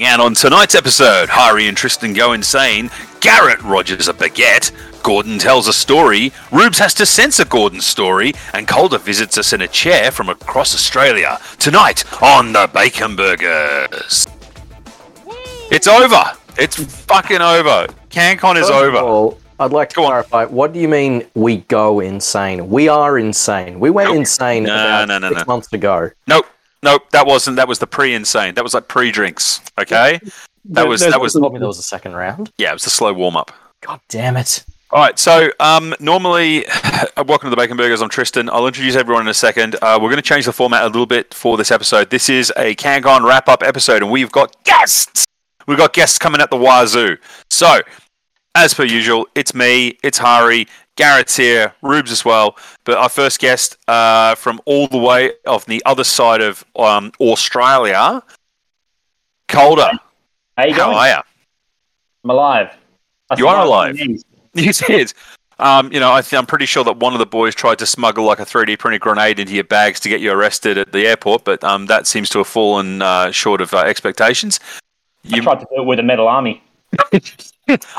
And on tonight's episode, Hari and Tristan go insane, Garrett rogers a baguette, Gordon tells a story, Rubes has to censor Gordon's story, and Calder visits us in a chair from across Australia. Tonight on the Bacon Burgers. It's over. It's fucking over. CanCon is over. all, I'd like to Go on. clarify. What do you mean we go insane? We are insane. We went Nope. insane No, about no, no, six no. months ago. Nope, nope. That wasn't. That was the pre-insane. That was like pre-drinks. Okay. That was that was You told there was a second round. yeah. It was the slow warm-up. God damn it! All right, so um, normally, welcome to the Bacon Burgers. I'm Tristan. I'll introduce everyone in a second. Uh, we're going to change the format a little bit for this episode. This is a CanCon wrap-up episode, and we've got guests. We've got guests coming at the wazoo. So, as per usual, it's me, it's Hari, Garrett's here, Rubes as well. But our first guest uh, from all the way of the other side of um, Australia, Calder. How you How are you? I'm alive. I You are alive. You knees. Yes, it is. Um, you know, I th- I'm pretty sure that one of the boys tried to smuggle like a 3D printed grenade into your bags to get you arrested at the airport, but um, that seems to have fallen uh, short of uh, expectations. I You, tried to do it with a metal army.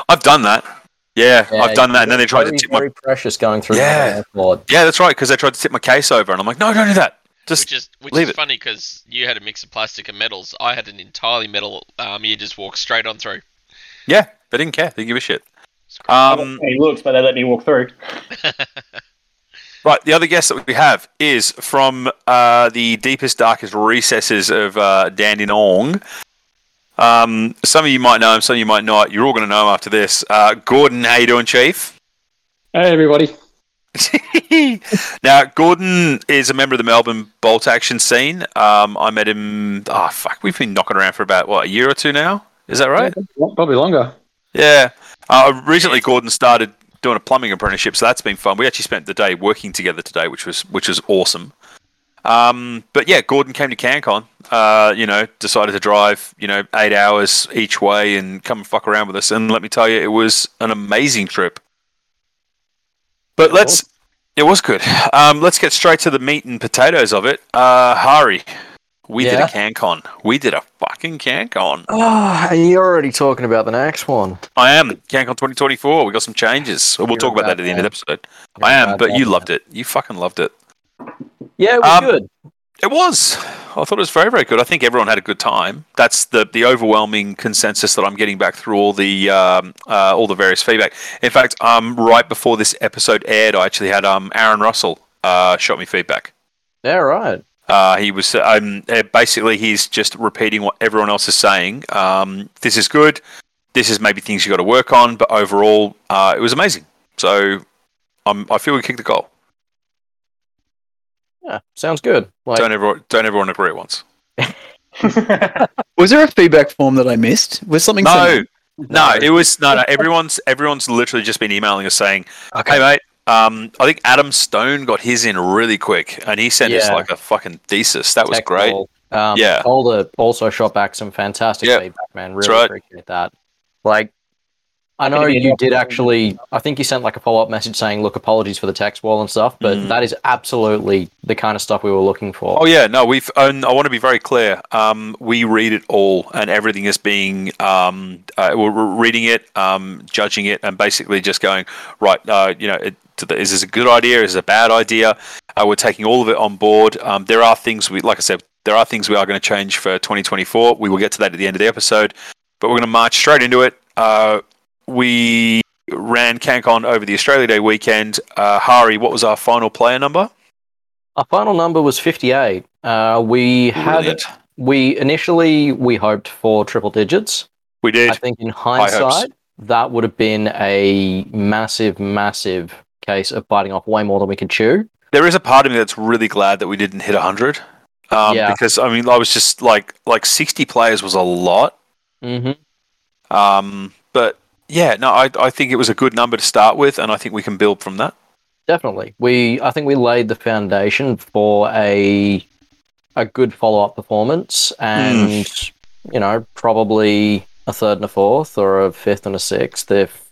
I've done that. Yeah, Yeah, I've done that, and then they tried very, to tip my. precious going through Yeah. the. Yeah, that's right, because they tried to tip my case over, and I'm like, no, don't do that. Just which is which leave is it. funny because you had a mix of plastic and metals. I had an entirely metal. Um, you just walk straight on through. yeah, they didn't care. They didn't give a shit. Um, He looks, but they let me walk through. Right, the other guest that we have is from uh, the deepest, darkest recesses of uh, Dandenong. Um, some of you might know him, some of you might not. You're all going to know him after this. Uh, Gordon, how you doing, Chief? Hey everybody. now, Gordon is a member of the Melbourne bolt action scene. Um, I met him. Oh fuck, we've been knocking around for about what a year or two now. Is that right? Probably longer. Yeah. Uh, recently, Gordon started doing a plumbing apprenticeship, so that's been fun. We actually spent the day working together today, which was which was awesome. Um, but yeah, Gordon came to CanCon. Uh, you know, decided to drive you know eight hours each way and come and fuck around with us. And let me tell you, it was an amazing trip. But let's. It was good. Um, let's get straight to the meat and potatoes of it. Uh, Hari, we Yeah? did a CanCon. We did a fucking CanCon. Oh, and you're already talking about the next one. I am CanCon 2024. We got some changes. We'll You're talk about that at the end of the episode. You're I am, but you loved it. You fucking loved it. Yeah, it was Um, good. It was. I thought it was very, very good. I think everyone had a good time. That's the the overwhelming consensus that I'm getting back through all the um, uh, all the various feedback. In fact, um, right before this episode aired, I actually had um, Aaron Russell uh, shot me feedback. Yeah, right. Uh, he was um, uh, basically he's just repeating what everyone else is saying. Um, this is good. This is maybe things you got to work on, but overall, uh, it was amazing. So I'm, I feel we kicked the goal. Yeah, sounds good. Like, Don't everyone don't everyone agree at once. Was there a feedback form that I missed? Was something No, sent- no, it was no, no. Everyone's everyone's literally just been emailing us saying, "Hey, mate." Um, I think Adam Stone got his in really quick, and he sent us like a fucking thesis. That was tech great. ball. Um, Yeah. Calder also shot back some fantastic Yeah. feedback, man. Really right. appreciate that. Like, I know you did actually. I think you sent like a follow up message saying, "Look, apologies for the text wall and stuff," but Mm. that is absolutely the kind of stuff we were looking for. Oh yeah, no, we've. And I want to be very clear. Um, we read it all, and everything is being. Um, uh, we're reading it, um, judging it, and basically just going right. Uh, you know, it, the, is this a good idea? Is it a bad idea? Uh, we're taking all of it on board. Um, there are things we, like I said, there are things we are going to change for 2024. We will get to that at the end of the episode, but we're going to march straight into it. Uh, we ran CanCon over the Australia Day weekend. Uh, Hari, what was our final player number? Our final number was fifty-eight. Uh, we had we initially we hoped for triple digits. We did. I think in hindsight, that would have been a massive, massive case of biting off way more than we could chew. there is a part of me that's really glad that we didn't hit 100 um, Yeah. because i mean i was just like like 60 players was a lot Mm-hmm. um, but yeah no I, I think it was a good number to start with and i think we can build from that Definitely. We I think we laid the foundation for a a good follow up performance and you know, probably a third and a fourth or a fifth and a sixth if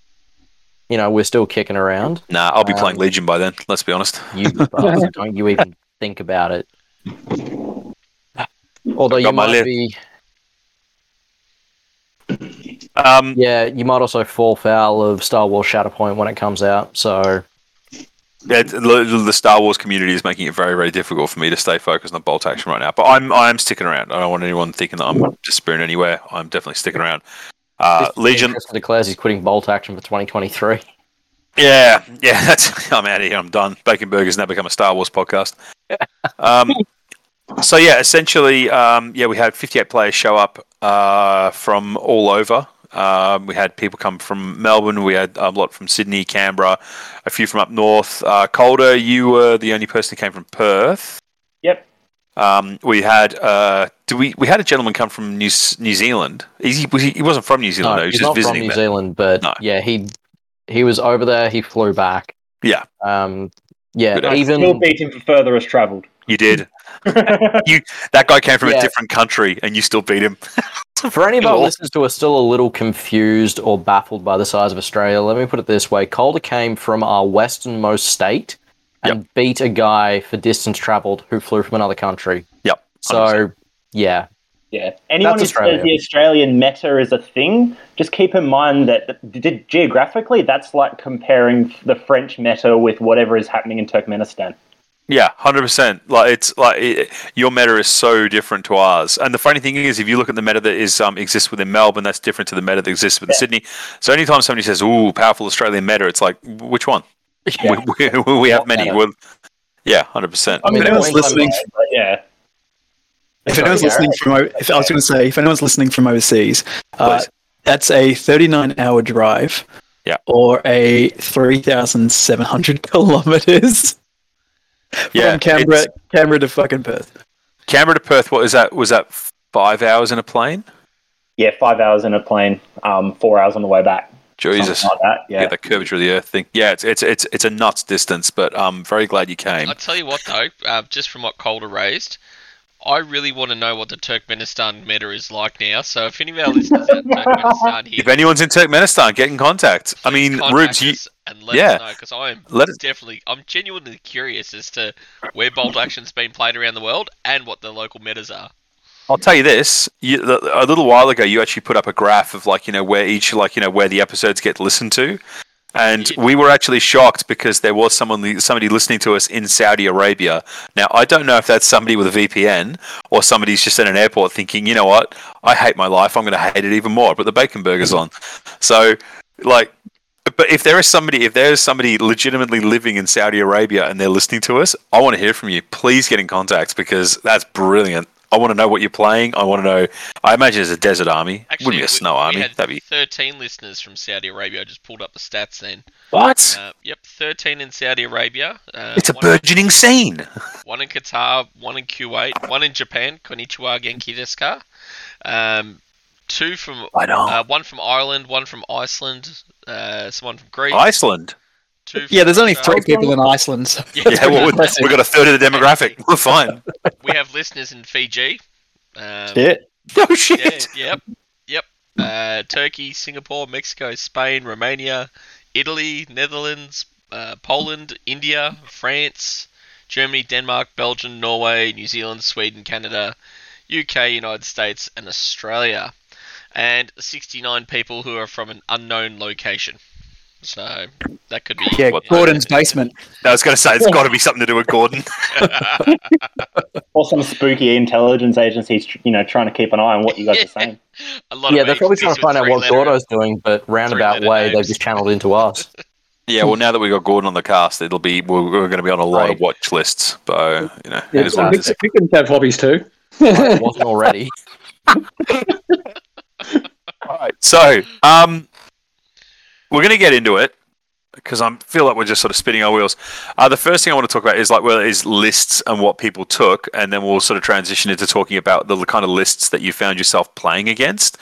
you know, we're still kicking around. nah i'll be playing Um, legion by then let's be honest You bastard, don't you even think about it. Although you might be Um, Yeah, you might also fall foul of Star Wars Shatterpoint when it comes out. So Yeah, the, Star Wars community is making it very, very difficult for me to stay focused on bolt action right now. But I'm, I'm sticking around. I don't want anyone thinking that I'm disappearing anywhere. I'm definitely sticking around. Uh, Legion, declares he's quitting Bolt Action for 2023. yeah, yeah. That's I'm out of here. I'm done. Bacon Burgers now become a Star Wars podcast. Um, so yeah, essentially, um, yeah, we had 58 players show up uh, from all over. Um, we had people come from Melbourne. We had a lot from Sydney, Canberra, a few from up north. Uh, Calder, you were the only person who came from Perth. Yep. Um, we had uh, do we we had a gentleman come from New New Zealand. He, he, he wasn't from New Zealand. No, though. He was he's just not from visiting New there. Zealand, but No. yeah, he he was over there. He flew back. Yeah. Um. Yeah. Good. Even still beat him for furthest travelled. You did. you that guy came from a different country, and you still beat him. For any of our Cool. listeners who are still a little confused or baffled by the size of Australia, let me put it this way: Calder came from our westernmost state and beat a guy for distance travelled who flew from another country. Yep. So, yeah, Yeah. Anyone That's who Australia. says the Australian meta is a thing, just keep in mind that d- geographically, that's like comparing the French meta with whatever is happening in Turkmenistan. Yeah, hundred percent. Like it's like it, your meta is so different to ours. And the funny thing is, if you look at the meta that is um, exists within Melbourne, that's different to the meta that exists within Yeah. Sydney. So anytime somebody says, "Ooh, powerful Australian meta," it's like, which one? Yeah. We, we, we have many. meta? Well, yeah, hundred percent. I mean, if anyone's the point I'm listening, But yeah. if Sorry, anyone's Gareth. listening from, if I was going to say, if anyone's listening from overseas, uh, that's a 39 hour drive. Yeah. Or a 3,700 kilometers Yeah, from Canberra, Canberra to fucking Perth. Canberra to Perth. What is that? Was that five hours in a plane? Yeah, five hours in a plane, um, four hours on the way back. Jesus. Like that. Yeah, Yeah. the curvature of the Earth thing. Yeah, it's it's it's it's a nuts distance, but I'm very glad you came. I'll tell you what though, uh, just from what Calder raised, I really want to know what the Turkmenistan meta is like now. So if any of our listeners out in Turkmenistan here, If anyone's in Turkmenistan, get in contact. I mean, contact Rubes, you, and let yeah. us know because I am Let it- definitely, I'm genuinely curious as to where bolt action's been played around the world and what the local metas are. I'll tell you this: you, a little while ago, you actually put up a graph of like you know where each like you know where the episodes get listened to, and we were actually shocked because there was someone somebody listening to us in Saudi Arabia. Now I don't know if that's somebody with a VPN or somebody's just in an airport thinking, you know what, I hate my life, I'm going to hate it even more. But the bacon burger's on, so like. But if there is somebody, if there is somebody legitimately living in Saudi Arabia and they're listening to us, I want to hear from you. Please get in contact because that's brilliant. I want to know what you're playing. I want to know. I imagine it's a desert army. Actually, Wouldn't be a we- snow we army. had That'd be 13 listeners from Saudi Arabia. I just pulled up the stats then. what? Uh, yep, 13 in Saudi Arabia. Uh, it's a burgeoning scene. one in Qatar, one in Kuwait, one in Japan. Konnichiwa, genki desu ka? Um, two from I know. uh, one from Ireland, one from Iceland, uh, someone from Greece. Iceland. Two Yeah, there's only from, three people in Iceland. So Yeah, Yeah, well, we, we got a third of the demographic. We're fine. We have listeners in Fiji. Um, Shit. No Yeah, shit. yep, yep. Uh, Turkey, Singapore, Mexico, Spain, Romania, Italy, Netherlands, uh, Poland, India, France, Germany, Denmark, Belgium, Norway, New Zealand, Sweden, Canada, UK, United States, and Australia. And 69 people who are from an unknown location. So that could be. Yeah, What- Gordon's basement. I was going to say it's got to be something to do with Gordon. Or some spooky intelligence agencies, you know, trying to keep an eye on what you guys are saying. A lot yeah, of they're probably trying to find out what three-letter- Gordo's doing, but roundabout three-letter way they've just channeled into us. Yeah, well, now that we've got Gordon on the cast, it'll be we're, we're going to be on a lot Right. of watch lists. So you know, Yeah, it is what it we, we can have hobbies too. It wasn't already. All right, so, um, we're going to get into it because I feel like we're just sort of spinning our wheels. Uh, the first thing I want to talk about is like well, is lists and what people took, and then we'll sort of transition into talking about the kind of lists that you found yourself playing against.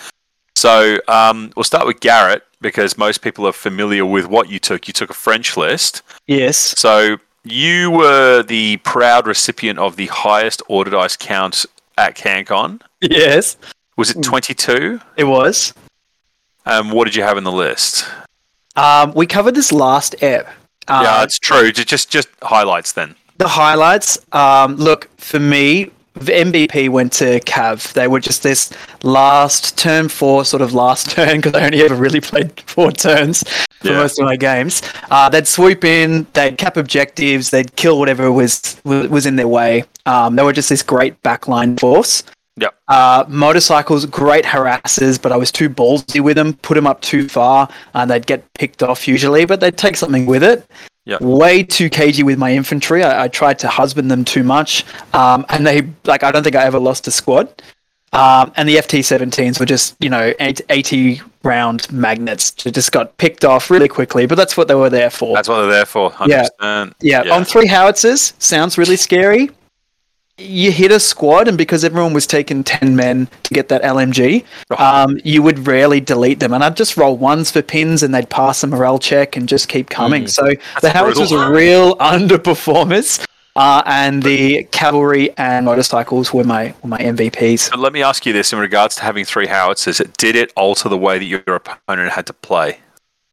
So, um, we'll start with Garrett because most people are familiar with what you took. You took a French list. Yes. So you were the proud recipient of the highest order dice count at CanCon. Yes. Was it 22? It was. Um, what did you have in the list? Um, we covered this last ep. Uh, yeah, it's true. Just just highlights then. the highlights. Um, look, for me, MVP went to Cav. They were just this last turn four, sort of last turn, because I only ever really played four turns for Yeah. most of my games. Uh, they'd swoop in, they'd cap objectives, they'd kill whatever was was was in their way. Um, they were just this great backline force. Yep. Uh, motorcycles, great harassers, but I was too ballsy with them, put them up too far, and they'd get picked off usually, but they'd take something with it. Yep. Way too cagey with my infantry. I, I tried to husband them too much, um, and they like I don't think I ever lost a squad. Um, and the FT-17s were just you know 80 round magnets. They just got picked off really quickly, but that's what they were there for. That's what they're there for. 100%. Yeah, on three howitzers sounds really scary. You hit a squad, and because everyone was taking ten men to get that LMG, um, you would rarely delete them. And I'd just roll ones for pins, and they'd pass a morale check and just keep coming. So the howitzers brutal. are real underperformers, uh, and the cavalry and motorcycles were my were my MVPs. But let me ask you this in regards to having three howitzers, did it alter the way that your opponent had to play?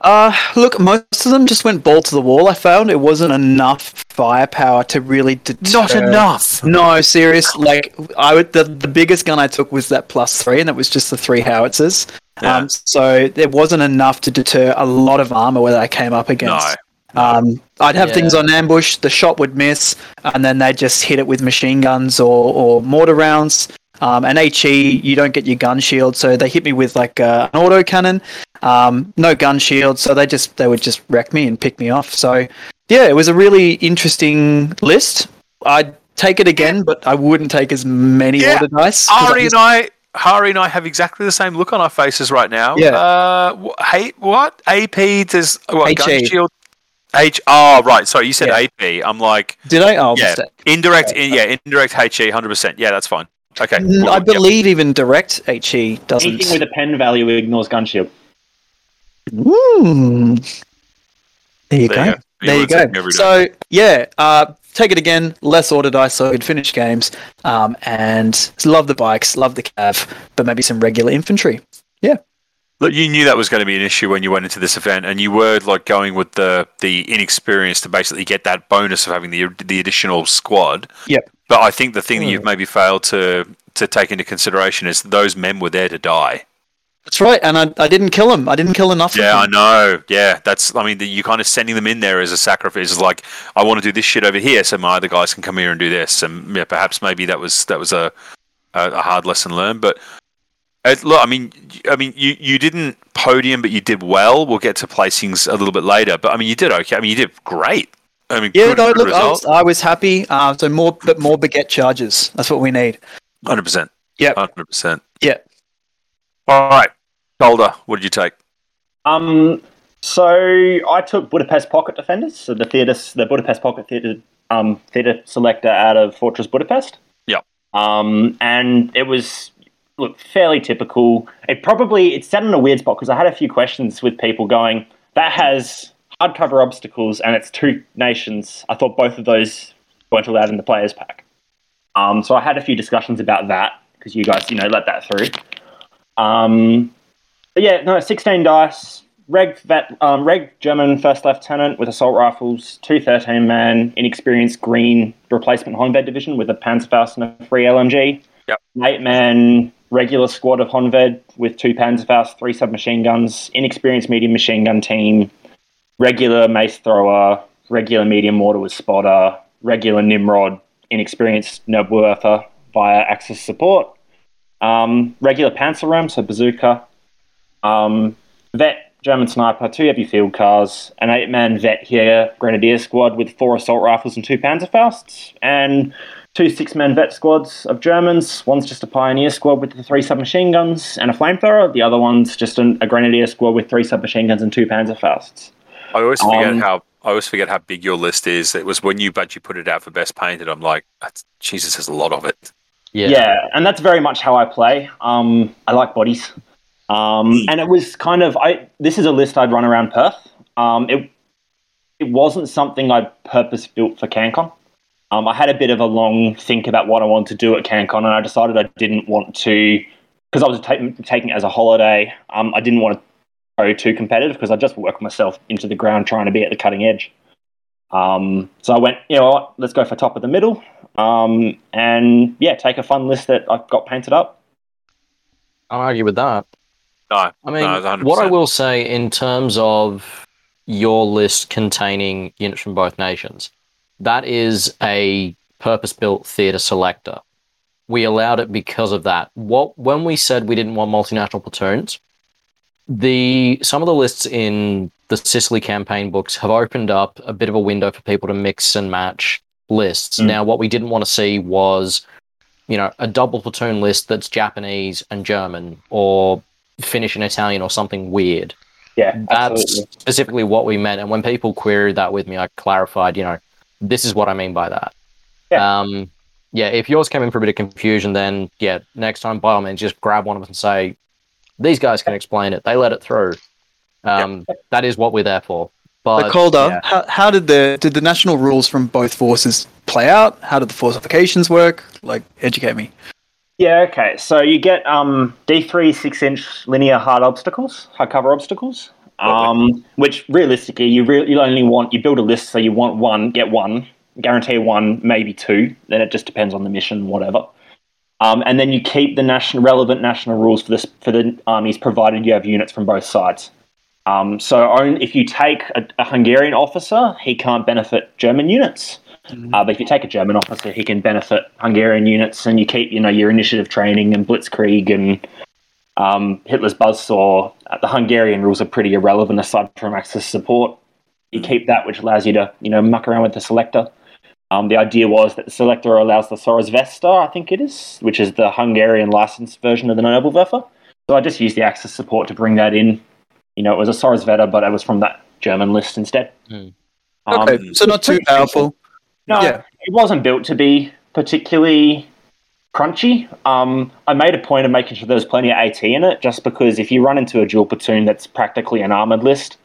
Uh, look, most of them just went ball to the wall. I found it wasn't enough firepower to really deter. Not enough. No, serious. Like I would, the the biggest gun I took was that plus three, and that was just the three howitzers. Yeah. Um, so there wasn't enough to deter a lot of armor where I came up against. No. against. Um, I'd have things on ambush. The shot would miss, and then they'd just hit it with machine guns or, or mortar rounds. Um, and HE, you don't get your gun shield, so they hit me with like uh, an auto cannon. Um, no gun shield, so they just they would just wreck me and pick me off. So yeah, it was a really interesting list. I'd take it again, but I wouldn't take as many Yeah. order dice. I Ari just- and I, Hari and I have exactly the same look on our faces right now. Yeah. Uh, hey, what? AP does what? Gun shield. H. Oh, right. Sorry, you said Yeah. AP. I'm like, Did I? Oh, yeah, mistake. indirect. In, yeah, indirect HE, hundred percent. Yeah, that's fine. Okay. Cool, I yep. believe even direct HE doesn't. Anything with a pen value ignores gun shield. Mm. There you There go. you There you go. something every day. So yeah, uh, take it again. Less order dice, so I could finish games. Um, and love the bikes, love the cav, but maybe some regular infantry. Yeah. Look, you knew that was going to be an issue when you went into this event, and you were like going with the the inexperience to basically get that bonus of having the the additional squad. Yep. But I think the thing that Hmm. you've maybe failed to to take into consideration is those men were there to die. That's right. And I, I didn't kill them. I didn't kill enough. Yeah, I know. Yeah, that's. I mean, the, you kind of sending them in there as a sacrifice. It's like I want to do this shit over here, so my other guys can come here and do this. And yeah, perhaps maybe that was that was a a, a hard lesson learned. But uh, look, I mean, I mean, you you didn't podium, but you did well. We'll get to placings a little bit later. But I mean, you did okay. I mean, you did great. I mean, Yeah, good, no, good look, I was, I was happy. Uh, so more, but more baguette charges. That's what we need. Hundred percent. Yeah. Hundred percent. Yeah. All right, Calder, what did you take? Um, so I took Budapest Pocket Defenders, so the theatre, the Budapest Pocket Theatre, um, theatre selector out of Fortress Budapest. Yeah. Um, and it was look fairly typical. It probably it sat in a weird spot because I had a few questions with people going that has hardcover obstacles and it's two nations. I thought both of those weren't allowed in the players pack. Um, so I had a few discussions about that because you guys, you know, let that through. Um, but yeah, no, 16 dice. Reg, vet, um, Reg German first lieutenant with assault rifles, two 13 man, inexperienced green replacement Honved division with a Panzerfaust and a free LMG. Yep. Eight man regular squad of Honved with two Panzerfaust, three submachine guns, inexperienced medium machine gun team, regular mace thrower, regular medium mortar with spotter, regular Nimrod, inexperienced Nebelwerfer via Axis support, um, regular Panzerram, so bazooka, um, vet German sniper, two heavy field cars, an eight man vet Heer grenadier squad with four assault rifles and two Panzerfausts, and two six man vet squads of Germans. One's just a pioneer squad with the three submachine guns and a flamethrower. The other one's just an, a grenadier squad with three submachine guns and two Panzerfausts. I always forget Um, how I always forget how big your list is. It was when you but you put it out for best painted. I'm like, that's, Jesus, there's a lot of it. Yeah. Yeah. and that's very much how I play. Um, I like bodies, um, and it was kind of I. This is a list I'd run around Perth. Um, it it wasn't something I purpose built for CanCon. Um, I had a bit of a long think about what I wanted to do at CanCon, and I decided I didn't want to because I was ta- taking it as a holiday. Um, I didn't want to go too competitive because I just work myself into the ground trying to be at the cutting edge. Um, so I went, you know what, let's go for top of the middle. Um, and yeah, take a fun list that I've got painted up. I'll argue with that. No, I mean, no, what I will say in terms of your list containing units from both nations, that is a purpose-built theater selector. We allowed it because of that. What when we said we didn't want multinational platoons, the some of the lists in the Sicily campaign books have opened up a bit of a window for people to mix and match lists. Mm. Now, what we didn't want to see was, you know, a double platoon list that's Japanese and German, or Finnish and Italian, or something weird. Yeah, That's absolutely. specifically what we meant. And when people queried that with me, I clarified, you know, this is what I mean by that. Yeah. Um, yeah, if yours came in for a bit of confusion, then yeah, next time by all means just grab one of us and say, these guys can explain it. They let it through. Um, That is what we're there for. But But Calder, yeah. how, how did the did the national rules from both forces play out? How did the fortifications work? Like, educate me. Yeah, okay. So you get um, D3 six inch linear hard obstacles, hard cover obstacles, um, which realistically you, re- you only want, you build a list so you want one, get one, guarantee one, maybe two. Then it just depends on the mission, whatever. Um, and then you keep the national relevant national rules for this for the armies, provided you have units from both sides. Um, so if you take a, a Hungarian officer, he can't benefit German units. Uh, but if you take a German officer, he can benefit Hungarian units, and you keep, you know, your initiative training and Blitzkrieg and um, Hitler's buzzsaw. Uh, the Hungarian rules are pretty irrelevant aside from Axis support. You keep that, which allows you to, you know, muck around with the selector. Um, the idea was that the selector allows the Soros Vesta, I think it is, which is the Hungarian licensed version of the Nebelwerfer. So I just used the Axis support to bring that in. You know, it was a Soros Veta, but it was from that German list instead. Hmm. Um, Okay, so not too pretty simple. powerful. no, Yeah. it wasn't built to be particularly crunchy. Um, I made a point of making sure there was plenty of AT in it, just because if you run into a dual platoon that's practically an armored list,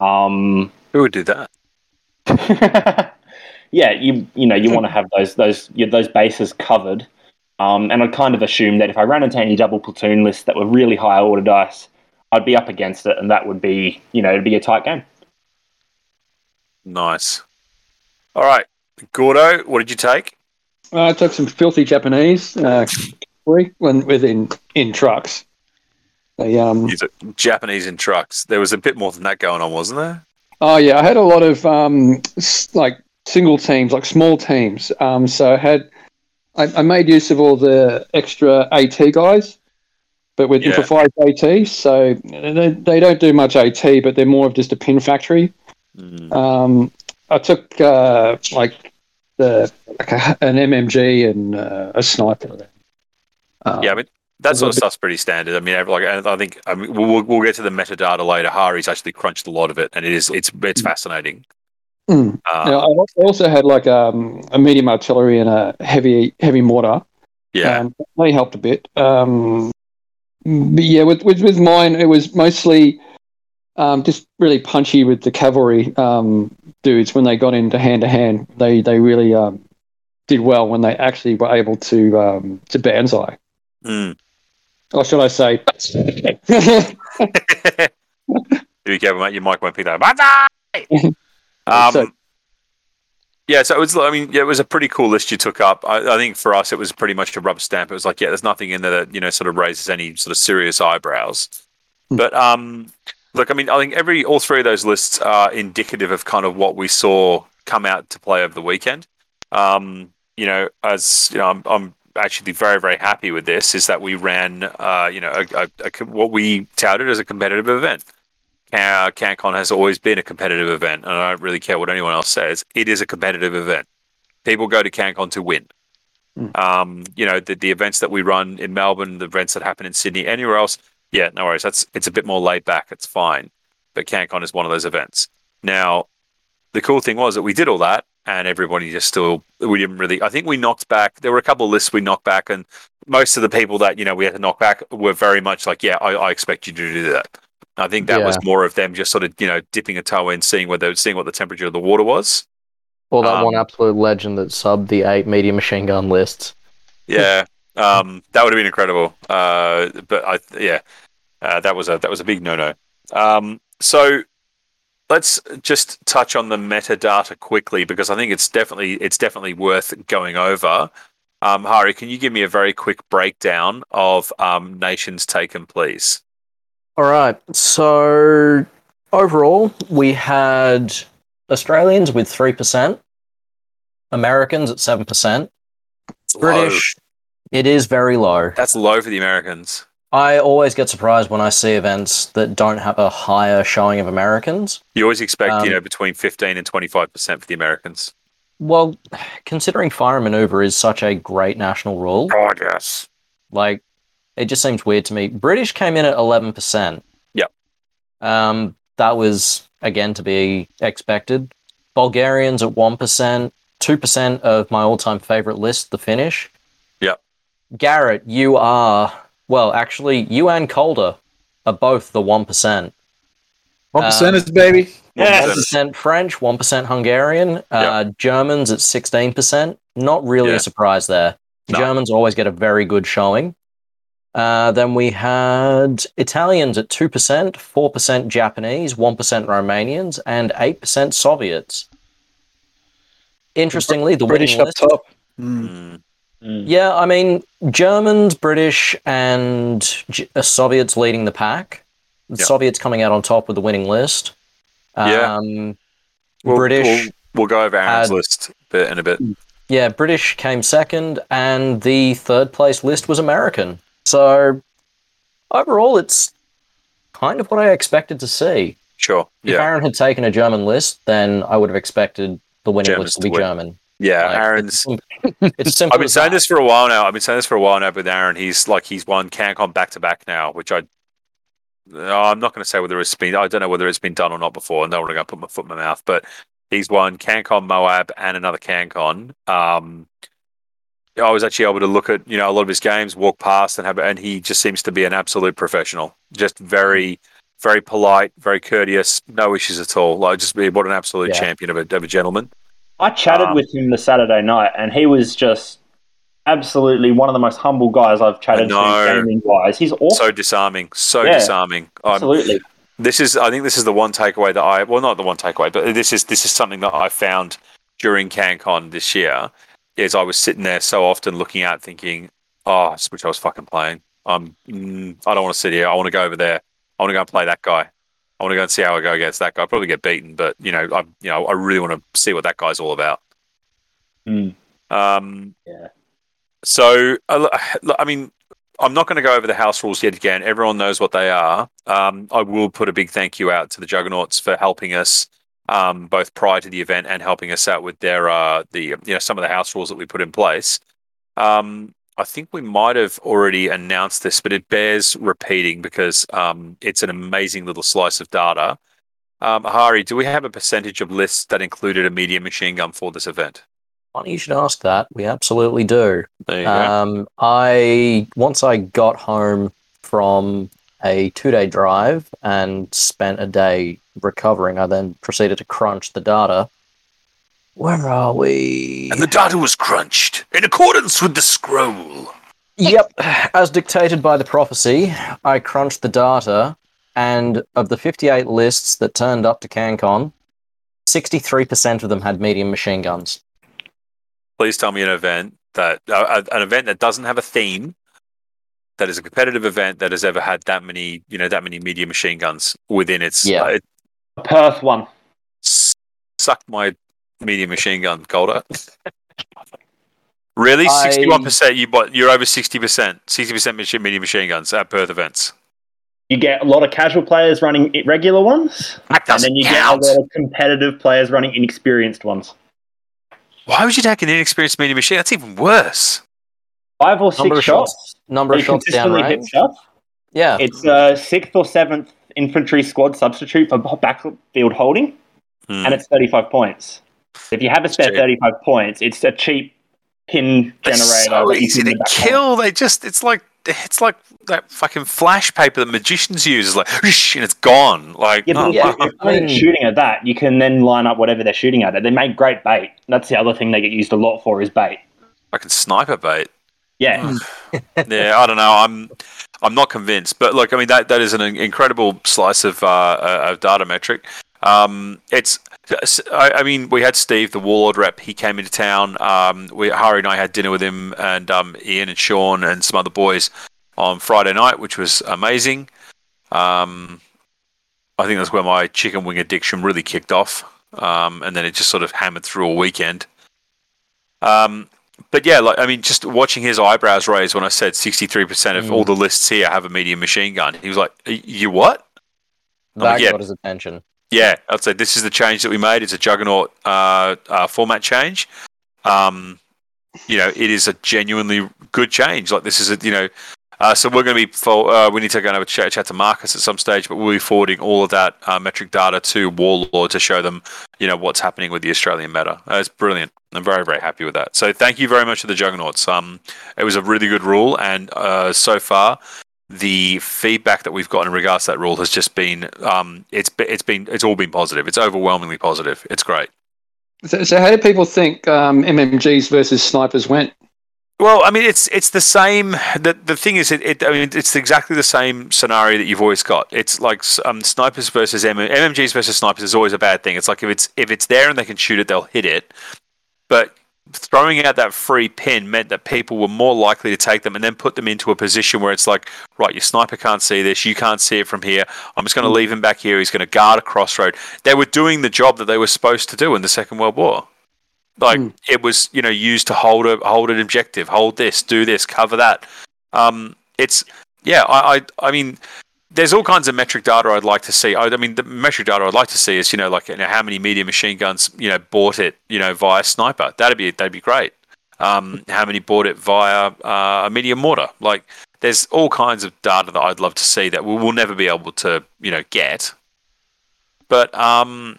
um, Who would do that? yeah, you you know you want to have those those yeah, those bases covered. Um, and I kind of assumed that if I ran into any double platoon lists that were really high order dice, I'd be up against it, and that would be you know it'd be a tight game. Nice. All right, Gordo, what did you take? Uh, I took some filthy Japanese uh, when within in trucks. They um Japanese in trucks. There was a bit more than that going on, wasn't there? oh yeah, I had a lot of um like single teams, like small teams. Um, so I had I, I made use of all the extra AT guys, but with Yeah. improvised AT. So they, they don't do much AT, but they're more of just a pin factory. Mm. Um, I took uh, like the like a, an MMG and uh, a sniper. Um, Yeah, I mean that sort of stuff's pretty standard. I mean, like I I think I mean, we'll, we'll get to the metadata later. Hari's actually crunched a lot of it, and it is it's it's fascinating. Mm. Um, Now, I also had like um, a medium artillery and a heavy heavy mortar. yeah, Um, they helped a bit. Um, but yeah, with, with with mine, it was mostly um, just really punchy with the cavalry um, dudes when they got into hand to hand. They they really um, did well when they actually were able to um, to banzai. Mm. Or should I say? Be careful, mate. Your mic won't pick that up. um, So- yeah, so it was. I mean, yeah, it was a pretty cool list you took up. I, I think for us, it was pretty much a rubber stamp. It was like, yeah, there's nothing in there that you know sort of raises any sort of serious eyebrows. Hmm. But um, look, I mean, I think every all three of those lists are indicative of kind of what we saw come out to play over the weekend. Um, you know, as you know, I'm, I'm actually very very happy with this. Is that we ran, uh, you know, a, a, a, what we touted as a competitive event. Can- CanCon has always been a competitive event, and I don't really care what anyone else says. It is a competitive event. People go to CanCon to win. Mm. Um, you know, the, the events that we run in Melbourne, the events that happen in Sydney, anywhere else, yeah, no worries. That's it's a bit more laid back. It's fine. But CanCon is one of those events. Now, the cool thing was that we did all that, and everybody just still we didn't really. I think we knocked back. There were a couple of lists we knocked back, and most of the people that you know we had to knock back were very much like, yeah, I, I expect you to do that. I think that was more of them just sort of you know dipping a toe in, seeing whether seeing what the temperature of the water was. or that um, one absolute legend that subbed the eight medium machine gun lists. Yeah, um, that would have been incredible. Uh, but I, yeah, uh, that was a that was a big no no. Um, so let's just touch on the metadata quickly because I think it's definitely it's definitely worth going over. Um, Hari, can you give me a very quick breakdown of um, nations taken, please? All right. So overall, we had Australians with 3%, Americans at 7%, It's low. British, it is very low. That's low for the Americans. I always get surprised when I see events that don't have a higher showing of Americans. You always expect, Um, you know, between 15 and 25% for the Americans. Well, considering fire and maneuver is such a great national rule, God, yes. like it just seems weird to me. British came in at 11%. Yep. Um, that was again to be expected. Bulgarians at 1%, 2% of my all-time favorite list, the Finnish. Yeah. Garrett, you are well, actually, you and Calder are both the 1%. One Uh, percenters, baby. Yes. 1% French, 1% Hungarian, uh, Germans at 16%. Not really Yeah. a surprise there. No. Germans always get a very good showing. Uh, then we had Italians at 2%, 4% Japanese, 1% Romanians, and 8% Soviets. Interestingly, the British winning up list, top. Mm. Mm. Yeah, I mean, Germans, British, and J- uh, Soviets leading the pack. The Yeah. Soviets coming out on top with the winning list. Yeah. Um, We'll, British, We'll, we'll go over Aaron's had- list bit in a bit. yeah, British came second, and the third place list was American. So overall, it's kind of what I expected to see. Sure. If Yeah. Aaron had taken a German list, then I would have expected the winning Germans list to be. German. Yeah. Like, Aaron's. It's, simple. I've been saying that. this for a while now. I've been saying this for a while now with Aaron. He's like he's won CanCon back to back now, which I. Oh, I'm not going to say whether it's been. I don't know whether it's been done or not before. No, I'm going to put my foot in my mouth. But he's won CanCon Moab and another CanCon. Um, I was actually able to look at you know a lot of his games, walk past, and have, and he just seems to be an absolute professional. Just very, very polite, very courteous, no issues at all. Like just be what an absolute Yeah. champion of a, of a gentleman. I chatted Um, with him the Saturday night, and he was just absolutely one of the most humble guys I've chatted to know. gaming wise. He's awesome. So disarming, so Yeah. disarming. I'm, absolutely. this is I think this is the one takeaway that I well not the one takeaway but this is this is something that I found during CanCon this year is I was sitting there so often looking out thinking oh I wish I was fucking playing um mm, I don't want to sit here I want to go over there I want to go and play that guy I want to go and see how I go against that guy I'll probably get beaten but you know I you know I really want to see what that guy's all about Mm. um Yeah. so I mean I'm not going to go over the house rules yet again. Everyone knows what they are. Um, I will put a big thank you out to the Juggernauts for helping us um, both prior to the event and helping us out with their uh, the you know some of the house rules that we put in place. Um, I think we might have already announced this, but it bears repeating because um, it's an amazing little slice of data. Um, Hari, do we have a percentage of lists that included a medium machine gun for this event? Funny you should ask that. We absolutely do. There you go. Um, I once I got home from a two-day drive and spent a day recovering. I then proceeded to crunch the data. Where are we? And the data was crunched in accordance with the scroll. Yep, as dictated by the prophecy, I crunched the data, and of the 58 lists that turned up to CanCon, 63% of them had medium machine guns. please tell me an event that uh, an event that doesn't have a theme that is a competitive event that has ever had that many you know that many medium machine guns within its Yeah. uh, it Perth one. s- sucked my medium machine gun Calder. really I- 61% you bought you're over 60% 60% machine medium machine guns at Perth events You get a lot of casual players running regular ones, that and then you count. get a lot of competitive players running inexperienced ones. why would you take an inexperienced medium machine that's even worse Five or six Number shots. shots. Number of They shots consistently hit shots. Yeah, It's a sixth or seventh infantry squad substitute for backfield holding, Hmm. and it's 35 points. If you have a spare 35 points, it's a cheap pin It's generator. so that easy to back on. kill. They just it's like it's like that fucking flash paper that magicians use. It's like and it's gone. Like Yeah, but oh, if- yeah. if they're I mean- shooting at that, you can then line up whatever they're shooting at. They make great bait. That's the other thing they get used a lot for is bait. fucking sniper bait. Yeah, yeah, I don't know. I'm I'm not convinced, but look, I mean that that is an incredible slice of uh, uh, of data metric. Um, it's, I, mean, we had Steve, the Warlord rep. He came into town. Um, we Hari and I had dinner with him, and um, Ian and Sean and some other boys on Friday night, which was amazing. Um, I think that's where my chicken wing addiction really kicked off, um, and then it just sort of hammered through all weekend. Um, but yeah, like I mean, just watching his eyebrows raise when I said sixty-three percent of Mm. all the lists here have a medium machine gun. He was like, "You what?" That yeah. got his attention. Yeah, I'd say this is the change that we made. It's a juggernaut uh, uh, format change. Um, you know, it is a genuinely good change. Like this is a you know, uh, so we're going to be. For, uh, we need to go and have a chat, chat to Marcus at some stage, but we'll be forwarding all of that uh, metric data to Warlord to show them, you know, what's happening with the Australian meta. Uh, it's brilliant. I'm very very happy with that. So thank you very much to the juggernauts. Um, it was a really good rule, and uh, so far the feedback that we've got in regards to that rule has just been um, it's it's been it's all been positive. It's overwhelmingly positive. It's great. So, so how do people think um, MMGs versus snipers went? Well, I mean, it's it's the same. The the thing is, it, it I mean, it's exactly the same scenario that you've always got. It's like um, snipers versus M- MMGs versus snipers is always a bad thing. It's like if it's if it's there and they can shoot it, they'll hit it. But throwing out that free pin meant that people were more likely to take them and then put them into a position where it's like, right, your sniper can't see this, you can't see it from here. I'm just going to leave him back here. He's going to guard a crossroad. They were doing the job that they were supposed to do in the Second World War. Like Hmm. it was, you know, used to hold a hold an objective, hold this, do this, cover that. Um, it's yeah, I, I I mean, there's all kinds of metric data I'd like to see. I, I mean, the metric data I'd like to see is you know like you know, how many medium machine guns you know bought it you know via sniper. That'd be that'd be great. Um, how many bought it via uh, a medium mortar? Like there's all kinds of data that I'd love to see that we will never be able to you know get. But um,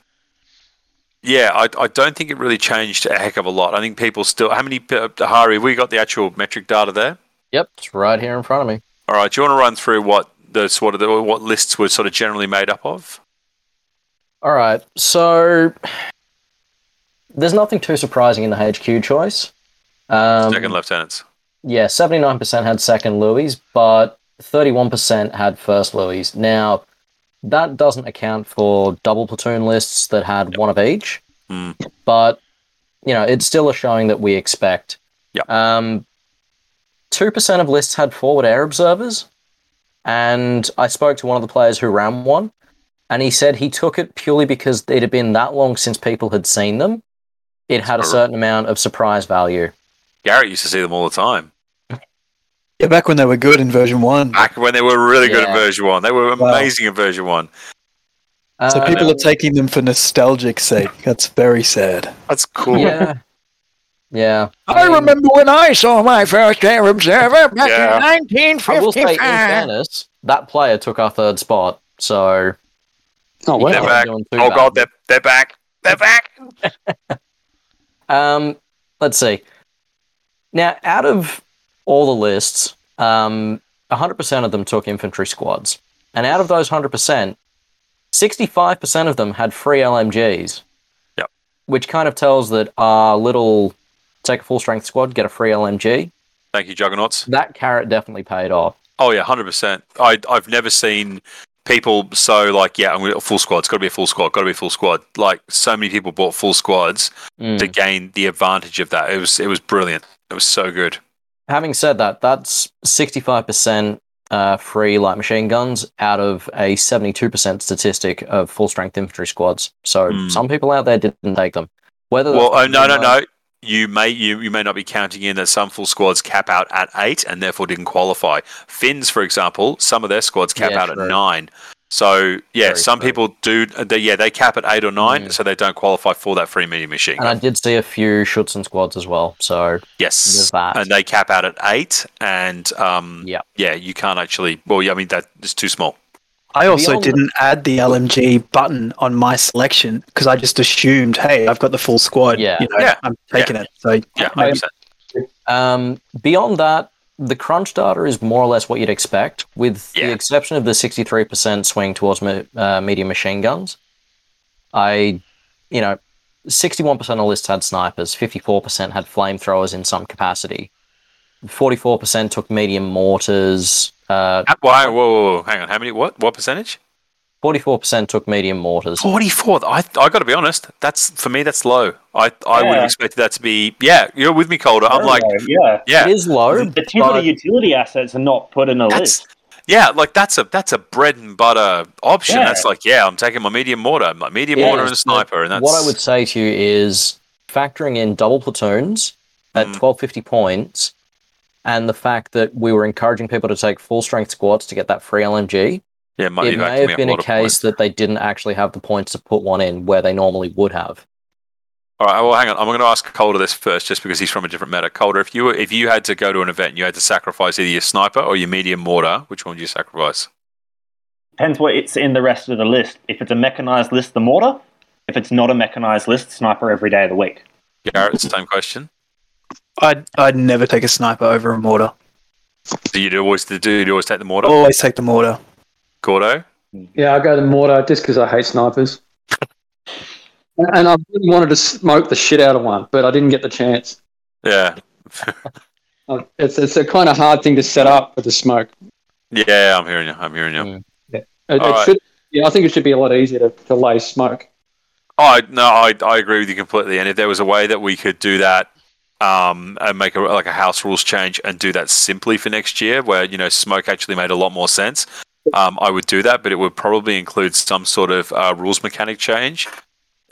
yeah, I, I don't think it really changed a heck of a lot. I think people still. How many uh, Hari? Have we got the actual metric data there? Yep, it's right here in front of me. All right. Do you want to run through what the sort of the, what lists were sort of generally made up of? All right, so there's nothing too surprising in the HQ choice. Um, Second lieutenants. Yeah, 79% had second Louis, but 31% had first Louis. Now, that doesn't account for double platoon lists that had one of each, Hmm. but, you know, it's still a showing that we expect. Yep. Um, 2% of lists had forward air observers, and I spoke to one of the players who ran one, and he said he took it purely because it had been that long since people had seen them. It had a certain amount of surprise value. Garrett used to see them all the time. Yeah, back when they were good in version one. Back when they were really good at Yeah. version one. They were Wow. amazing at version one. So Uh, people are taking them for nostalgic sake. That's very sad. That's cool. Yeah. Yeah. I mean, remember when I saw my first air observer back Yeah. in I will say, in fairness, that player took our third spot. So Oh, he wow. They're back. Oh bad. god, they're they're back. They're back. Um, let's see. Now, out of all the lists, um, 100% of them took infantry squads. And out of those 100%, 65% of them had free LMGs. Yep. Which kind of tells that our little take a full strength squad, get a free LMG. Thank you, Juggernauts. That carrot definitely paid off. Oh yeah, hundred percent. I I've never seen people so like yeah, I'm gonna full squad. It's got to be a full squad. Got to be a full squad. Like so many people bought full squads Mm. to gain the advantage of that. It was it was brilliant. It was so good. Having said that, that's 65% uh, free light machine guns out of a 72% statistic of full strength infantry squads. So Hmm. some people out there didn't take them. Whether Well, oh no, no, no. You may you, you may not be counting in that some full squads cap out at eight and therefore didn't qualify. Finns, for example, some of their squads cap Yeah, out true. at nine. So yeah, Very some true. people do. They, yeah, they cap at eight or nine, Mm. so they don't qualify for that free mini machine. And I did see a few Schutzen squads as well. So yes, that. and they cap out at eight, and um, Yeah. yeah, you can't actually. Well, yeah, I mean that is too small. I also Beyond didn't add the LMG button on my selection because I just assumed, hey, I've got the full squad. Yeah. you know, Yeah. I'm taking it. So Yeah, maybe 100%. Um, beyond that, the crunch data is more or less what you'd expect, with Yeah. the exception of the 63% swing towards me, uh, medium machine guns. I, you know, 61% of lists had snipers, 54% had flamethrowers in some capacity, 44% took medium mortars, uh, Why? Whoa, whoa, whoa, hang on. How many? What? What percentage? Forty-four percent took medium mortars. Forty four. I I got to be honest. That's for me. That's low. I I would have expected that to be. Yeah, you're with me, Calder. I'm Very like, low, yeah. yeah, It is low. The typical but- utility assets are not put in a list. yeah. Like that's a that's a bread and butter option. Yeah. That's like, yeah, I'm taking my medium mortar, my medium Yeah, mortar and a sniper, and that's What I would say to you is factoring in double platoons at Mm. twelve fifty points, and the fact that we were encouraging people to take full strength squads to get that free LMG. Yeah, might it may have been a a case points. that they didn't actually have the points to put one in where they normally would have. All right, well, hang on. I'm going to ask Calder this first, just because he's from a different meta. Calder, if you were, if you had to go to an event, and you had to sacrifice either your sniper or your medium mortar. Which one would you sacrifice? Depends what it's in the rest of the list. If it's a mechanized list, the mortar. If it's not a mechanized list, sniper every day of the week. Garrett, same question. I'd I'd never take a sniper over a mortar. Do you always do you always take the mortar? Always take the mortar. Gordo? Yeah, I'll go to mortar just because I hate snipers. and and I really wanted to smoke the shit out of one, but I didn't get the chance. Yeah, Uh, It's it's a kind of hard thing to set up with the smoke. yeah. I'm hearing you. I'm hearing you. Mm. It, it All right. should, yeah, I think it should be a lot easier to, to lay smoke. Oh, I, no, I, I agree with you completely. And if there was a way that we could do that, um, and make a like a house rules change and do that simply for next year, where you know smoke actually made a lot more sense, um, I would do that. But it would probably include some sort of uh, rules mechanic change,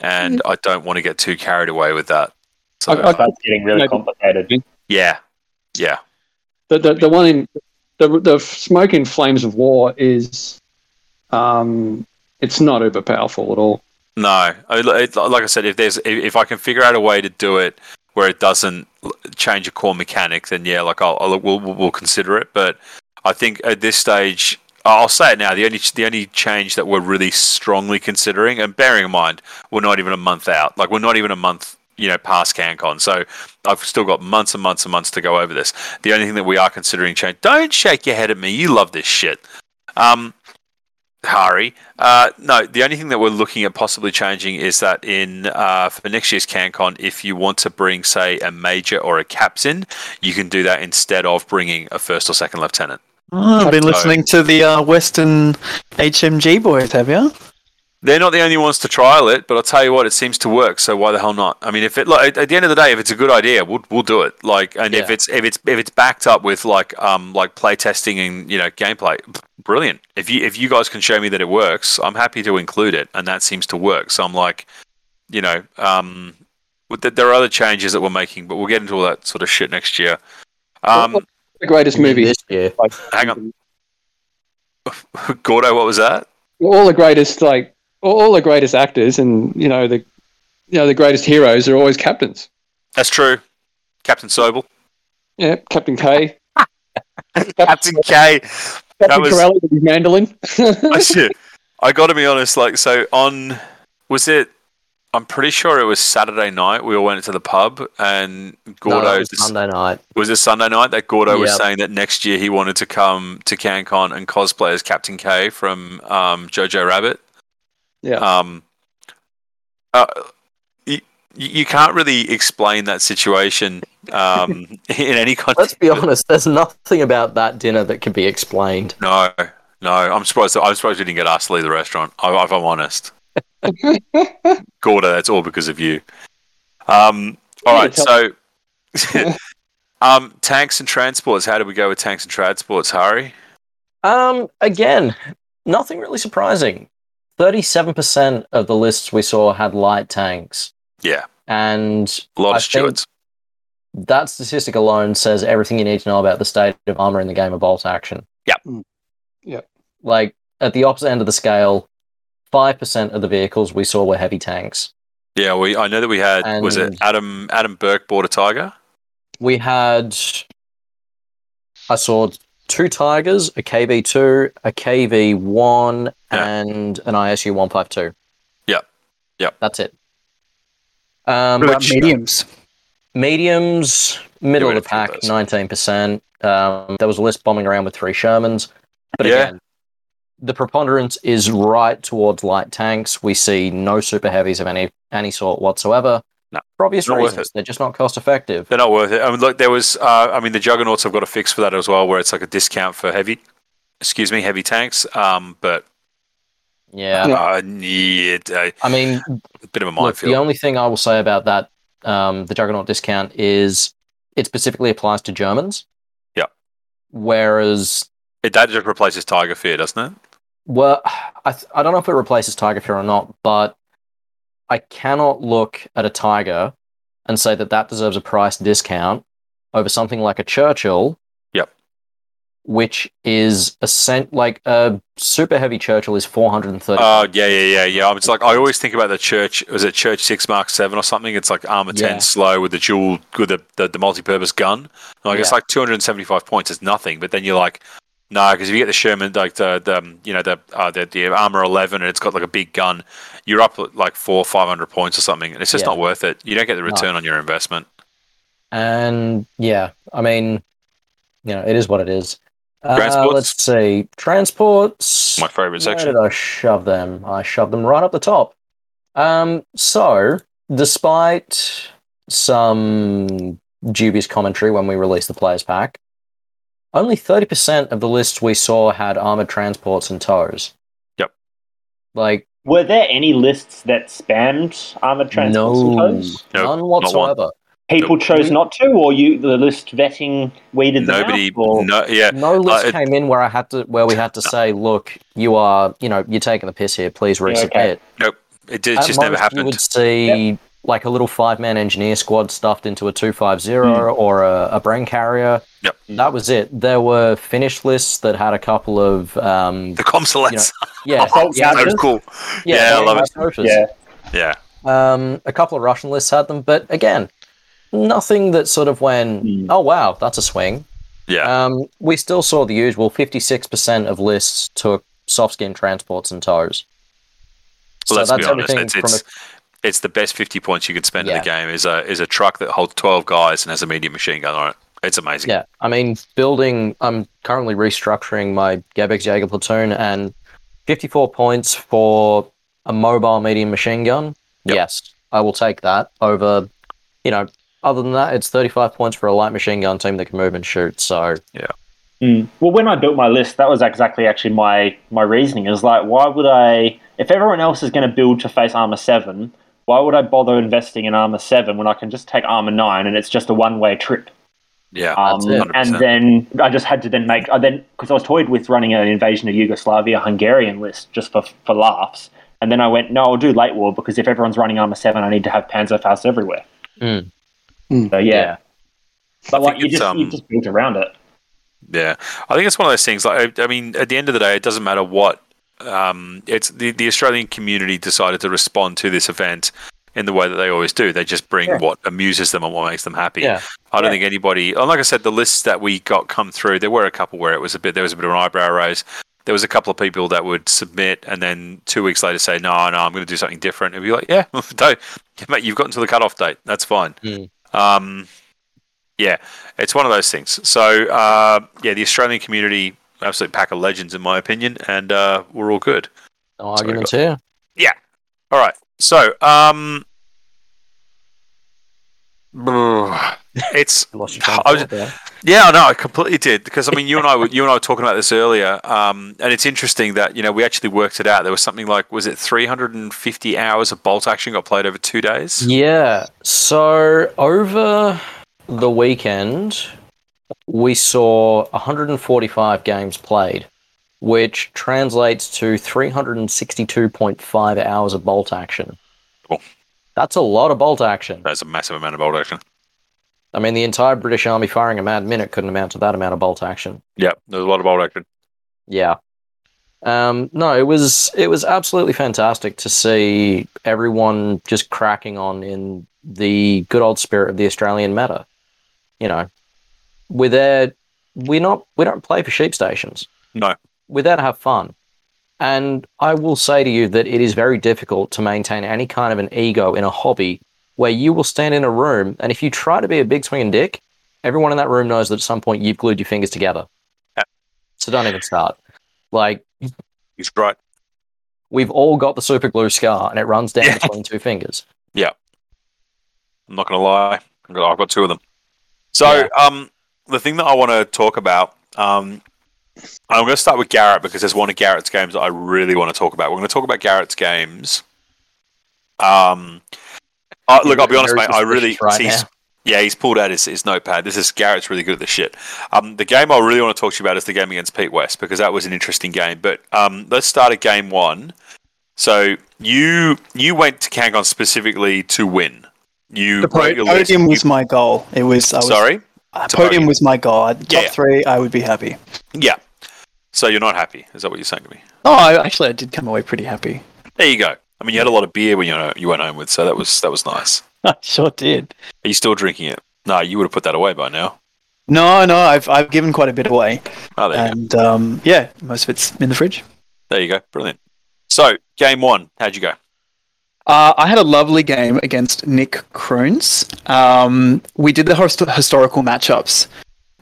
and I don't want to get too carried away with that. So I- I- That's getting really Maybe. complicated. yeah, yeah, The the, the one in the the smoke in Flames of War is, um, it's not uber powerful at all. no. I, it, like I said, if there's if, if I can figure out a way to do it where it doesn't change a core mechanic, then yeah, like I'll, I'll we'll, we'll we'll consider it. But I think at this stage, I'll say it now. The only the only change that we're really strongly considering, and bearing in mind, we're not even a month out. Like we're not even a month, you know, past CanCon. So I've still got months and months and months to go over this. The only thing that we are considering change. Don't shake your head at me. You love this shit. Um, Hari. Uh, no, the only thing that we're looking at possibly changing is that in uh, for next year's CanCon, if you want to bring, say, a major or a captain, you can do that instead of bringing a first or second lieutenant. Oh, I've been listening to the uh, Western HMG boys, have you? They're not the only ones to trial it, but I'll tell you what, it seems to work. So why the hell not? I mean, if it like at the end of the day, if it's a good idea, we'll we'll do it. Like, and if it's if it's if it's backed up with like um like play testing and you know gameplay, brilliant. If you if you guys can show me that it works, I'm happy to include it, and that seems to work. So I'm like, you know, um, there are other changes that we're making, but we'll get into all that sort of shit next year. Um, The greatest movie. this year. hang on, Gordo, what was that? all the greatest like all all the greatest actors and you know the you know the greatest heroes are always captains. That's true. Captain Sobel. Yeah, Captain K, Captain K. Captain was- Corelli with his mandolin. I see. I got to be honest. Like, so on was it? I'm pretty sure it was Saturday night. We all went to the pub, and No, Gordo that was Sunday night. was it Sunday night that Gordo was saying that next year he wanted to come to CanCon and cosplay as Captain K from um, Jojo Rabbit. Yeah. Um. Uh, you, you can't really explain that situation um, in any context. Let's be honest. There's nothing about that dinner that can be explained. No, no. I'm surprised. I'm surprised we didn't get asked to leave the restaurant. If I'm honest, Gorda, that's all because of you. Um. All Yeah, right. tell- So, um, tanks and transports. How do we go with tanks and transports, Harry? Um, again, nothing really surprising. Thirty-seven percent of the lists we saw had light tanks, Yeah, and a lot I of think- stewards. that statistic alone says everything you need to know about the state of armor in the game of bolt action. Yep. Mm. Yep. Like at the opposite end of the scale, five percent of the vehicles we saw were heavy tanks. Yeah, we. I know that we had. was it Adam? Adam Burke bought a tiger. We had, I saw two Tigers, a KV2, a KV1, Yeah. and an ISU 152. Yep. Yep. That's it. Um, What about Which- mediums? mediums, middle Yeah, of the we had a pack, 19%. Um, there was a list bombing around with three Shermans. But Yeah. again, the preponderance is right towards light tanks. We see no super heavies of any any sort whatsoever. No, for obvious reasons. They're just not cost effective. They're not worth it. I mean, look, there was. Uh, I mean, the Juggernauts have got a fix for that as well, where it's like a discount for heavy. Excuse me, heavy tanks. Um, but Yeah. Uh, yeah, uh, I mean, a bit of a look, minefield. the only thing I will say about that, um, the Juggernaut discount is it specifically applies to Germans. Yeah. Whereas, It, that just replaces Tiger Fear, doesn't it? well, I, th- I don't know if it replaces Tiger Fear or not, but I cannot look at a Tiger and say that that deserves a price discount over something like a Churchill. Yep. Which is a cent like a super heavy Churchill is four hundred and thirty. Oh yeah, yeah, yeah, yeah. It's like I always think about the church. Was it Church Six Mark Seven or something? It's like armor ten Yeah. slow with the dual with the the, the multi-purpose gun. Like it's like two hundred and seventy-five points is nothing. But then you're like, no, because if you get the Sherman, like the the um, you know the uh, the, the armor eleven, and it's got like a big gun, you're up like four five hundred points or something, and it's just Yeah. not worth it. You don't get the return on your investment. And yeah, I mean, you know, it is what it is. Uh, let's see. Transports. My favorite Where section. did I shove them? I shoved them right up the top. Um, so, despite some dubious commentary when we released the players pack, only 30% of the lists we saw had armored transports and tows. Yep. Like, Were there any lists that spammed armored transports and no, tows? Nope, none whatsoever. People chose not to, or you the list vetting weeded them Nobody, out? Or, no, yeah, No list uh, it- came in where I had to, where we had to say, "Look, you are, you know, you're taking the piss here. Please Yeah, resubmit." okay. nope. It, did, it At just never happened. You would see like a little five-man engineer squad stuffed into a two-five-zero Hmm. or a, a Bren carrier. Yep. That was it. There were finished lists that had a couple of, um, The Komsomolets. yeah, Assault yeah, that was cool. Yeah, I love it. notice. yeah, Yeah, Um, a couple of Russian lists had them, but again, nothing that sort of went, Hmm. oh wow, that's a swing. yeah. Um, we still saw the usual. Fifty-six percent of lists took soft skin transports and tows. Well, let's so be that's honest. everything It's, from it's, it's the best 50 points you could spend in Yeah. the game is a is a truck that holds 12 guys and has a medium machine gun on it. It's amazing. Yeah, I mean, building. I'm currently restructuring my Gebirgsjäger platoon, and 54 points for a mobile medium machine gun. Yep. Yes, I will take that over. You know, other than that, it's 35 points for a light machine gun team that can move and shoot. So Mm. Well, when I built my list, that was exactly actually my my reasoning. Is like, why would I? If everyone else is going to build to face armor seven, why would I bother investing in armor seven when I can just take armor nine and it's just a one way trip? Yeah. Um, That's and 100%. then I just had to then make I then because I was toyed with running an invasion of Yugoslavia Hungarian list just for for laughs, and then I went no, I'll do late war because if everyone's running armor seven, I need to have Panzerfaust everywhere. Mm. So yeah, but I like you it's, just you um, just built around it. Yeah, I think it's one of those things. Like, I I mean, at the end of the day, it doesn't matter what. Um, it's the the Australian community decided to respond to this event in the way that they always do. They just bring Yeah. what amuses them and what makes them happy. Yeah. I don't Yeah. think anybody. and Like I said, the lists that we got come through, there were a couple where it was a bit. There was a bit of an eyebrow raise. There was a couple of people that would submit and then two weeks later say, "No, no, I'm going to do something different." And be like, "Yeah, don't, mate, you've got until the cutoff date. That's fine." Mm. Um, yeah, it's one of those things. So, uh, yeah, the Australian community, absolute pack of legends, in my opinion, and uh, we're all good. no arguments here. Yeah. All right. So, um, it's I was- yeah, I know, I completely did because I mean, you and I, were, you and I were talking about this earlier, um, and it's interesting that you know we actually worked it out. There was something like, was it 350 hours of bolt action got played over two days? Yeah. So over the weekend, we saw 145 games played, which translates to 362.5 hours of bolt action. Cool. That's a lot of bolt action. That's a massive amount of bolt action. I mean, the entire British Army firing a mad minute couldn't amount to that amount of bolt action. Yeah, there's a lot of bolt action. Yeah. Um, no, it was it was absolutely fantastic to see everyone just cracking on in the good old spirit of the Australian meta. You know, we're there. We're not. We don't play for sheep stations. No. We're there to have fun. And I will say to you that it is very difficult to maintain any kind of an ego in a hobby where you will stand in a room and if you try to be a big swinging dick, everyone in that room knows that at some point you've glued your fingers together. Yeah. So don't even start. Like He's right. we've all got the super glue scar and it runs down Yeah. between two fingers. Yeah. I'm not going to lie. I've got, two of them. So, Yeah. um, the thing that I want to talk about, um, I'm going to start with Garrett because there's one of Garrett's games that I really want to talk about. We're going to talk about Garrett's games. Um, uh, look, I'll be honest, mate. I really right he's- now. yeah, he's pulled out his, his notepad. This is Garrett's really good at this shit. Um, the game I really want to talk to you about is the game against Pete West because that was an interesting game. But um, let's start at game one. So you you went to CanCon specifically to win. You The po- wrote your list. podium was You- my goal. It was. I was sorry. Uh, Sorry. podium was my goal. Top Yeah, three, I would be happy. Yeah. So you're not happy? Is that what you're saying to me? Oh, I, actually, I did come away pretty happy. There you go. I mean, you had a lot of beer when you you went home with, so that was that was nice. I sure did. Are you still drinking it? No, you would have put that away by now. No, no, I've I've given quite a bit away, Oh, there you go. and um, yeah, most of it's in the fridge. There you go. Brilliant. So, game one, how'd you go? Uh, I had a lovely game against Nick Kroons. Um, we did the hist- historical matchups,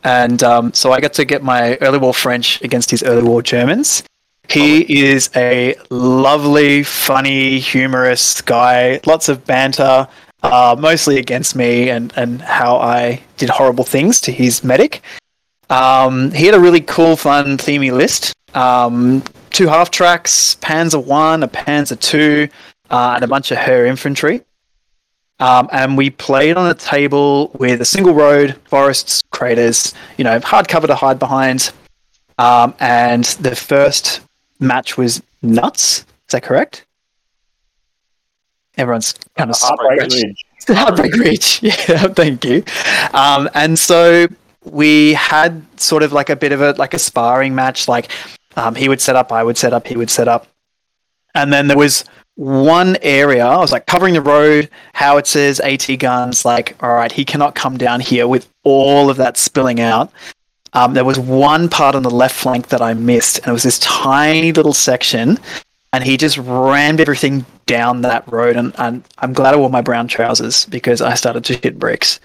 and um, so I got to get my early war French against his early war Germans. He is a lovely, funny, humorous guy. Lots of banter, uh, mostly against me and, and how I did horrible things to his medic. Um, he had a really cool, fun, themey list. Um, two half tracks, Panzer one, a Panzer two, uh, and a bunch of Heer infantry. Um, and we played on a table with a single road, forests, craters, you know, hard cover to hide behind. Um, and the first match was nuts. Is that correct? Everyone's kind of Heartbreak. Ridge. Heartbreak Ridge. Yeah, thank you. Um, and so we had sort of like a bit of a like a sparring match. Like um, he would set up, I would set up, he would set up, and then there was one area. I was like covering the road, howitzers, AT guns. Like, all right, he cannot come down here with all of that spilling out. Um, there was one part on the left flank that I missed, and it was this tiny little section, and he just rammed everything down that road. And, and I'm glad I wore my brown trousers because I started to hit bricks.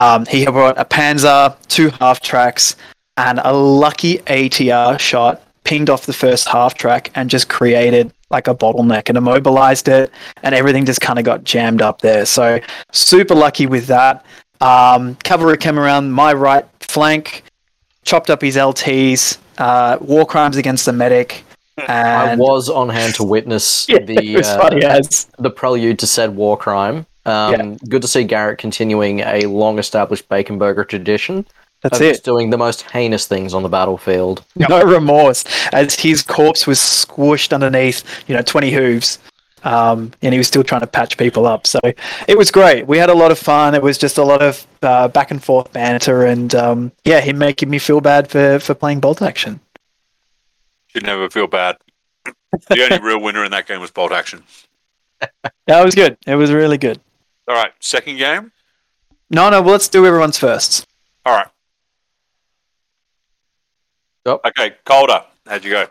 Um, he had brought a Panzer, two half tracks, and a lucky ATR shot pinged off the first half track and just created like a bottleneck and immobilized it, and everything just kind of got jammed up there. So super lucky with that. Um, cavalry came around my right flank, chopped up his LTs, uh, war crimes against the medic, I was on hand to witness Yeah, the uh, the prelude to said war crime. Um, Good to see Garrett continuing a long-established Bacon Burger tradition that's it. doing the most heinous things on the battlefield. no remorse as his corpse was squished underneath you know 20 hooves um, and he was still trying to patch people up so it was great we had a lot of fun it was just a lot of uh, back and forth banter and um, yeah him making me feel bad for, for playing bolt action Should never feel bad. The only real winner in that game was Bolt Action. that was good it was really good All right, second game. no no well, let's do everyone's first All right. Yep. Okay, Calder, how'd you go?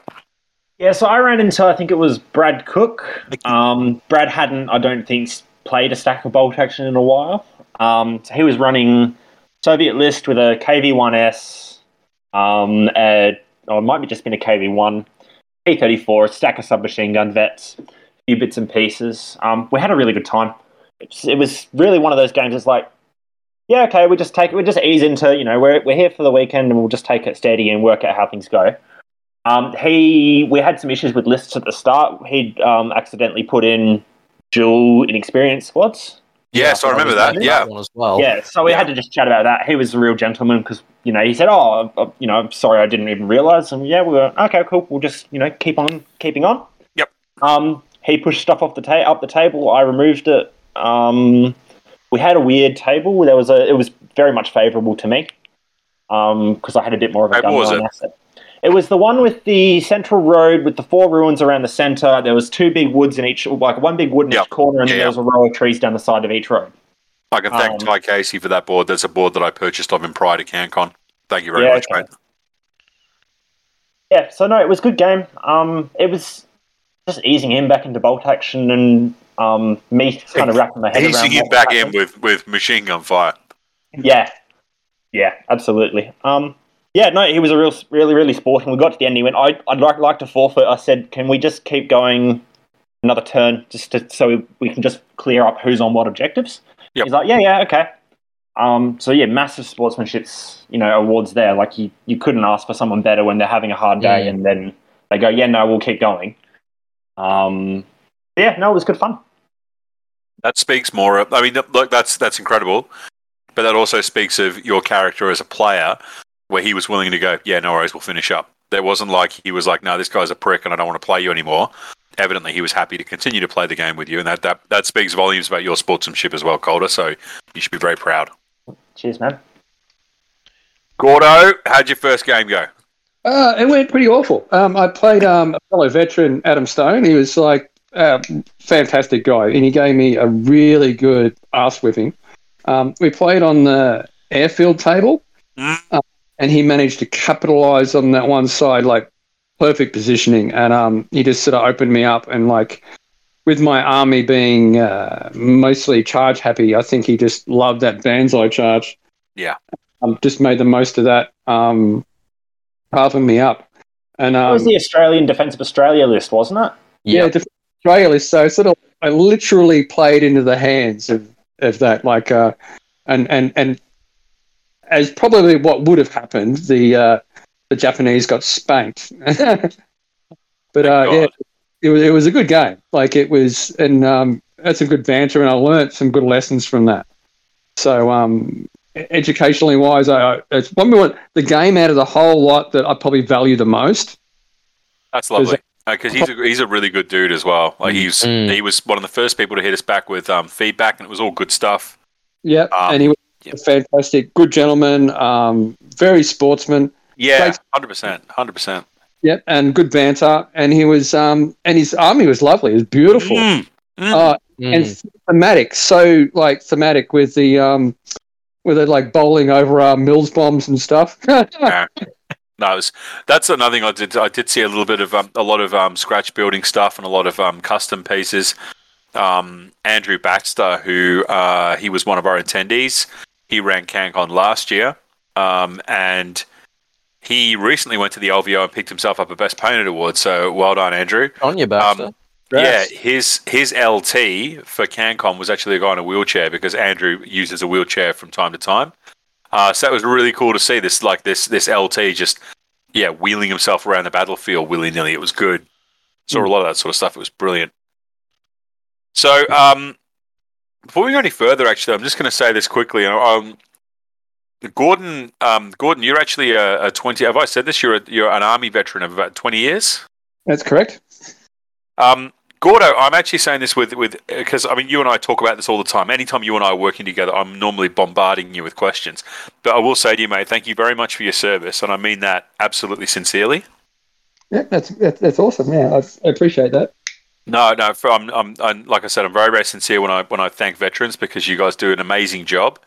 Yeah, so I ran into I think it was Brad Cook. Um, Brad hadn't, I don't think, played a stack of bolt action in a while. Um, so he was running Soviet list with a KV1S, um, a, or it might be just been a KV1, T34, a stack of submachine gun vets, a few bits and pieces. Um, we had a really good time. It was really one of those games. It's like, yeah, okay, we just take it, we just ease into, you know, we're we're here for the weekend and we'll just take it steady and work out how things go. Um, he, we had some issues with lists at the start. He'd um, accidentally put in dual inexperienced squads. Yes, I remember that. Yeah. one as well. Yeah, so we Yeah. had to just chat about that. He was a real gentleman because you know he said, "Oh, uh, you know, I'm sorry, I didn't even realize." And yeah, we were okay, cool. We'll just you know keep on keeping on. Yep. Um, he pushed stuff off the ta- up the table. I removed it. Um, we had a weird table. There was a. It was very much favourable to me. Um, because I had a bit more of a what was gun it? asset. It was the one with the central road with the four ruins around the centre. There was two big woods in each, like one big wood in Yep. each corner, and then Yeah, there was a row of trees down the side of each road. I can thank Um, Ty Casey for that board. That's a board that I purchased of him prior to CanCon. Thank you very Yeah, much, okay. mate. Yeah, so no, it was a good game. Um, it was just easing him back into bolt action and um, me kind of wrapping my head around. Easing him what back happened. in with, with machine gun fire. Yeah, yeah, absolutely. Um, yeah, no, he was a real, really, really sporting. We got to the end. He went, I, "I'd like, like to forfeit." I said, "Can we just keep going another turn, just to, so we, we can just clear up who's on what objectives?" Yep. He's like, "Yeah, yeah, okay." Um, so yeah, massive sportsmanship's you know awards there. Like you, you couldn't ask for someone better when they're having a hard day, Mm. and then they go, yeah, no, we'll keep going. Um, yeah, no, it was good fun. That speaks more. Of, I mean, look, that's that's incredible, but that also speaks of your character as a player, where he was willing to go. Yeah, no worries, we'll finish up. There wasn't like he was like, no, this guy's a prick, and I don't want to play you anymore. Evidently, he was happy to continue to play the game with you, and that that, that speaks volumes about your sportsmanship as well, Calder. So you should be very proud. Cheers, man. Gordo, how'd your first game go? Uh, it went pretty awful. Um, I played um, a fellow veteran, Adam Stone. He was like a fantastic guy, and he gave me a really good ass whipping. Um, we played on the airfield table, Mm. uh, and he managed to capitalize on that one side, like perfect positioning. And um, he just sort of opened me up, and like with my army being uh, mostly charge happy, I think he just loved that Banzai charge. Yeah. Um, just made the most of that. Um, carving me up. And That um, was the Australian Defence of Australia list, wasn't it? yeah, Yep. Australia so sort of I literally played into the hands of, of that, like uh, and and and as probably what would have happened, the uh, the Japanese got spanked. but uh, yeah, it was it was a good game. Like it was, and um, had some good banter, and I learnt some good lessons from that. So um, educationally wise, I, I it's probably what the game out of the whole lot that I probably value the most. That's lovely. Because he's a, he's a really good dude as well. Like he's Mm. he was one of the first people to hit us back with um, feedback, and it was all good stuff. Yeah, Um, and he was yeah. a fantastic, good gentleman, um, very sportsman. Yeah, hundred percent, hundred percent. Yep, and good banter. And he was, um, and his army was lovely. It was beautiful. Mm. Mm. Uh, Mm. and thematic, so like thematic with the um, with it like bowling over our mills bombs and stuff. No, was, that's another thing I did. I did see a little bit of um, a lot of um, scratch building stuff and a lot of um, custom pieces. Um, Andrew Baxter, who uh, he was one of our attendees, he ran CanCon last year, um, and he recently went to the LVO and picked himself up a Best Painted award. So well done, Andrew. On you, Baxter. Yeah, his his LT for CanCon was actually a guy in a wheelchair because Andrew uses a wheelchair from time to time. Uh, so that was really cool to see this like this this LT just yeah wheeling himself around the battlefield willy nilly. It was good. Saw a lot of that sort of stuff. It was brilliant. So um, before we go any further, actually, I'm just going to say this quickly. Um, Gordon, um, Gordon, you're actually a, a 20. Have I said this? You're a, you're an army veteran of about 20 years. That's correct. Um, Gordo, I'm actually saying this with with because I mean you and I talk about this all the time. Anytime you and I are working together, I'm normally bombarding you with questions. But I will say to you, mate, thank you very much for your service, and I mean that absolutely sincerely. Yeah, that's that's, that's awesome. Yeah, I, I appreciate that. No, no, for, I'm, I'm, I'm, like I said, I'm very, very sincere when I when I thank veterans because you guys do an amazing job.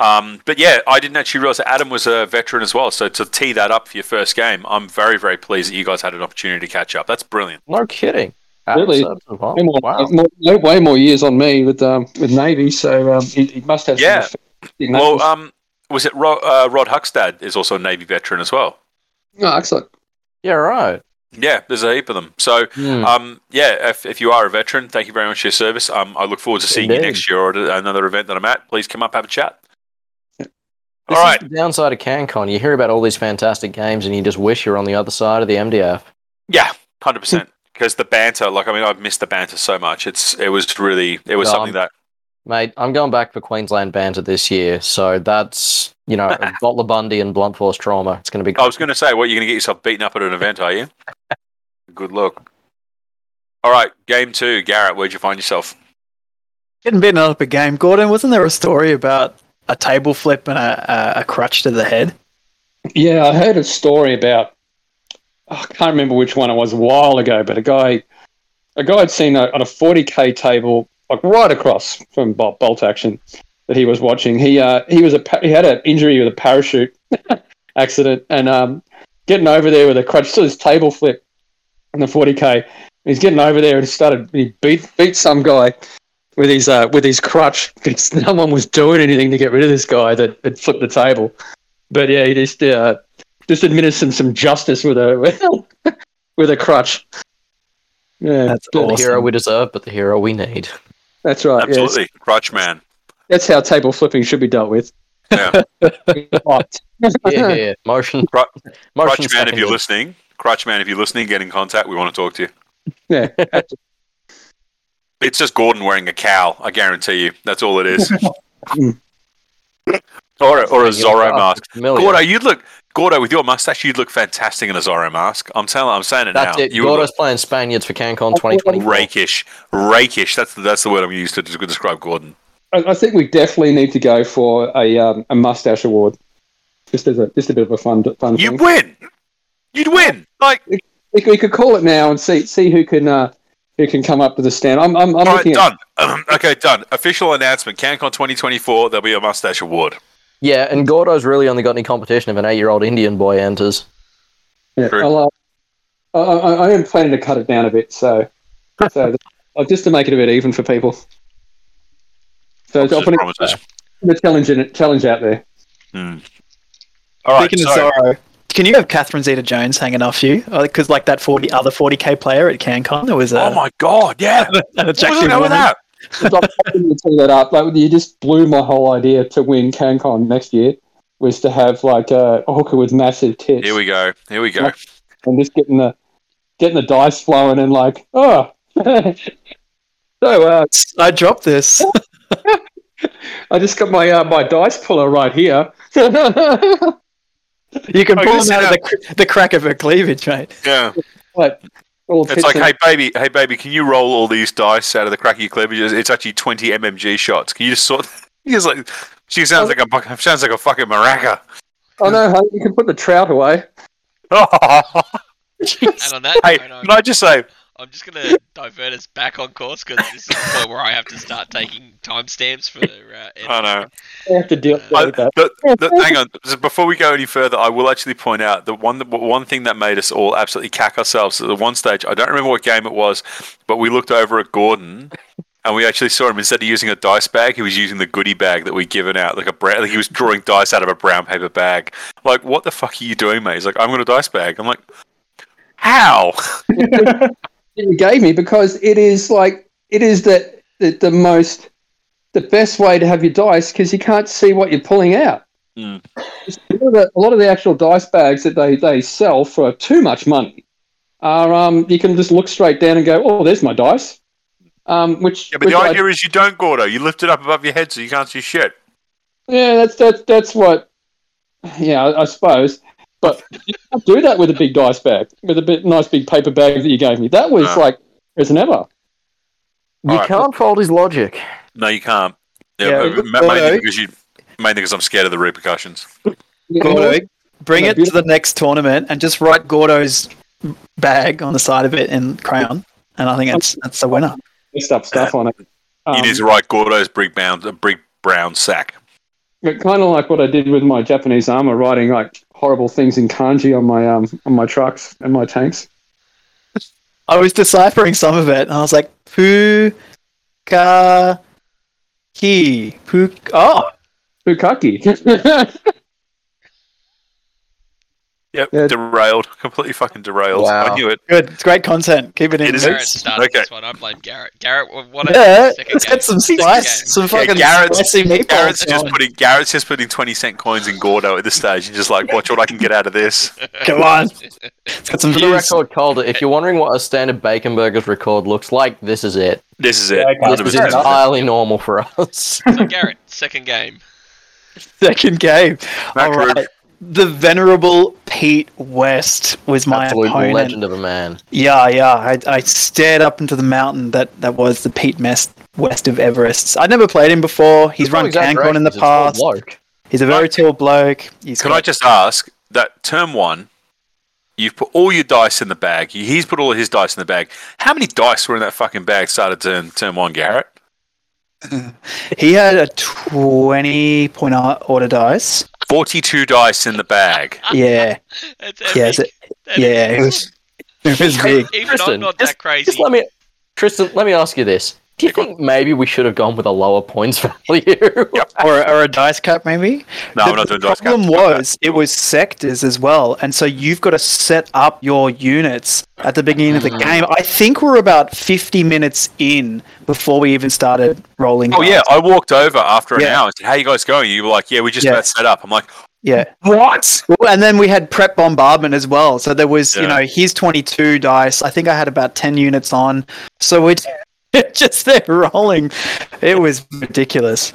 Um, but yeah, I didn't actually realize that Adam was a veteran as well. So to tee that up for your first game, I'm very, very pleased that you guys had an opportunity to catch up. That's brilliant. No kidding. Really? Absolutely. Wow. Way more, Wow. more- way- way more years on me with um, with Navy, so um, he, he must have. some Yeah. effect in Well, um, was it Rod, uh, Rod Huckstad is also a Navy veteran as well. oh, excellent. Yeah, right. Yeah, there's a heap of them. So, Hmm. um, yeah, if, if you are a veteran, thank you very much for your service. Um, I look forward to seeing you next year or at another event that I'm at. Please come up, have a chat. This All right. is the downside of CanCon. You hear about all these fantastic games and you just wish you're on the other side of the MDF. Yeah, hundred percent. Because the banter, like I mean, I've missed the banter so much. It's it was really it was Um, something that Mate, I'm going back for Queensland banter this year, so that's, you know, Butler Bundy and Blunt Force Trauma. It's going to be I was going to say. What you're going to get yourself beaten up at an event, are you? Good luck. All right, game two, Garrett. Where'd you find yourself? Getting beaten up a game. Gordon, wasn't there a story about a table flip and a, a, a crutch to the head? Yeah, I heard a story about. Oh, I can't remember which one it was a while ago, but a guy, a guy had seen a, on a 40k table, like right across from Bolt, Bolt Action, that he was watching. He uh, he was a he had an injury with a parachute accident, and um, getting over there with a crutch, So his table flip on the 40k. He's getting over there and he started he beat beat some guy with his uh, with his crutch because no one was doing anything to get rid of this guy that had flipped the table. But yeah, he just uh, just administered some justice with a with a crutch. Yeah, That's not the hero we deserve, but the hero we need. that's right. Yes. Absolutely, Crutch Man. That's how table flipping should be dealt with. Yeah. But- Yeah, yeah. Motion. Cru- motion Crutch man, if you're seconded. listening, Crutch man, if you're listening, get in contact. We want to talk to you. yeah. It's just Gordon wearing a cowl. I guarantee you. That's all it is. Or a, or a Zorro up mask. familiar. Gordo, you'd look Gordo with your mustache. You'd look fantastic in a Zorro mask. I'm telling. I'm saying it That's now. it. You would Gordo's playing Spaniards for CanCon 2020. look rakish, rakish. That's the, that's the word I'm used to to describe Gordon. I, I think we definitely need to go for a um, a mustache award. Just as a just a bit of a fun fun You'd thing. win. You'd win. Like We, could- we could call it now and see see who can uh, who can come up to the stand. I'm I'm, I'm all right, looking at done. okay, done. Official announcement. CanCon 2024. There'll be a mustache award. Yeah, and Gordo's really only got any competition if an eight-year-old Indian boy enters. Yeah, I'll, uh, I, I, I am planning to cut it down a bit, so so uh, just to make it a bit even for people. So I'll put promises. the challenge in challenge out there. Hmm. All right. Speaking so- of Zorro, can you have Catherine Zeta-Jones hanging off you? Because like that 40 other 40k player at CanCon, there was a, oh my god! Yeah. an What was attractive going with woman. that? I'm hoping to tee that up. Like you just blew my whole idea to win CanCon next year was to have like a hooker with massive tits Here we go. Here we go. and just getting the getting the dice flowing and like oh. so uh, I dropped this. I just got my uh, my dice puller right here. You can Oh, pull you them out of the, the crack of her cleavage, mate. Yeah. Like, all It's like, and- hey baby, hey baby, can you roll all these dice out of the crack of your cleavages? It's actually twenty MMG shots. Can you just sort? He's like, she sounds like a bu- sounds like a fucking maraca. Oh no, hey, you can put the trout away. And on that hey, note, can I just say, I'm just gonna divert us back on course because this is the point where I have to start taking timestamps for. Uh, I know. I have to deal I, with that. the, the, hang on, just before we go any further, I will actually point out the one one thing that made us all absolutely cack ourselves at the one stage. I don't remember what game it was, but we looked over at Gordon. And we actually saw him instead of using a dice bag, he was using the goodie bag that we'd given out, like a brown. Like he was drawing dice out of a brown paper bag. Like, what the fuck are you doing, mate? He's like, I'm got a dice bag. I'm like, how? you gave me because it is like it is the the, the most the best way to have your dice because you can't see what you're pulling out. Mm. A, lot of the, a lot of the actual dice bags that they, they sell for too much money are um you can just look straight down and go oh there's my dice um which, Yeah, but which the I- idea is you don't, Gordo. You lift it up above your head so you can't see shit. yeah that's that's that's what yeah I, I suppose but you can't do that with a big dice bag with a bit nice big paper bag that you gave me that was No. like as never You Alright. can't fold his logic. No, you can't. Yeah, Yeah, mainly Gordo- because you, mainly because I'm scared of the repercussions. Gordo, bring it to the next tournament and just write Gordo's bag on the side of it in crayon, and I think that's that's the winner. messed up stuff on it. you Um, need to write Gordo's big brown, a big brown sack. kind of like what I did with my Japanese armor, writing like horrible things in kanji on my um on my trucks and my tanks. I was deciphering some of it, and I was like, "Pukaki, ka ki pu." Oh, Bukaki. Yep, Yeah. derailed, completely fucking derailed. Wow. I knew it. good. It's great content. Keep it in. It is- Garrett It's- started Okay. this one. I blame Garrett. Garrett, wh- what Yeah, second let's game? get some Second spice, game. some Yeah, fucking Garrett's- spicy meatballs. Garrett's just going. putting Garrett's just putting twenty cent coins in Gordo at this stage, and just like, watch what I can get out of this. Come on, let's get some For the record, Calder, if you're wondering what a standard bacon burgers record looks like, this is it. This is it. Yeah, okay. This is entirely normal for us. So Garrett, second game. Second game. Matt All Crew. right. The venerable Pete West was my Absolute opponent. legend of a man. Yeah, yeah. I, I stared up into the mountain that, that was the Pete Mest West of Everest. I'd never played him before. He's run CanCon in the He's a past. bloke. He's a very tall bloke. He's Can got- I just ask that term one? You've put all your dice in the bag. He's put all of his dice in the bag. How many dice were in that fucking bag? Started turn term one, Garrett. He had a twenty point order dice. Forty-two dice in the bag. Yeah, That's yeah, epic. so- That yeah. It is- was it was big. Even Tristan, I'm not just- that crazy. Just let me, Tristan, let me ask you this: Do you think maybe we should have gone with a lower points value? or, or a dice cap maybe. No, the, we're not doing dice cap. The problem was it was sectors as well, and so you've got to set up your units at the beginning of the mm. game. I think we're about fifty minutes in before we even started rolling. Oh yeah. I walked over after an Yeah. hour and said, "How you guys going?" You were like, "Yeah, we just Yeah. about set up." I'm like, yeah. "What?" Well, and then we had prep bombardment as well. So there was, you know, here's 22 dice. I think I had about 10 units on. So we're just there rolling. It was ridiculous.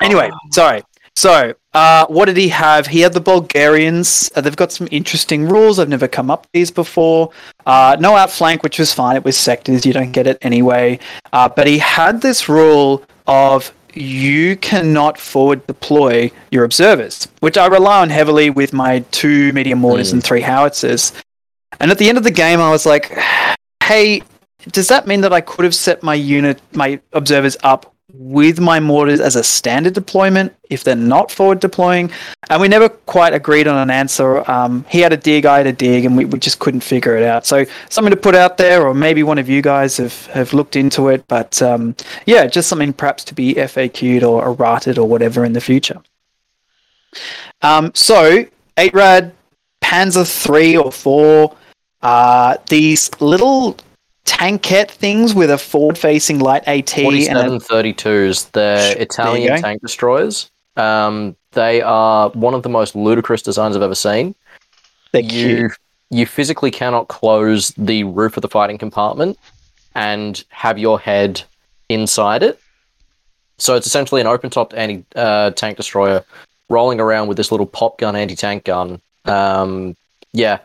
Anyway, sorry. So, uh, what did he have? He had the Bulgarians. Uh, they've got some interesting rules. I've never come up these before. Uh, no outflank, which was fine. It was sectors. You don't get it anyway. Uh, but he had this rule of you cannot forward deploy your observers, which I rely on heavily with my two medium mortars and three howitzers. And at the end of the game, I was like, hey, does that mean that I could have set my unit, my observers up with my mortars as a standard deployment if they're not forward deploying? And we never quite agreed on an answer. Um, he had a dig, I had a dig, and we, we just couldn't figure it out. So something to put out there, or maybe one of you guys have, have looked into it. But um, yeah, just something perhaps to be FAQ'd or errated or whatever in the future. Um, so, 8 rad Panzer 3 or 4, uh, these little tankette things with a forward facing light AT and a 4732s, they're Italian tank destroyers. Um, they are one of the most ludicrous designs I've ever seen. they're you cute. you physically cannot close the roof of the fighting compartment and have your head inside it. So it's essentially an open-topped anti uh, tank destroyer rolling around with this little pop gun anti-tank gun. Um, yeah,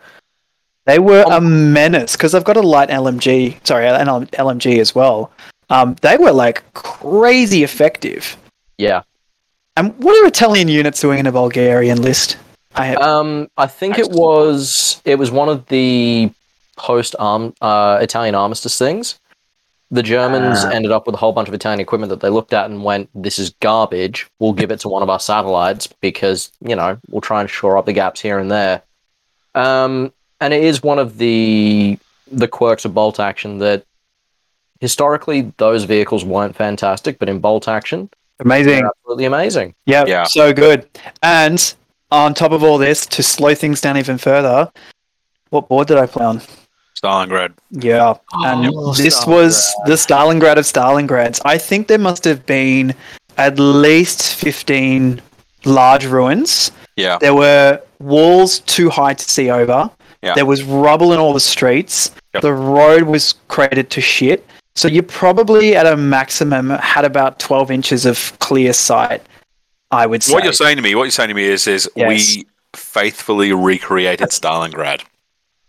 They were a menace because I've got a light LMG, sorry, an LMG as well. Um, they were like crazy effective. yeah. And what are Italian units doing in a Bulgarian list? I have, Um, I think it was it was one of the post arm uh, Italian armistice things. The Germans Ah. ended up with a whole bunch of Italian equipment that they looked at and went, "This is garbage. We'll give it to one of our satellites because you know we'll try and shore up the gaps here and there." Um, and it is one of the the quirks of bolt action that historically those vehicles weren't fantastic, but in bolt action, amazing. absolutely amazing. Yeah, Yeah. so good. And on top of all this, to slow things down even further, what board did I play on? Stalingrad. Yeah, oh, and Oh, this was the Stalingrad of Stalingrads. I think there must have been at least 15 large ruins. Yeah. There were walls too high to see over. Yeah. There was rubble in all the streets. Yep. The road was created to shit. So you probably at a maximum had about 12 inches of clear sight, I would say. What you're saying to me, what you're saying to me is, is Yes. we faithfully recreated Stalingrad.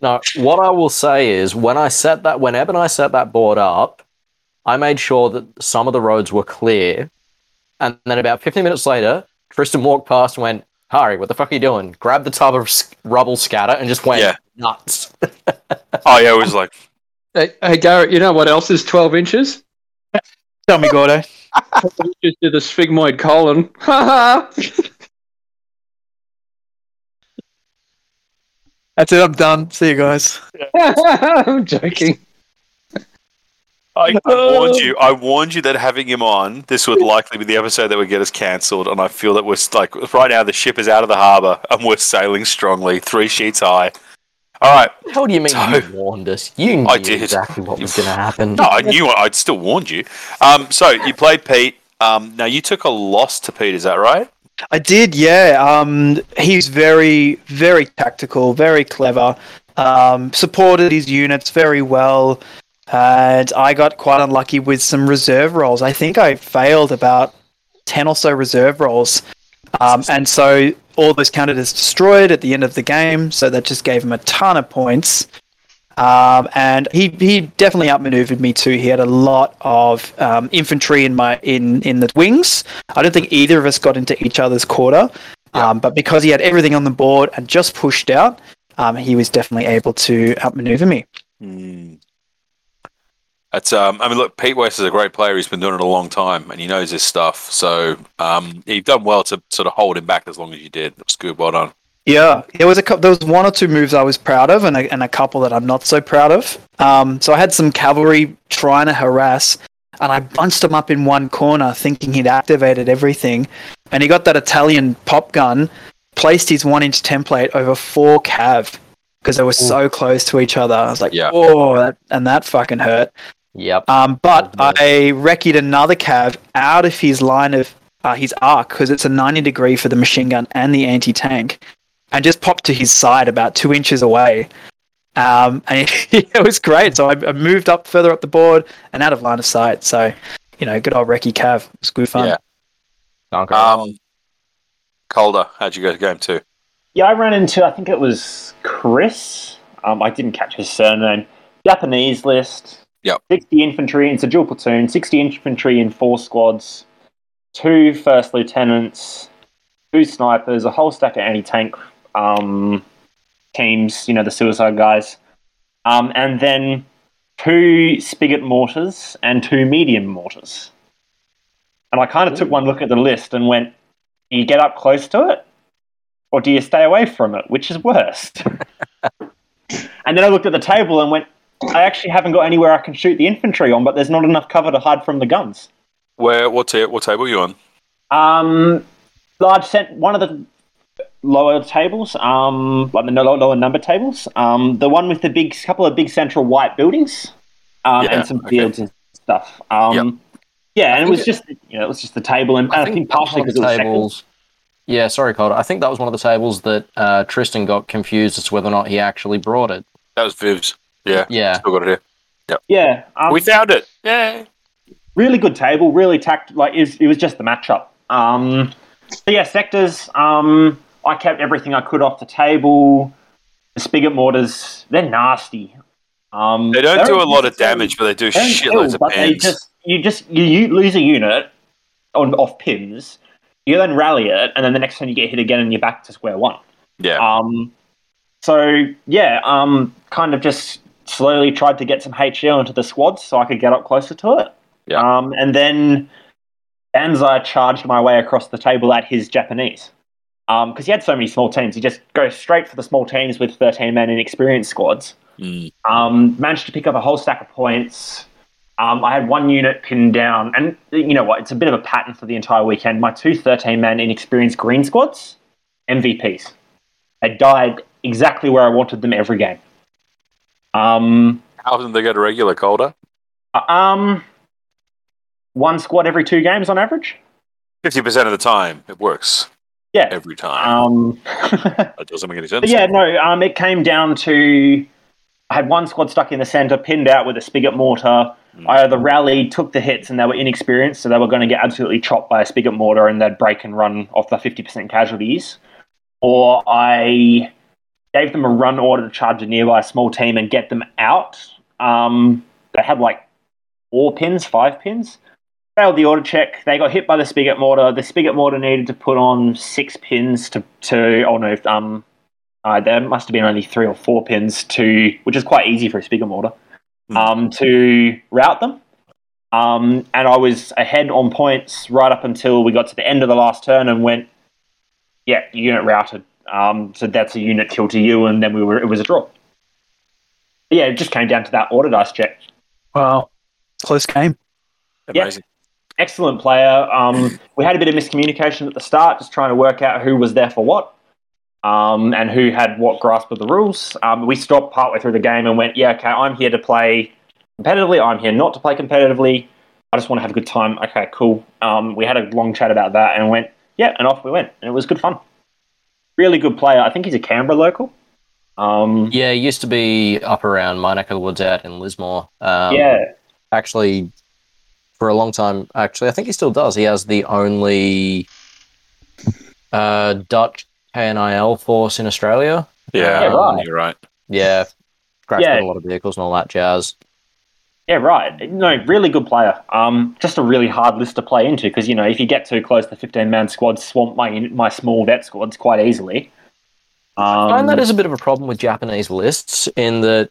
No, what I will say is when I set that, when Eb and I set that board up, I made sure that some of the roads were clear. And then about 15 minutes later, Tristan walked past and went, Harry, what the fuck are you doing? Grabbed the tub of rubble scatter and just went Yeah. nuts. Oh yeah, it was like Hey, hey, Garrett, you know what else is 12 inches? Tell me, Gordo. Just did a sigmoid colon. That's it. I'm done. See you guys. I'm joking. I, I warned you. I warned you that having him on, this would likely be the episode that would get us cancelled. And I feel that we're like right now the ship is out of the harbour and we're sailing strongly, three sheets high. All right. What the hell do you mean So- you warned us? You knew I did. exactly what was going to happen. No, I knew. I'd still warned you. Um, so you played Pete. Um, now you took a loss to Pete. Is that right? I did, yeah. Um, he's very, very tactical, very clever. Um, supported his units very well, and I got quite unlucky with some reserve rolls. I think I failed about ten or so reserve rolls, um, and so all those counted as destroyed at the end of the game. So that just gave him a ton of points. Um, and he, he definitely outmaneuvered me too. He had a lot of um, infantry in my in in the wings. I don't think either of us got into each other's quarter, um, but because he had everything on the board and just pushed out, um, he was definitely able to outmaneuver me. Hmm. That's. Um, I mean, look, Pete West is a great player. He's been doing it a long time, and he knows his stuff. So um, you've done well to sort of hold him back as long as you did. It was good. Well done. Yeah, there was a cou- there was one or two moves I was proud of, and a, and a couple that I'm not so proud of. Um, so I had some cavalry trying to harass, and I bunched him up in one corner, thinking he'd activated everything, and he got that Italian pop gun, placed his one inch template over four cav because they were so close to each other. I was like, Yeah. oh, that, and that fucking hurt. Yep. Um, but I recce'd another cav out of his line of uh, his arc because it's a 90 degree for the machine gun and the anti tank, and just popped to his side about two inches away. Um, and it was great. So I, I moved up further up the board and out of line of sight. So, you know, good old Recce cav. It was good fun. Yeah. Conquer. Um, Calder, how'd you go to game two? Yeah, I ran into, I think it was Chris. Um, I didn't catch his surname. Japanese list. Yep. 60 infantry, it's a dual platoon, 60 infantry in four squads, two first lieutenants, two snipers, a whole stack of anti tank um, teams, you know, the suicide guys, um, and then two spigot mortars and two medium mortars. And I kind of took one look at the list and went, do you get up close to it? or do you stay away from it? Which is worst? and then I looked at the table and went, I actually haven't got anywhere I can shoot the infantry on, but there's not enough cover to hide from the guns. Where? What, ta- what table are you on? Um, large cent, one of the lower tables, um, like the lower, lower number tables, um, the one with the big couple of big central white buildings, um, Yeah, and some okay. fields and stuff. Um, yeah, and it was it- just you know it was just the table, and, and I, think, that partially because it the was second. tables. Yeah, sorry, Calder. I think that was one of the tables that uh, Tristan got confused as to whether or not he actually brought it. That was Viv's. Yeah. Yeah. Still got it here. Yeah, um, we found it. Yeah. really good table, really tact like it was, it was just the matchup. Um, so yeah, sectors. Um, I kept everything I could off the table. The spigot mortars, they're nasty. Um, They don't do a lot of damage, but they do they don't shitloads of but pins. just you just you, you lose a unit on off pins. You then rally it, and then the next time you get hit again, and you're back to square one. Yeah. Um, so yeah, um, kind of just slowly tried to get some HL into the squads so I could get up closer to it. Yeah. Um, and then Banzai charged my way across the table at his Japanese. Because he had so many small teams, he just goes straight for the small teams with 13 man inexperienced squads. Mm. Um, managed to pick up a whole stack of points. Um, I had one unit pinned down, and you know what? It's a bit of a pattern for the entire weekend. My two 13 man inexperienced green squads, MVPs. They died exactly where I wanted them every game. Um, How often do they go to regular Calder? um, one squad every two games on average. 50% of the time, it works. Yeah. Every time. Um, that doesn't make any sense. Yeah, no, um, it came down to I had one squad stuck in the center, pinned out with a spigot mortar. I either rallied, took the hits, and they were inexperienced, so they were going to get absolutely chopped by a spigot mortar and they'd break and run off the 50% casualties. Or I gave them a run order to charge a nearby small team and get them out. Um, they had like four pins, five pins. Failed the order check. They got hit by the spigot mortar. The spigot mortar needed to put on six pins to, to oh no, um, uh, there must have been only three or four pins to, which is quite easy for a spigot mortar, Hmm. um, to route them. Um, and I was ahead on points right up until we got to the end of the last turn and went, yeah, unit routed. Um, so that's a unit kill to you, and then we were it was a draw. But yeah, it just came down to that order dice check. Wow. Close game. yeah. Amazing. excellent player. Um, we had a bit of miscommunication at the start, just trying to work out who was there for what, um, and who had what grasp of the rules. Um, we stopped partway through the game and went, "Yeah, okay, I'm here to play competitively. I'm here not to play competitively. I just want to have a good time." Okay, cool. Um, we had a long chat about that and went, "Yeah," and off we went, and it was good fun. Really good player. I think he's a Canberra local. Um, Yeah, he used to be up around my neck of the woods out in Lismore. Um, yeah, Actually, for a long time, actually, I think he still does. He has the only uh, Dutch KNIL force in Australia. Yeah, Yeah, right. you're right. Yeah, crashed Yeah. a lot of vehicles and all that jazz. Yeah, right. No, really good player. Um, just a really hard list to play into because you know if you get too close, the fifteen man squad swamp my my small vet squads quite easily. I find Um, that is a bit of a problem with Japanese lists in that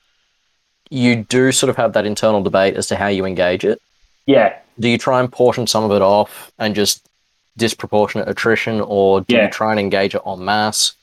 you do sort of have that internal debate as to how you engage it. yeah, Do you try and portion some of it off and just disproportionate attrition, or do Yeah. you try and engage it en masse?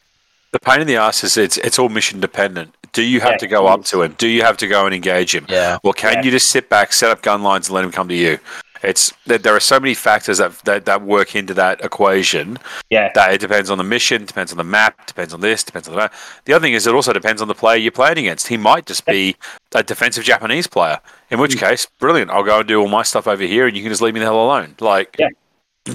The pain in the ass is it's it's all mission dependent. Do you have Yeah, to go up to him? Do you have to go and engage him? Yeah. Or can Yeah. you just sit back, set up gun lines, and let him come to you? It's there, there are so many factors that, that that work into that equation. Yeah. That it depends on the mission, depends on the map, depends on this, depends on that. The other thing is it also depends on the player you're playing against. He might just be a defensive Japanese player, in which mm. case, brilliant. I'll go and do all my stuff over here, and you can just leave me the hell alone. Like, Yeah.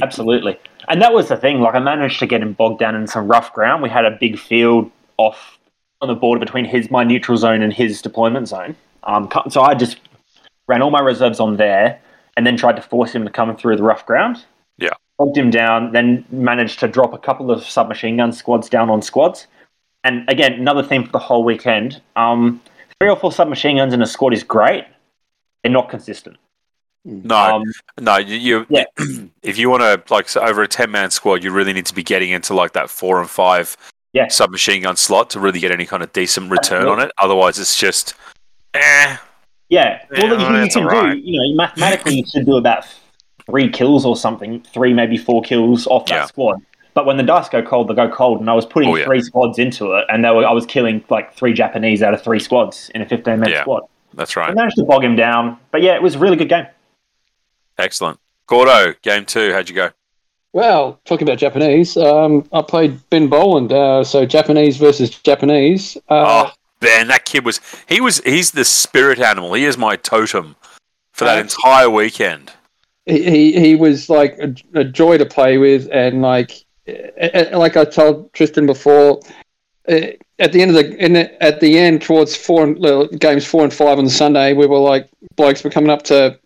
Absolutely. And that was the thing. Like, I managed to get him bogged down in some rough ground. We had a big field off on the border between his my neutral zone and his deployment zone. Um, so I just ran all my reserves on there, and then tried to force him to come through the rough ground. Yeah. bogged him down. Then managed to drop a couple of submachine gun squads down on squads. And again, another theme for the whole weekend. Um, three or four submachine guns in a squad is great. They're not consistent. no, Um, No, you, you Yeah. if you want to like so over a ten man squad, you really need to be getting into like that four and five Yeah. submachine gun slot to really get any kind of decent return on it. Otherwise, it's just eh. Yeah, well, Yeah, you, you can alright. do. You know, mathematically, you should do about three kills or something, three maybe four kills off that Yeah. squad. But when the dice go cold, they go cold, and I was putting Oh, yeah. three squads into it, and they were, I was killing like three Japanese out of three squads in a 15 minute Yeah. squad. That's right. I right. managed to bog him down, but yeah, it was a really good game. Excellent. Gordo, game two. How'd you go? Well, talking about Japanese, um, I played Ben Boland, uh, so Japanese versus Japanese. Uh, oh, Ben, that kid was he was he's the spirit animal. He is my totem for that Uh, entire weekend. he, he he was like a, a joy to play with, and like like I told Tristan before, eh, at the end of the in the, at the end towards four and, uh, games four and five on the Sunday, we were like blokes were coming up to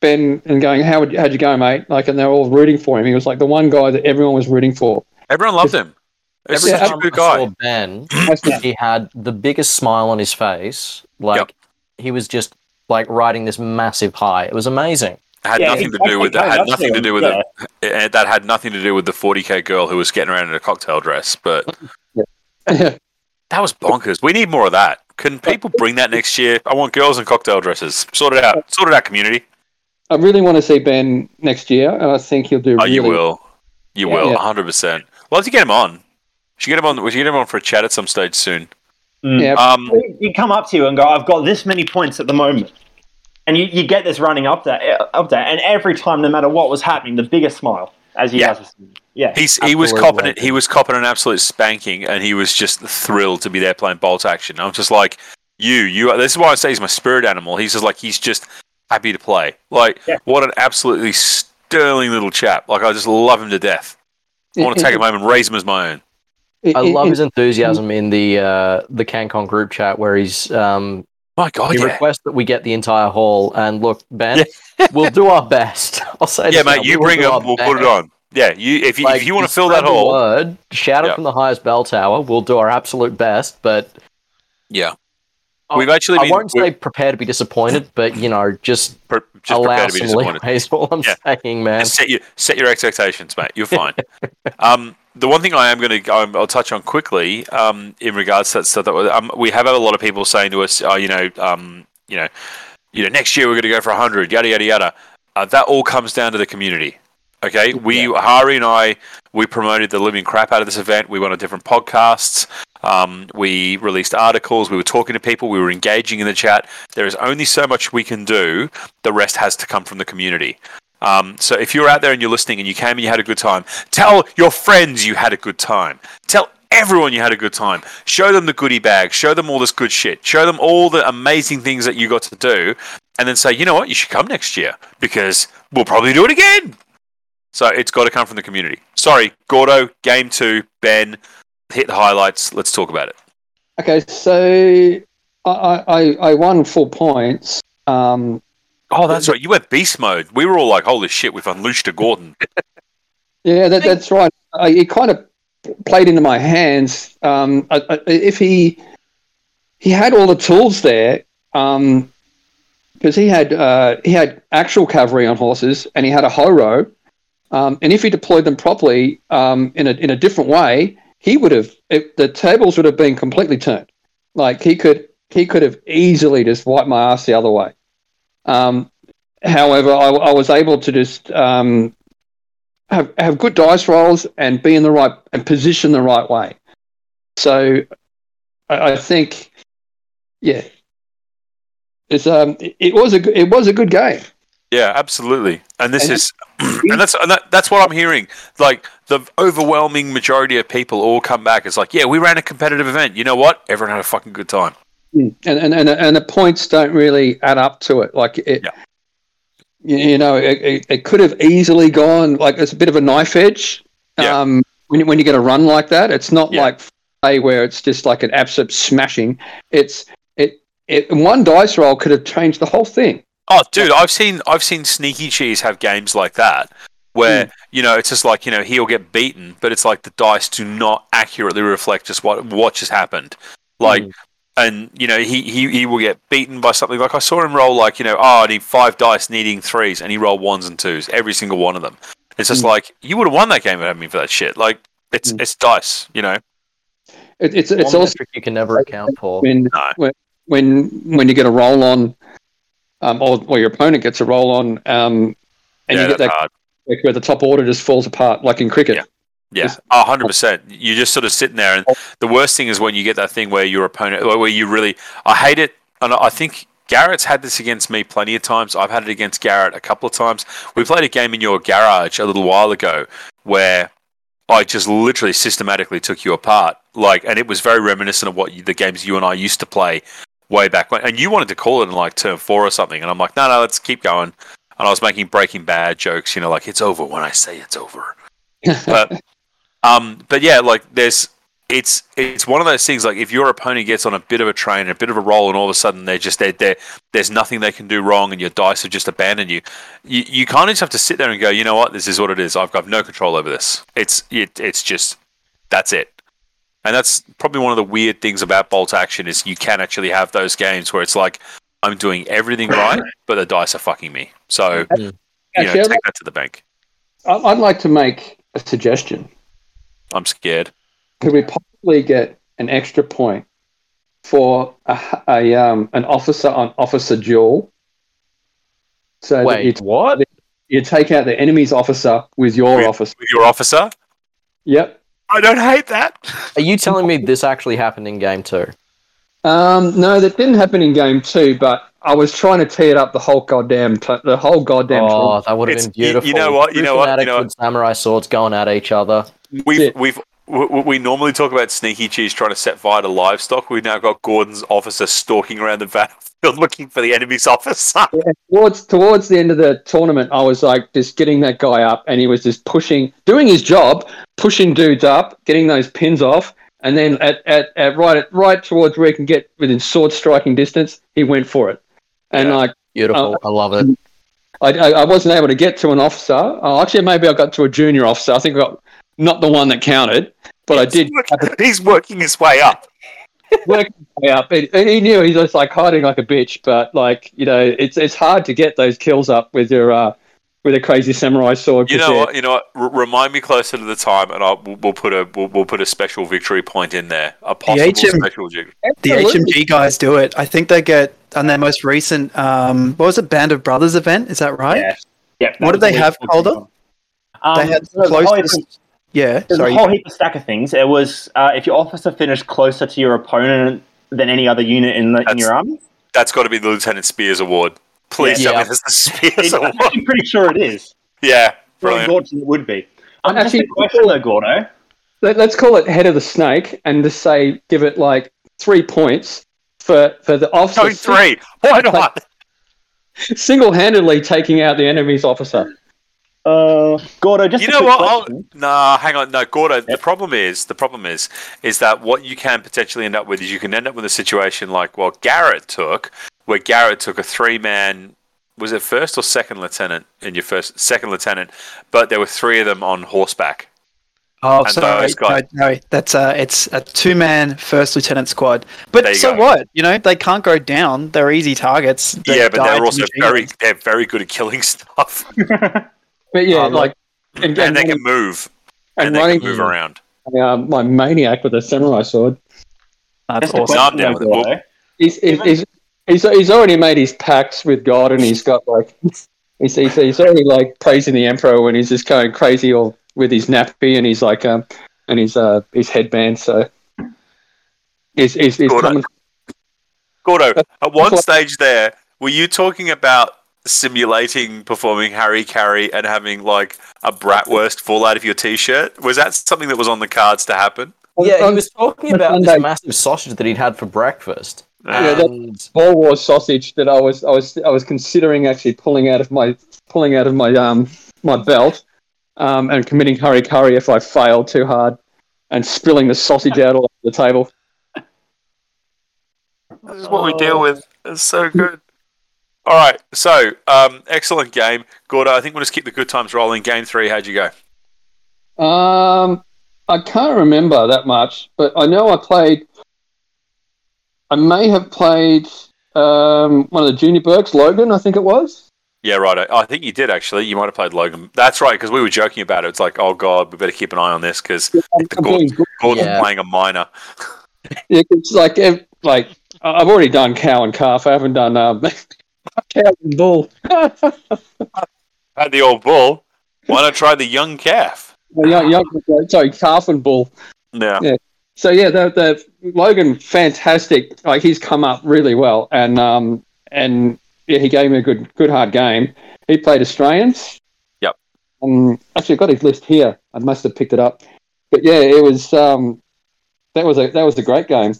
Ben and going, "How would how'd you go, mate?" Like, and they're all rooting for him. He was like the one guy that everyone was rooting for. Everyone loved him. He's Every such a time good I saw guy. Ben, he had the biggest smile on his face. Like Yep. he was just like riding this massive high. It was amazing. It had Yeah, nothing to do with that. Had nothing to do with Yeah. it. That had nothing to do with the 40k girl who was getting around in a cocktail dress. But yeah. that was bonkers. We need more of that. Can people bring that next year? I want girls in cocktail dresses. Sort it out. Sort it out, community. I really want to see Ben next year, and I think he'll do. Oh, you will. You Yeah. will. Yeah. 100%. Well, to get him on. We should get him on. We should get him on for a chat at some stage soon. Yeah, Um, He'd come up to you and go, "I've got this many points at the moment," and you, you get this running up there, up there, and every time, no matter what was happening, the biggest smile as you Yeah. guys were. Yeah, He's he was copping it. He was copping an absolute spanking, and he was just thrilled to be there playing bolt action. I'm just like, you, you. This is why I say he's my spirit animal. He's just like he's just happy to play. Like Yeah. what an absolutely sterling little chap. Like I just love him to death. I want to take him home and raise him as my own. I love his enthusiasm in the uh, the CanCon group chat where he's um, My God, he yeah. requests that we get the entire hall. And look, Ben, we'll do our best. I'll say, Yeah, this now, mate, you we will bring do our him. We'll put it on. Yeah, you if you Like, if you want to fill that the hole. word, shout Yeah. it from the highest bell tower. We'll do our absolute best, but Yeah, I'll- we've actually I been. won't say prepare to be disappointed, but you know, just, pre- just allow to be some disappointed. leeway. Is all I'm Yeah. saying, man. Just set your set your expectations, mate. You're fine. um, the one thing I am going to I'll touch on quickly um, in regards to that stuff that um, we have had a lot of people saying to us, oh, you know, um, you know, you know, next year we're going to go for hundred, yada yada yada. Uh, that all comes down to the community. Okay, we Hari and I we promoted the living crap out of this event. We went on different podcasts. Um, we released articles. We were talking to people. We were engaging in the chat. There is only so much we can do. The rest has to come from the community. Um, so if you're out there and you're listening and you came and you had a good time, tell your friends you had a good time. Tell everyone you had a good time. Show them the goodie bag. Show them all this good shit. Show them all the amazing things that you got to do, and then say, you know what, you should come next year because we'll probably do it again. So it's got to come from the community. Sorry, Gordo, game two, Ben, hit the highlights. Let's talk about it. Okay, so I, I, I won four points. Um, Oh, that's right. You went beast mode. We were all like, holy shit, we've unleashed a Gordon. yeah, that, that's right. I, it kind of played into my hands. Um, I, I, if he he had all the tools there, um, because he had uh, he had actual cavalry on horses and he had a horo, um, and if he deployed them properly um, in a in a different way, he would have it, the tables would have been completely turned. Like he could he could have easily just wiped my ass the other way. Um, however, I, I was able to just um, have have good dice rolls and be in the right and position the right way. So I, I think, yeah, it's um, it, it was a it was a good game. Yeah, absolutely. And this And is, and that's and that, that's what I'm hearing. Like the overwhelming majority of people all come back. It's like, yeah, we ran a competitive event. You know what? Everyone had a fucking good time. and and and, and the points don't really add up to it. Like it, Yeah. you, know, it, it, it could have easily gone like it's a bit of a knife edge. Yeah. Um, when you- when you get a run like that, it's not Yeah. like play where it's just like an absolute smashing. It's it it one dice roll could have changed the whole thing. Oh, dude, I've seen I've seen Sneaky Cheese have games like that where Hmm. you know it's just like you know he'll get beaten, but it's like the dice do not accurately reflect just what what just happened. Like, Hmm. and you know he, he he will get beaten by something. Like I saw him roll like you know oh I need five dice needing threes, and he rolled ones and twos every single one of them. It's just Hmm. like you would have won that game without me for that shit. Like it's Hmm. it's dice, you know. It, it's it's One also you can never account for. when No. when when when you get a roll on, um, or, or your opponent gets a roll on, um, and yeah, you get that hard. where the top order just falls apart, like in cricket. Yeah. Yeah, a hundred percent. You're just sort of sitting there, and the worst thing is when you get that thing where your opponent, where you really, I hate it, and I think Garrett's had this against me plenty of times. I've had it against Garrett a couple of times. We played a game in your garage a little while ago where I just literally systematically took you apart, like, and it was very reminiscent of what you, the games you and I used to play way back when. And you wanted to call it in like turn four or something, and I'm like, no, no, let's keep going. And I was making Breaking Bad jokes, you know, like it's over when I say it's over. But um, but yeah, like there's it's it's one of those things. Like if your opponent gets on a bit of a train, a bit of a roll, and all of a sudden they're just they're, they're there's nothing they can do wrong, and your dice have just abandoned you. You you kind of just have to sit there and go, you know what, this is what it is. I've got no control over this. It's it, it's just that's it. And that's probably one of the weird things about bolt action is you can actually have those games where it's like I'm doing everything right, but the dice are fucking me. So Mm. you know, Actually, I'd, take that to the bank. like, I'd like to make a suggestion. I'm scared. Could we possibly get an extra point for a, a um, an officer on officer duel? So that you, Wait, what? you take out the enemy's officer with your With- officer. With your officer, Yep. I don't hate that. Are you telling me this actually happened in game two? Um, no, that didn't happen in game two, but I was trying to tee it up the whole goddamn t- the whole goddamn. Oh, that would have It's- been you- you know what, you know what, you fanatics know what. samurai swords going at each other. We've we've we, we normally talk about sneaky cheese trying to set fire to livestock. We've now got Gordon's officer stalking around the battlefield looking for the enemy's officer. towards towards the end of the tournament, I was like just getting that guy up, and he was just pushing, doing his job, pushing dudes up, getting those pins off, and then at, at, at right at right towards where he can get within sword striking distance, he went for it, and Yeah. like Beautiful. Uh, I love it. I, I, I wasn't able to get to an officer. Oh, actually, maybe I got to a junior officer. I think I got not the one that counted, but I did He's working his way up. work his way up. And and he knew he was like hiding like a bitch, but like you know, it's it's hard to get those kills up with your uh, with a crazy samurai sword. You 'cause know what? You know what? R- remind me closer to the time, and I'll, we'll, we'll put a we'll, we'll put a special victory point in there. A possible HM special victory. The Absolutely. HMG guys do it. I think they get on their most recent, um, what was it, Band of Brothers event? Is that right? Yeah. Yep, What did they have, Calder? Um, They had so there's a whole heap closest- of- Yeah. There's Sorry. a whole heap of stack of things. It was uh, if your officer finished closer to your opponent than any other unit in, the, in your army. That's got to be the Lieutenant Speirs Award. Please Yeah. tell me that's the Speirs I'm pretty sure it is. Yeah, Very brilliant. gorgeous it would be. Um, Actually- just a question though, Gordo. Let, us call it head of the snake and just say give it like three points for for the officer Going three. Why not? single handedly taking out the enemy's officer. Uh, Gordo, just you a know quick what? I'll, nah, hang on. No, Gordo. The problem is, the problem is, is that what you can potentially end up with is you can end up with a situation like what Garrett took, where Garrett took a three-man. Was it first or second lieutenant in your first second lieutenant? But there were three of them on horseback. Oh, And sorry. those guys- No, no, that's uh, it's a two-man first lieutenant squad. But so go. what? You know, they can't go down. They're easy targets. They yeah, but they're also very, they're very good at killing stuff, But yeah, Um, like and, and they and, can move, and, and they running can move around. uh, my maniac with a samurai sword. That's Just a awesome. No, I'm question down with it. He's he's, he's he's he's already made his pacts with God, and he's got like he's he's, he's already like praising the emperor when he's just going crazy all with his nappy and he's like um and his uh his headband. So is is, is Gordo. coming. Gordo, at one stage there, were you talking about simulating performing hari-kari and having like a bratwurst fall out of your t-shirt? Was that something that was on the cards to happen? Yeah, he was talking about this massive sausage that he'd had for breakfast. Yeah, that- And Ball Wars sausage that I was I was I was considering actually pulling out of my pulling out of my um my belt um, and committing hurry curry if I failed too hard and spilling the sausage out all over the table. This is what we deal with. It's so good. All right, so um, excellent game, Gordo. I think we'll just keep the good times rolling. Game three, how'd you go? Um, I can't remember that much, but I know I played. I may have played um, one of the junior Burkes, Logan, I think it was. Yeah, right. I, I think you did actually. You might have played Logan. That's right, because we were joking about it. It's like, oh god, we better keep an eye on this because I'm, I'm Gordon- good. Gordon's Yeah. playing a minor. Yeah, it's like ev- like I- I've already done cow and calf. I haven't done um, cow and bull. Had the old bull. Why not try the young calf? Well, young, young, sorry, calf and bull. Yeah. Yeah. So yeah, the, the Logan, fantastic. Like he's come up really well, and um, and yeah, he gave me a good, good hard game. He played Australians. Yep. Um, actually, I got his list here. I must have picked it up. But yeah, it was um, that was a that was a great game.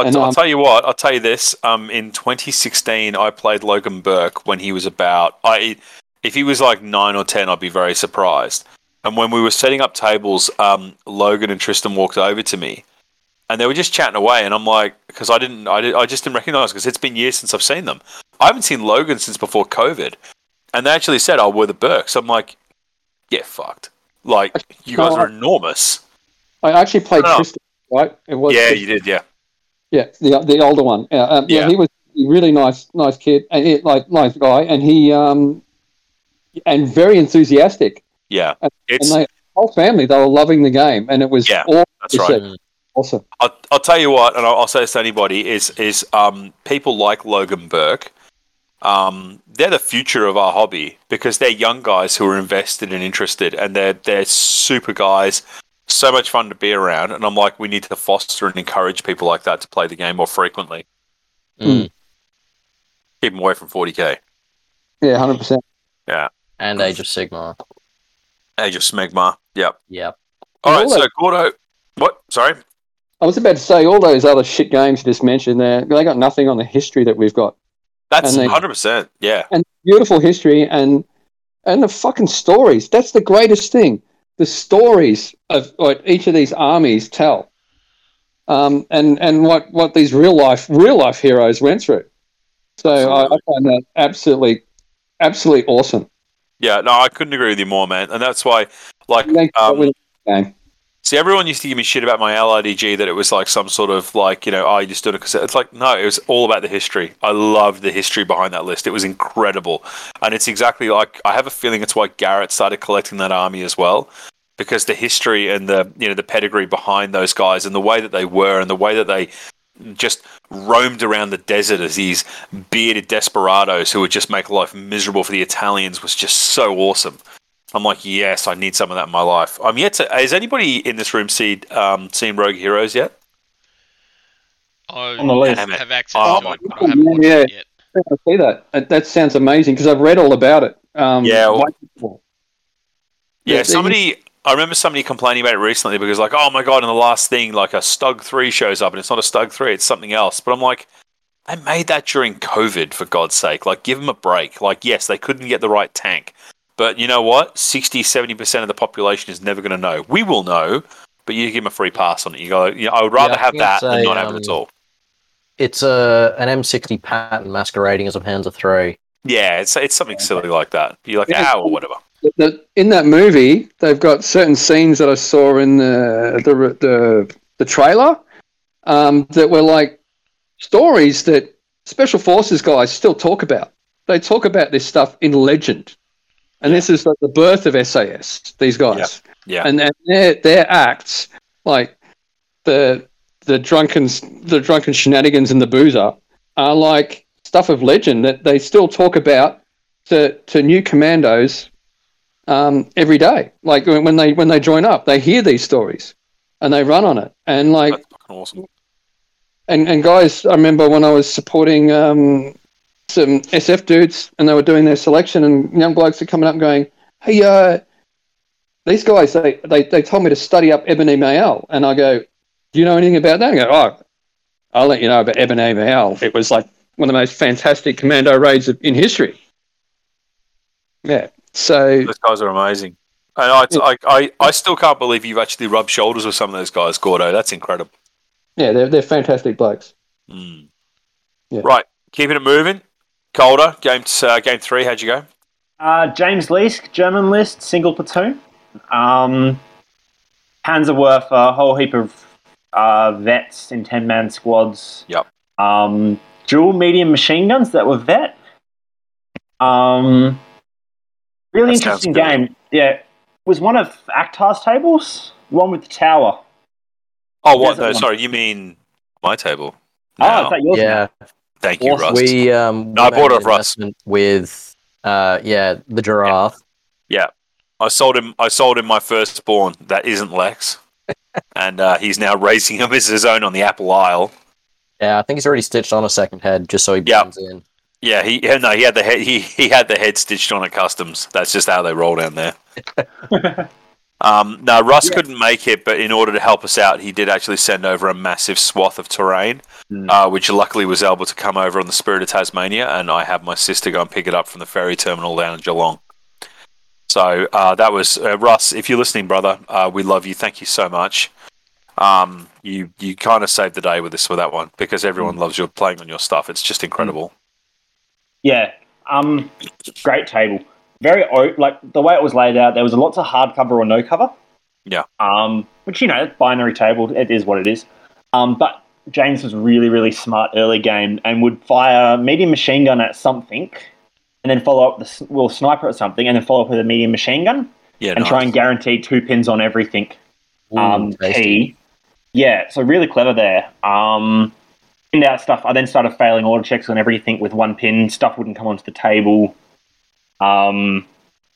I'll, And, I'll um, tell you what. I'll tell you this. Um, in 2016, I played Logan Burke when he was about. I, if he was like nine or ten, I'd be very surprised. And when we were setting up tables, um, Logan and Tristan walked over to me, and they were just chatting away. And I'm like, because I didn't, I, did, I just didn't recognize because it's been years since I've seen them. I haven't seen Logan since before COVID, and they actually said, "Oh, we're the Burkes." I'm like, "Yeah, fucked." Like you guys are enormous. I actually played. Tristan. Right? It was Yeah, you did. Yeah. Yeah, the the older one. Yeah, um, yeah, Yeah. he was a really nice, nice kid, and he, like nice guy, and he um, and very enthusiastic. Yeah. And- It's and they whole family they were loving the game, and it was Yeah, all that's right. awesome. I'll, I'll tell you what, and I'll, I'll say this to anybody: is is um, people like Logan Burke. Um, they're the future of our hobby because they're young guys who are invested and interested, and they're they're super guys. So much fun to be around, and I'm like, we need to foster and encourage people like that to play the game more frequently. Mm. Keep them away from 40k. Yeah, hundred percent. Yeah. And Age of Sigmar. Age of Smegma. Yep. Yep. All right. All So Gordo, what? Sorry. I was about to say all those other shit games you just mentioned there. They got nothing on the history that we've got, That's And they- 100. percent Yeah. and beautiful history, and and the fucking stories. That's the greatest thing. The stories of what each of these armies tell, um, and and what what these real life real life heroes went through. So I, I find that absolutely absolutely awesome. Yeah. No, I couldn't agree with you more, man. And that's why, like, um. See, everyone used to give me shit about my LRDG that it was like some sort of like, you know, oh, you just did a cassette. It's like, no, it was all about the history. I loved the history behind that list. It was incredible. And it's exactly like, I have a feeling it's why Garrett started collecting that army as well. Because the history and the, you know, the pedigree behind those guys and the way that they were and the way that they just roamed around the desert as these bearded desperados who would just make life miserable for the Italians was just so awesome. I'm like, yes, I need some of that in my life. I'm yet to. Has anybody in this room seen um, seen Rogue Heroes yet? I On the list. have, have access Oh to it, but I haven't watched Yeah. it yet. I see that. That, that sounds amazing because I've read all about it. Um, Yeah, well- Yeah, Yeah, somebody. I remember somebody complaining about it recently because, like, oh my god, in the last thing, like a Stug three shows up and it's not a Stug three, it's something else. But I'm like, they made that during COVID, for God's sake. Like, give them a break. Like, yes, they couldn't get the right tank, but you know what? 60, 70 percent of the population is never going to know. We will know, but you give them a free pass on it. You go, you know, I would rather I have that it's than a, not have it at um, all. It's a an M60 pattern masquerading as a Panzer III. Yeah, it's it's something silly like that. You're like, Yeah. ow, or whatever. In that movie, they've got certain scenes that I saw in the the the, the trailer um, that were like stories that special forces guys still talk about. They talk about this stuff in legend, and this is like the birth of SAS. These guys, Yeah. and then their their acts, like the the drunken the drunken shenanigans and the boozer, are like stuff of legend that they still talk about to to new commandos um, every day. Like when when they when they join up, they hear these stories and they run on it. And like That's fucking awesome. and and guys, I remember when I was supporting um, some SF dudes, and they were doing their selection, and young blokes are coming up and going, "Hey, uh, these guys, they, they they told me to study up Ebony Mayal," and I go, "Do you know anything about that?" I go, "Oh, I'll let you know about Ebony Mayal. It was like one of the most fantastic commando raids of- in history." Yeah. So Those guys are amazing. And I, I, I, I still can't believe you've actually rubbed shoulders with some of those guys, Gordo. That's incredible. yeah, they're they're fantastic blokes. Mm. Yeah. Right, keeping it moving. Calder, game uh, game three. How'd you go? Uh, James Leask, German list, single platoon. Um, Panzerwerfer, a whole heap of uh, vets in 10 man squads. Yep. Um, dual medium machine guns that were vet. Um, really That interesting game. Yeah. Was one of Actar's tables, one with the tower. Oh, what? No, sorry, you mean my table? Oh, is that yours? Yeah, Thank you, Awesome. Russ. we um No, I bought made it off Russ. with uh yeah the giraffe. Yeah, I sold him. I sold him my firstborn. That isn't Lex, and uh, he's now raising him as his own on the Apple Isle. Yeah, I think he's already stitched on a second head just so he Yeah. blends in. Yeah, he no, he had the head. He he had the head stitched on at customs. That's just how they roll down there. um, no, Russ couldn't make it, but in order to help us out, he did actually send over a massive swath of terrain, Mm. uh, which luckily was able to come over on the Spirit of Tasmania, and I have my sister go and pick it up from the ferry terminal down in Geelong. So uh, that was uh, Russ. If you're listening, brother, uh, we love you. Thank you so much. Um, you you kind of saved the day with this with that one because everyone loves your playing on your stuff. It's just incredible. Yeah, um, great table. Very like the way it was laid out. There was lots of hardcover or no cover. Yeah. Um, which you know, binary table. It is what it is. Um, but James was really, really smart early game and would fire medium machine gun at something, and then follow up the s- well sniper at something, and then follow up with a medium machine gun, Yeah, and nice. try and guarantee two pins on everything. um, Ooh, tasty. key. Yeah, so really clever there. Um, pinned out stuff. I then started failing order checks on everything with one pin. Stuff wouldn't come onto the table. Um,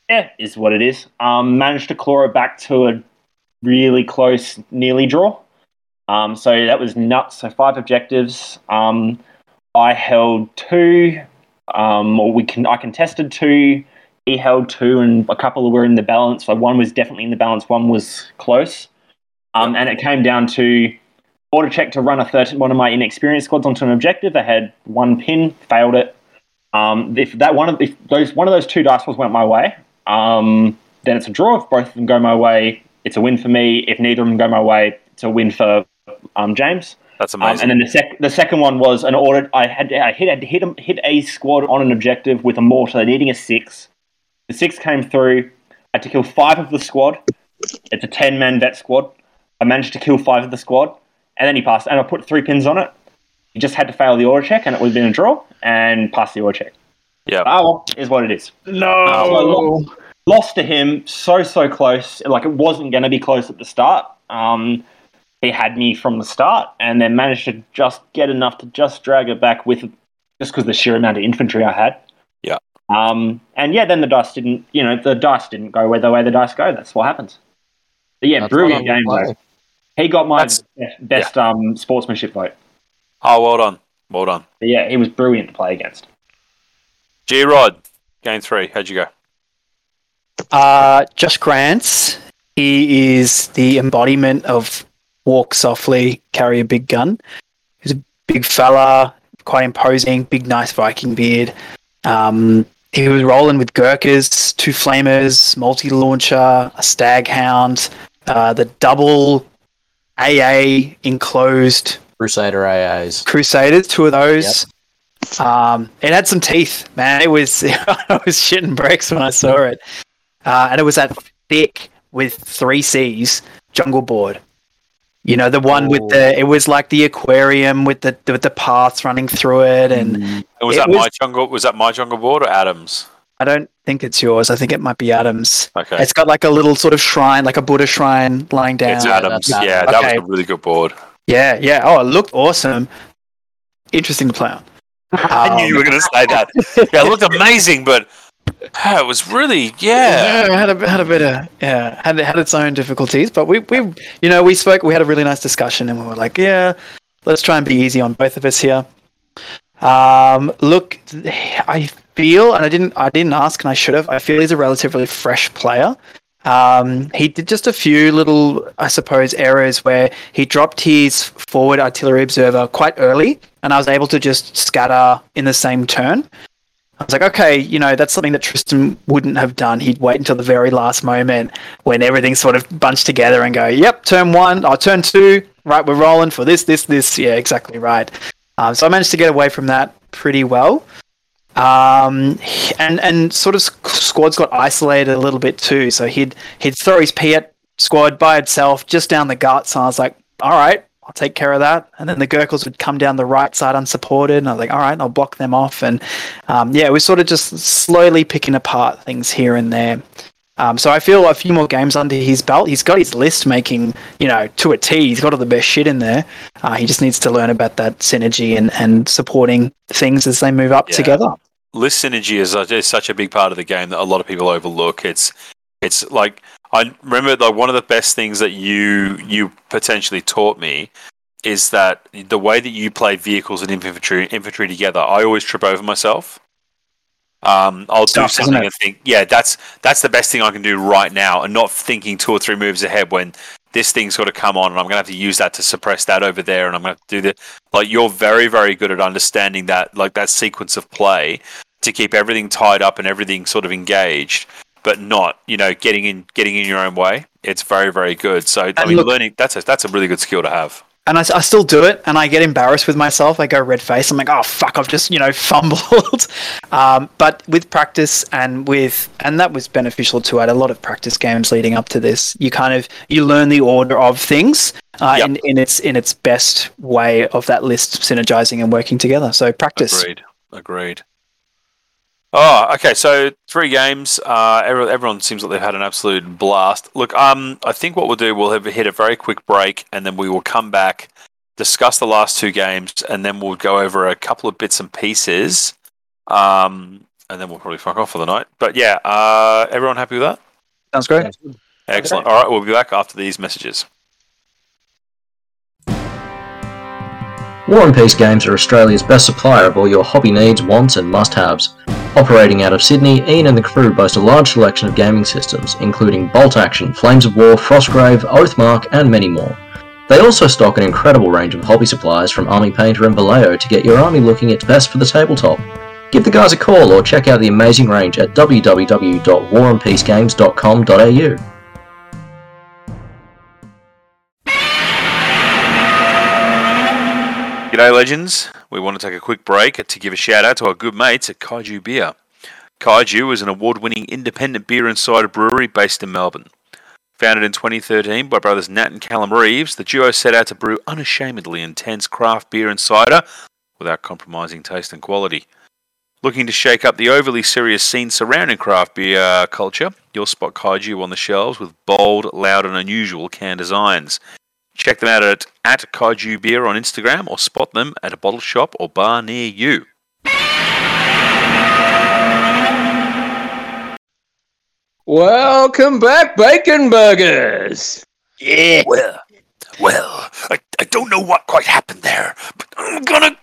yeah, is what it is. Um, managed to claw it back to a really close, nearly draw. Um, so that was nuts. So five objectives. Um, I held two, um, or we can I contested two. He held two, and a couple were in the balance. So one was definitely in the balance. One was close. Um, and it came down to order check to run a 13, one of my inexperienced squads onto an objective. They had one pin, failed it. Um, if that one of if those one of those two dice rolls went my way, um, then it's a draw. If both of them go my way, it's a win for me. If neither of them go my way, it's a win for um, James. That's Um, amazing. and then the, sec- the second one was an order. I had I hit had to hit a, hit a squad on an objective with a mortar needing a six. The six came through. I had to kill five of the squad. It's a ten man vet squad. I managed to kill five of the squad, and then he passed. And I put three pins on it. He just had to fail the order check, and it would have been a draw, and pass the order check. yeah. Oh, well, is what it is. No. Lost to him so so close. Like it wasn't going to be close at the start. Um, he had me from the start, and then managed to just get enough to just drag it back with just because the sheer amount of infantry I had. Yeah. Um, and yeah, then the dice didn't. You know, the dice didn't go where the way the dice go. That's what happens. But yeah, That's brilliant game though. He got my That's- best, best um, sportsmanship vote. Oh, well done. Well done. But yeah, he was brilliant to play against. G Rod, game three. How'd you go? Uh, Josh Grants. He is the embodiment of walk softly, carry a big gun. He's a big fella, quite imposing, big, nice Viking beard. Um, he was rolling with Gurkhas, two flamers, multi launcher, a stag hound, uh, the double AA enclosed Crusader AAs. Crusaders, two of those. Um, it had some teeth, man. It was I was shitting bricks when I saw it, uh, and it was that thick with three C's jungle board. You know the one with the oh. it was like the aquarium with the with the paths running through it, and mm. And was It that was- my jungle? Was that my jungle board or Adams? I don't think it's yours. I think it might be Adams. Okay, It's got like a little sort of shrine, like a Buddha shrine lying down. it's Yeah, Adams. that's Yeah, Adams. that Okay. was a really good board. Yeah, yeah. Oh, it looked awesome. Interesting to play on. I knew you were going to say that. Um, yeah, it looked amazing, but ah, it was really yeah. yeah, had a had a bit of yeah, had had its own difficulties, but we we you know we spoke, we had a really nice discussion, and we were like, yeah, let's try and be easy on both of us here. Um, look, I feel, and I didn't, I didn't ask, and I should have. I feel he's a relatively fresh player. Um, he did just a few little, I suppose, errors where he dropped his forward artillery observer quite early, and I was able to just scatter in the same turn. I was like, okay, you know, that's something that Tristan wouldn't have done. He'd wait until the very last moment when everything's sort of bunched together and go, yep, turn one, or turn two, right, we're rolling for this, this, this. Yeah, exactly right. Um, so I managed to get away from that pretty well. Um, and and sort of squads got isolated a little bit too. So he'd he'd throw his PIAT squad by itself just down the guts, and I was like, all right, I'll take care of that. And then the Gurkhas would come down the right side unsupported, and I was like, all right, I'll block them off. And um, yeah, we're sort of just slowly picking apart things here and there. Um, so I feel a few more games under his belt. He's got his list making, you know, to a T. He's got all the best shit in there. Uh, he just needs to learn about that synergy and, and supporting things as they move up Yeah. together. list synergy is, is such a big part of the game that a lot of people overlook. It's it's like I remember like one of the best things that you you potentially taught me is that the way that you play vehicles and infantry infantry together, I always trip over myself. Um, I'll do something and think, yeah, that's that's the best thing I can do right now, and not thinking two or three moves ahead when this thing's got to come on, and I'm gonna have to use that to suppress that over there, and I'm gonna to do the like. You're very very good at understanding that like that sequence of play to keep everything tied up and everything sort of engaged, but not you know getting in getting in your own way. It's very very good. So I mean, look- learning that's a that's a really good skill to have. And I, I still do it, and I get embarrassed with myself. I go red face. I'm like, oh fuck, I've just you know fumbled. um, but with practice and with and that was beneficial too. I had a lot of practice games leading up to this. You kind of you learn the order of things uh, Yep. in in its in its best way of that list synergizing and working together. So practice. Agreed. Agreed. Oh, okay. So three games. Uh, everyone, everyone seems like they've had an absolute blast. Look, um, I think what we'll do, we'll have hit a very quick break, and then we will come back, discuss the last two games, and then we'll go over a couple of bits and pieces. Um, and then we'll probably fuck off for the night. But yeah, uh, everyone happy with that? Sounds great. Excellent. All right, we'll be back after these messages. War and Peace Games are Australia's best supplier of all your hobby needs, wants, and must haves. Operating out of Sydney, Ian and the crew boast a large selection of gaming systems, including Bolt Action, Flames of War, Frostgrave, Oathmark, and many more. They also stock an incredible range of hobby supplies from Army Painter and Vallejo to get your army looking its best for the tabletop. Give the guys a call or check out the amazing range at www.warandpeacegames.com.au. G'day, legends. We want to take a quick break to give a shout out to our good mates at Kaiju Beer. Kaiju is an award winning independent beer and cider brewery based in Melbourne. Founded in 2013 by brothers Nat and Callum Reeves, the duo set out to brew unashamedly intense craft beer and cider without compromising taste and quality. Looking to shake up the overly serious scene surrounding craft beer culture, you'll spot Kaiju on the shelves with bold, loud, and unusual can designs. Check them out at, at Kaiju Beer on Instagram or spot them at a bottle shop or bar near you. Welcome back, Bacon Burgers. Yeah. Well, well, I, I don't know what quite happened there, but I'm gonna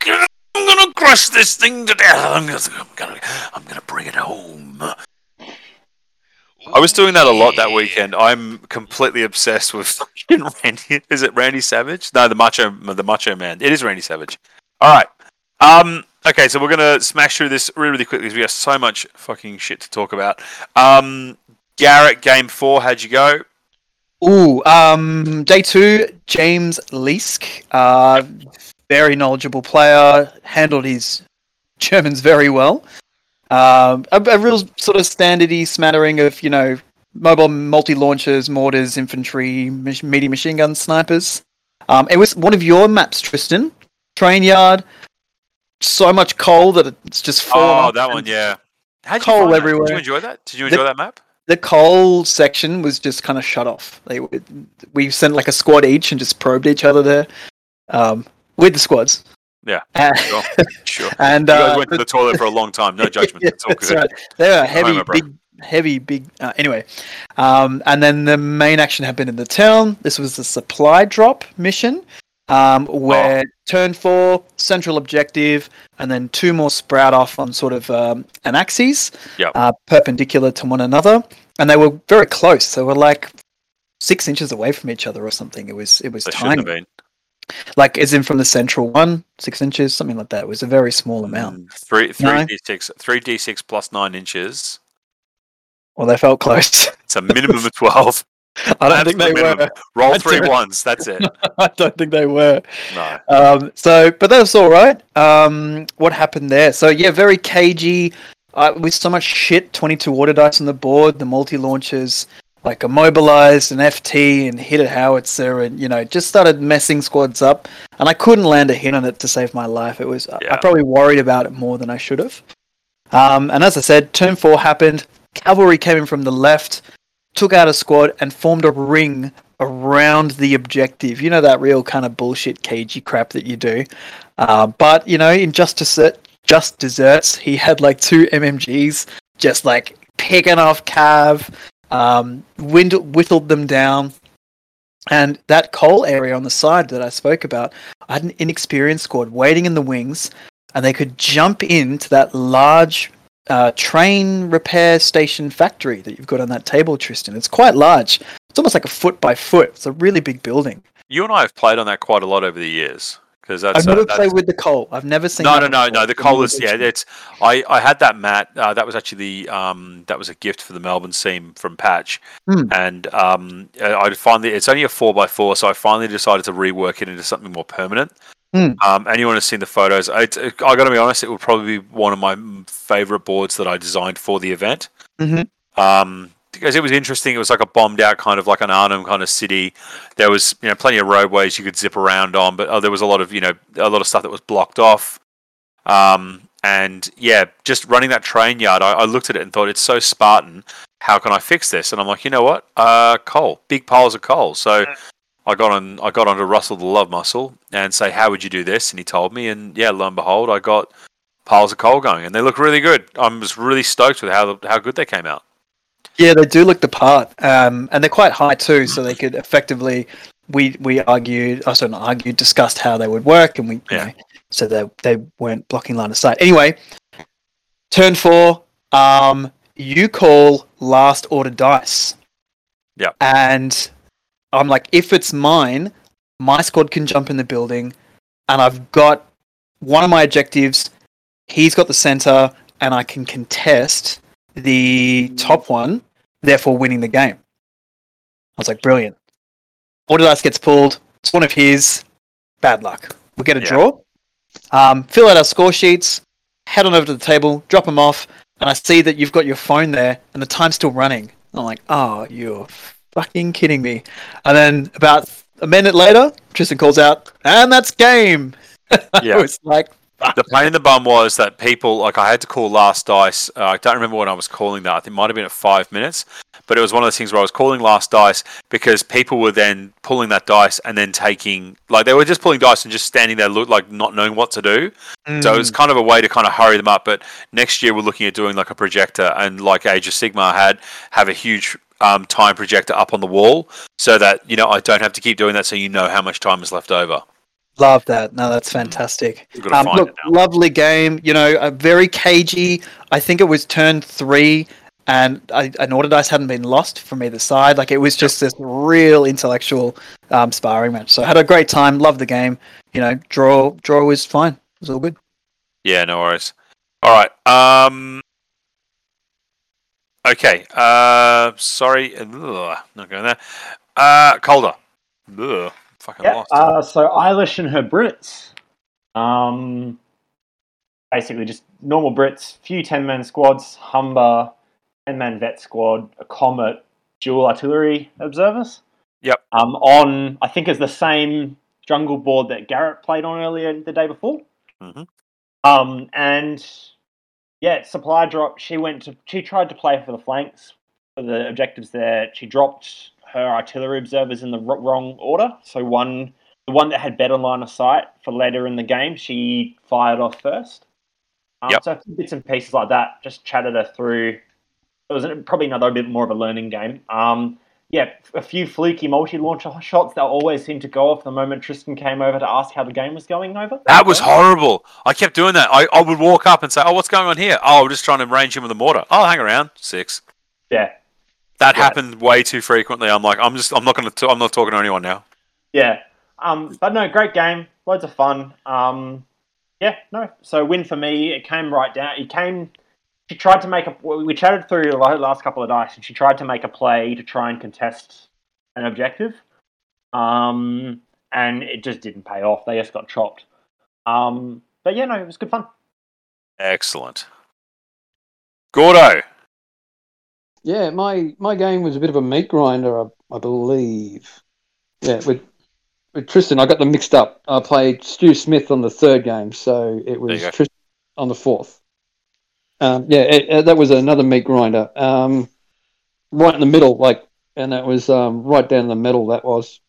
I'm gonna crush this thing to death. I'm gonna I'm gonna, I'm gonna bring it home. I was doing that a lot that weekend. I'm completely obsessed with fucking Randy. Is it Randy Savage? No, the Macho, the Macho Man. It is Randy Savage. All right. Um. Okay, so we're gonna smash through this really, really quickly because we have so much fucking shit to talk about. Um, Garrett, game four. How'd you go? Ooh, um, day two, James Leask, uh, very knowledgeable player, handled his Germans very well. Um, a, a real sort of standardy smattering of you know mobile multi launchers, mortars, infantry, mach- medium machine guns, snipers. Um, it was one of your maps, Tristan. Train yard. So much coal that it's just fallen Oh, that one, yeah. How'd you Coal find that? everywhere. Did you enjoy that? Did you The- enjoy that map? the coal section was just kind of shut off. They we sent like a squad each and just probed each other there um, with the squads. Yeah, Uh, Sure. Sure. and You guys uh, went to the toilet for a long time. No judgment. yeah, that's good. right. They were heavy, big, heavy, big. Uh, anyway, um, and then the main action happened in the town. This was the supply drop mission. um, where turn four, central objective, and then two more sprout off on sort of um, an axis, Yep. uh, perpendicular to one another, and they were very close. They were like six inches away from each other or something. It was it was They tiny. Like as in from the central one, six inches, something like that. It was a very small amount. Mm, Three three No. d six three d six plus nine inches. Well, they felt close. It's a minimum of twelve. I don't think they minimum. were. Roll three ones. That's it. I don't think they were. No. Um, so, but that was all right. Um, what happened there? So, yeah, very cagey. Uh, with so much shit, 22 order dice on the board, the multi launchers, like immobilized an FT and hit a howitzer, and you know, just started messing squads up. And I couldn't land a hit on it to save my life. It was I- I probably worried about it more than I should have. Um, and as I said, turn four happened. Cavalry came in from the left, took out a squad, and formed a ring around the objective. You know that real kind of bullshit cagey crap that you do. Uh, but you know, in just desert, just desserts, he had like two MMGs, just like picking off Cav, um, wind- whittled them down. And that coal area on the side that I spoke about, I had an inexperienced squad waiting in the wings, and they could jump into that large uh, train repair station factory that you've got on that table, Tristan. It's quite large. It's almost like a foot by foot. It's a really big building. You and I have played on that quite a lot over the years because I've uh, never that's- played with the coal. I've never seen. No, no, no, before. no. The coal is yeah. It's I I had that mat. Uh, that was actually the um that was a gift for the Melbourne team from Patch, Hmm. and um uh, I finally it's only a four by four, so I finally decided to rework it into something more permanent. Hmm. Um, anyone has seen the photos? I, I got to be honest, it would probably be one of my mm, favorite boards that I designed for the event. Mhm. Um, because it was interesting. It was like a bombed out kind of like an Arnhem kind of city. There was you know plenty of roadways you could zip around on, but uh, there was a lot of you know a lot of stuff that was blocked off. Um, and yeah, just running that train yard, I, I looked at it and thought it's so Spartan. How can I fix this? And I'm like, you know what? Uh, coal, big piles of coal. So I got on, I got onto Russell the Love Muscle and say, how would you do this? And he told me, and yeah, lo and behold, I got piles of coal going, and they look really good. I was really stoked with how how good they came out. Yeah, they do look the part, um, and they're quite high too. So they could effectively, we we argued, also not argued, discussed how they would work, and we, you know, so they they weren't blocking line of sight. Anyway, turn four, um, you call last order dice. Yeah, And I'm like, if it's mine, my squad can jump in the building, and I've got one of my objectives. He's got the center, and I can contest the top one, therefore winning the game. I was like, brilliant. Order dice gets pulled. It's one of his. Bad luck. We get a Yeah. draw. Um, fill out our score sheets. Head on over to the table. Drop them off. And I see that you've got your phone there, and the time's still running. I'm like, oh, you're fucking kidding me. And then about a minute later, Tristan calls out, and that's game. Yeah. I was like, the pain in the bum was that people like I had to call last dice. Uh, I don't remember when I was calling that. I think it might have been at five minutes, but it was one of those things where I was calling last dice because people were then pulling that dice and then taking like they were just pulling dice and just standing there, look like not knowing what to do. So it was kind of a way to kind of hurry them up. But next year we're looking at doing like a projector and like Age of Sigmar had have a huge um, time projector up on the wall so that you know I don't have to keep doing that. So you know how much time is left over. Love that. No, that's fantastic. We've got to Um, look, lovely game. You know, a very cagey. I think it was turn three, and I, an order dice hadn't been lost from either side. Like it was just this real intellectual um, sparring match. So I had a great time. Loved the game. You know, draw draw was fine. It was all good. Yeah, no worries. All right. Um. Okay. Uh. Sorry. Ugh, not going there. Uh. Calder. Ugh, fucking Yeah. lost. Uh, so Eilish and her Brits. Um, basically just normal Brits, few ten man squads, Humber, ten man vet squad, a Comet, dual artillery observers. Yep. Um, on I think is the same jungle board that Garrett played on earlier the day before. Mm-hmm. Um, and yeah, supply drop. She went to. She tried to play for the flanks for the objectives there. She dropped her artillery observers in the wrong order. So one, the one that had better line of sight for later in the game, she fired off first. Um, Yep. So a few bits and pieces like that. Just chatted her through. It was probably another bit more of a learning game. Um, yeah, a few fluky multi-launcher shots that always seemed to go off the moment Tristan came over to ask how the game was going over. That was horrible. I kept doing that. I, I would walk up and say, "Oh, what's going on here? Oh, we're just trying to range him with a mortar. Oh, hang around, six. Yeah, That Yeah. happened way too frequently. I'm like, I'm just, I'm not going to, I'm not talking to anyone now. yeah. Um, but no, great game, loads of fun. Um, yeah, no. So win for me. It came right down. It came. She tried to make a. We chatted through the last couple of dice, and she tried to make a play to try and contest an objective. Um, and it just didn't pay off. They just got chopped. Um, but yeah, no, it was good fun. Excellent. Gordo. Yeah, my my game was a bit of a meat grinder, I, I believe. Yeah, with with Tristan, I got them mixed up. I played Stu Smith on the third game, so it was. Tristan on the fourth. Um, yeah, it, it- that was another meat grinder. Um, right in the middle, like, and that was um, right down the middle. That was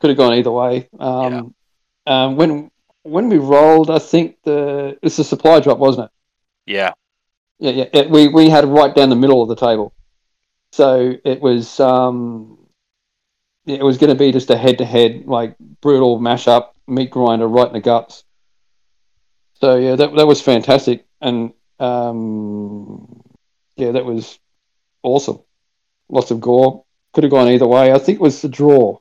could have gone either way. Um, um, when when we rolled, I think the it's a supply drop, wasn't it? Yeah. Yeah, yeah. It, we we had it right down the middle of the table, so it was um, it was going to be just a head to head like brutal mash up meat grinder right in the guts. So yeah, that that was fantastic, and um, yeah, that was awesome. Lots of gore. Could have gone either way. I think it was the draw,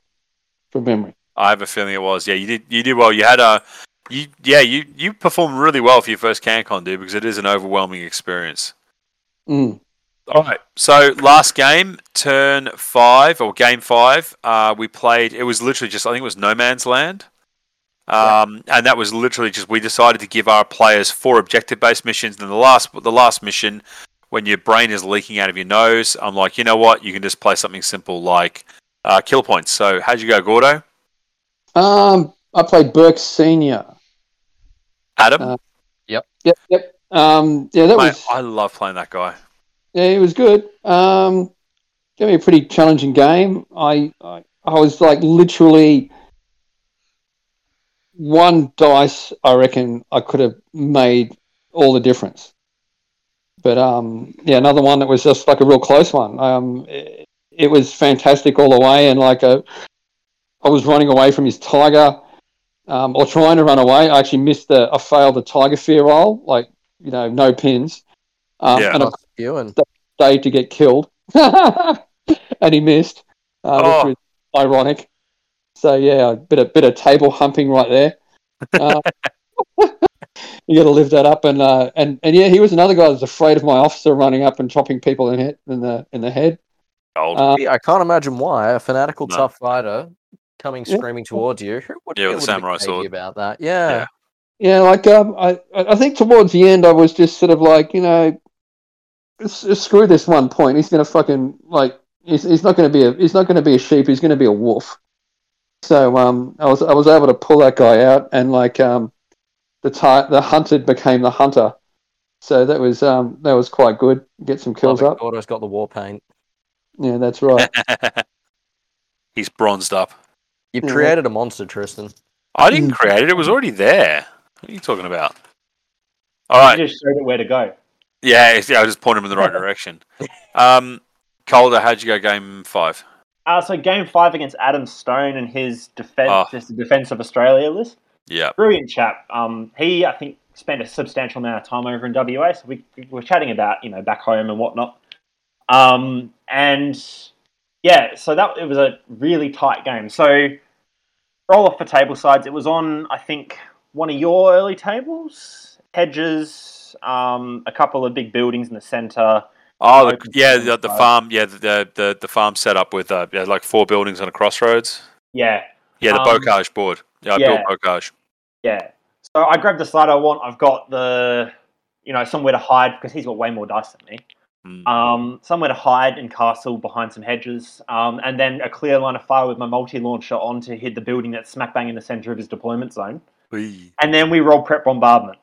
from memory. I have a feeling it was. Yeah, you did. You did well. You had a, you yeah, you you performed really well for your first CanCon, dude, because it is an overwhelming experience. Mm. All right. So last game, turn five or game five, uh, we played. It was literally just I think it was No Man's Land, um, and that was literally just we decided to give our players four objective-based missions. And the last the last mission, when your brain is leaking out of your nose, I'm like, you know what? You can just play something simple like uh, kill points. So how'd you go, Gordo? Um, I played Burke Senior. Adam? Uh, Yep, yep. Um, yeah, that Mate, was I love playing that guy. Yeah, it was good. Um, gave me a pretty challenging game. I, I I was like literally one dice. I reckon I could have made all the difference. But um, yeah, another one that was just like a real close one. Um, it, it was fantastic all the way, and like a, I was running away from his tiger, um, or trying to run away. I actually missed the, I failed the tiger fear roll, like you know, no pins. Um, Yeah. and I Fuck you and stayed to get killed, and he missed, uh, Oh. which was ironic. So yeah, a bit of bit of table humping right there. Uh, you got to live that up, and uh, and and yeah, he was another guy that was afraid of my officer running up and chopping people in head in the in the head. Gold. Uh, Yeah, I can't imagine why a fanatical No. tough fighter coming Yeah. screaming towards you. Who would Yeah, with the samurai cagey sword. about that? Yeah. Yeah. Yeah, like um, I I I think towards the end I was just sort of like you know, s- s- screw this one point. He's gonna fucking like he's, he's not gonna be a he's not gonna be a sheep. He's gonna be a wolf. So um, I was I was able to pull that guy out and like um, the ti- the hunted became the hunter. So that was um that was quite good. Get some kills Love it. up. Gordo's got the war paint. Yeah, that's right. He's bronzed up. You've Yeah. created a monster, Tristan. I didn't create it. It was already there. What are you talking about? All right. You just showed it where to go. Yeah, yeah. I just pointed him in the right direction. Um, Calder, how'd you go? Game five. Uh, so game five against Adam Stone and his defense, Oh. just the defense of Australia list. Yeah. Brilliant chap. Um, he, I think, spent a substantial amount of time over in WA. So we, we were chatting about, you know, back home and whatnot. Um, and yeah, so that it was a really tight game. So roll off for table sides. It was on, I think, one of your early tables, hedges, um, a couple of big buildings in the centre. Oh, the, yeah. The, the farm. Yeah, the the the farm set up with uh, yeah, like four buildings on a crossroads. Yeah, Yeah, the Um, bocage board. Yeah, I yeah. built bocage. Yeah. So I grabbed the slide I want. I've got the, you know, somewhere to hide because he's got way more dice than me. Mm. Um, somewhere to hide and castle behind some hedges, um, and then a clear line of fire with my multi launcher on to hit the building that's smack bang in the center of his deployment zone. Whee. And then we roll prep bombardment,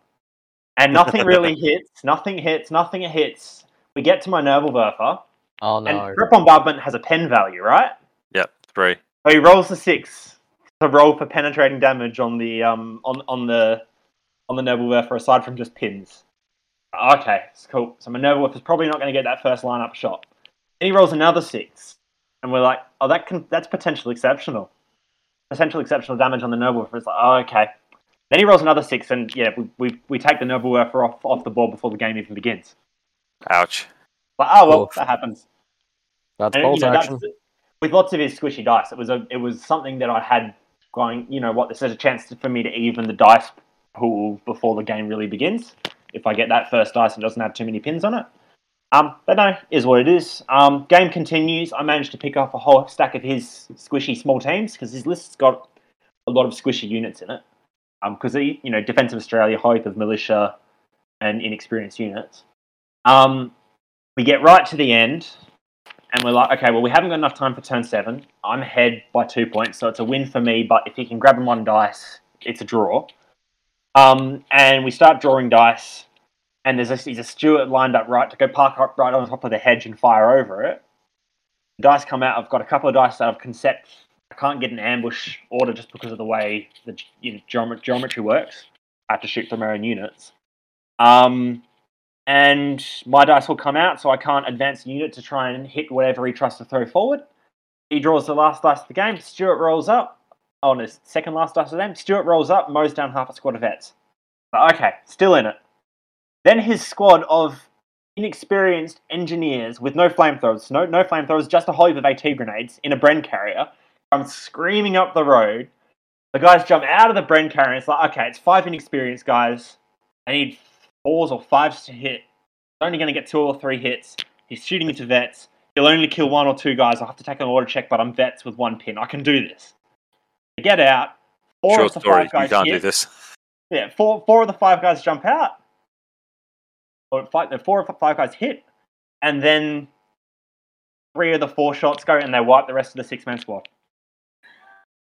and nothing really hits. Nothing hits. Nothing hits. We get to my Nebelwerfer, Oh no. and prep bombardment has a pen value, right? Yep, three. So he rolls the six to roll for penetrating damage on the um on on the on the Nebelwerfer aside from just pins. Okay, it's cool. So my Nebelwerfer is probably not going to get that first lineup shot. Then he rolls another six and we're like, oh, that can that's potential exceptional, potential exceptional damage on the noble. It's like, oh, okay. Then he rolls another six, and yeah, we, we, we take the Nebelwerfer off off the board before the game even begins. Ouch. But oh well, Oof. that happens. That's And, bolt you know, action. that's- with lots of his squishy dice, it was a it was something that I had going. You know what? This is a chance to, for me to even the dice pool before the game really begins. If I get that first dice and doesn't have too many pins on it. Um, but no, is what it is. Um, game continues. I managed to pick up a whole stack of his squishy small teams because his list's got a lot of squishy units in it. Um, because you know, Defence of Australia, Hope of militia, and inexperienced units. Um, we get right to the end, and we're like, okay, well, we haven't got enough time for turn seven. I'm ahead by two points, so it's a win for me. But if he can grab him one dice, it's a draw. Um, and we start drawing dice, and there's a, there's a Stuart lined up right to go park up right on top of the hedge and fire over it. Dice come out. I've got a couple of dice that I've concept. I can't get an ambush order just because of the way the you know, geometry, geometry works. I have to shoot from our own units. Um, and my dice will come out, so I can't advance a unit to try and hit whatever he tries to throw forward. He draws the last dice of the game. Stuart rolls up. Oh, his second last dice of the game. Stuart rolls up, mows down half a squad of vets. But okay, still in it. Then his squad of inexperienced engineers with no flamethrowers, no no flamethrowers, just a hive of AT grenades in a Bren carrier, come screaming up the road. The guys jump out of the Bren carrier. And it's like, okay, it's five inexperienced guys. I need fours or fives to hit. He's only going to get two or three hits. He's shooting into vets. He'll only kill one or two guys. I'll have to take an auto check, but I'm vets with one pin. I can do this. I get out. Four Short of the story. five You guys can't hit. do this. Yeah, four four of the five guys jump out. Or five, the four of the five guys hit, and then three of the four shots go, and they wipe the rest of the six man squad.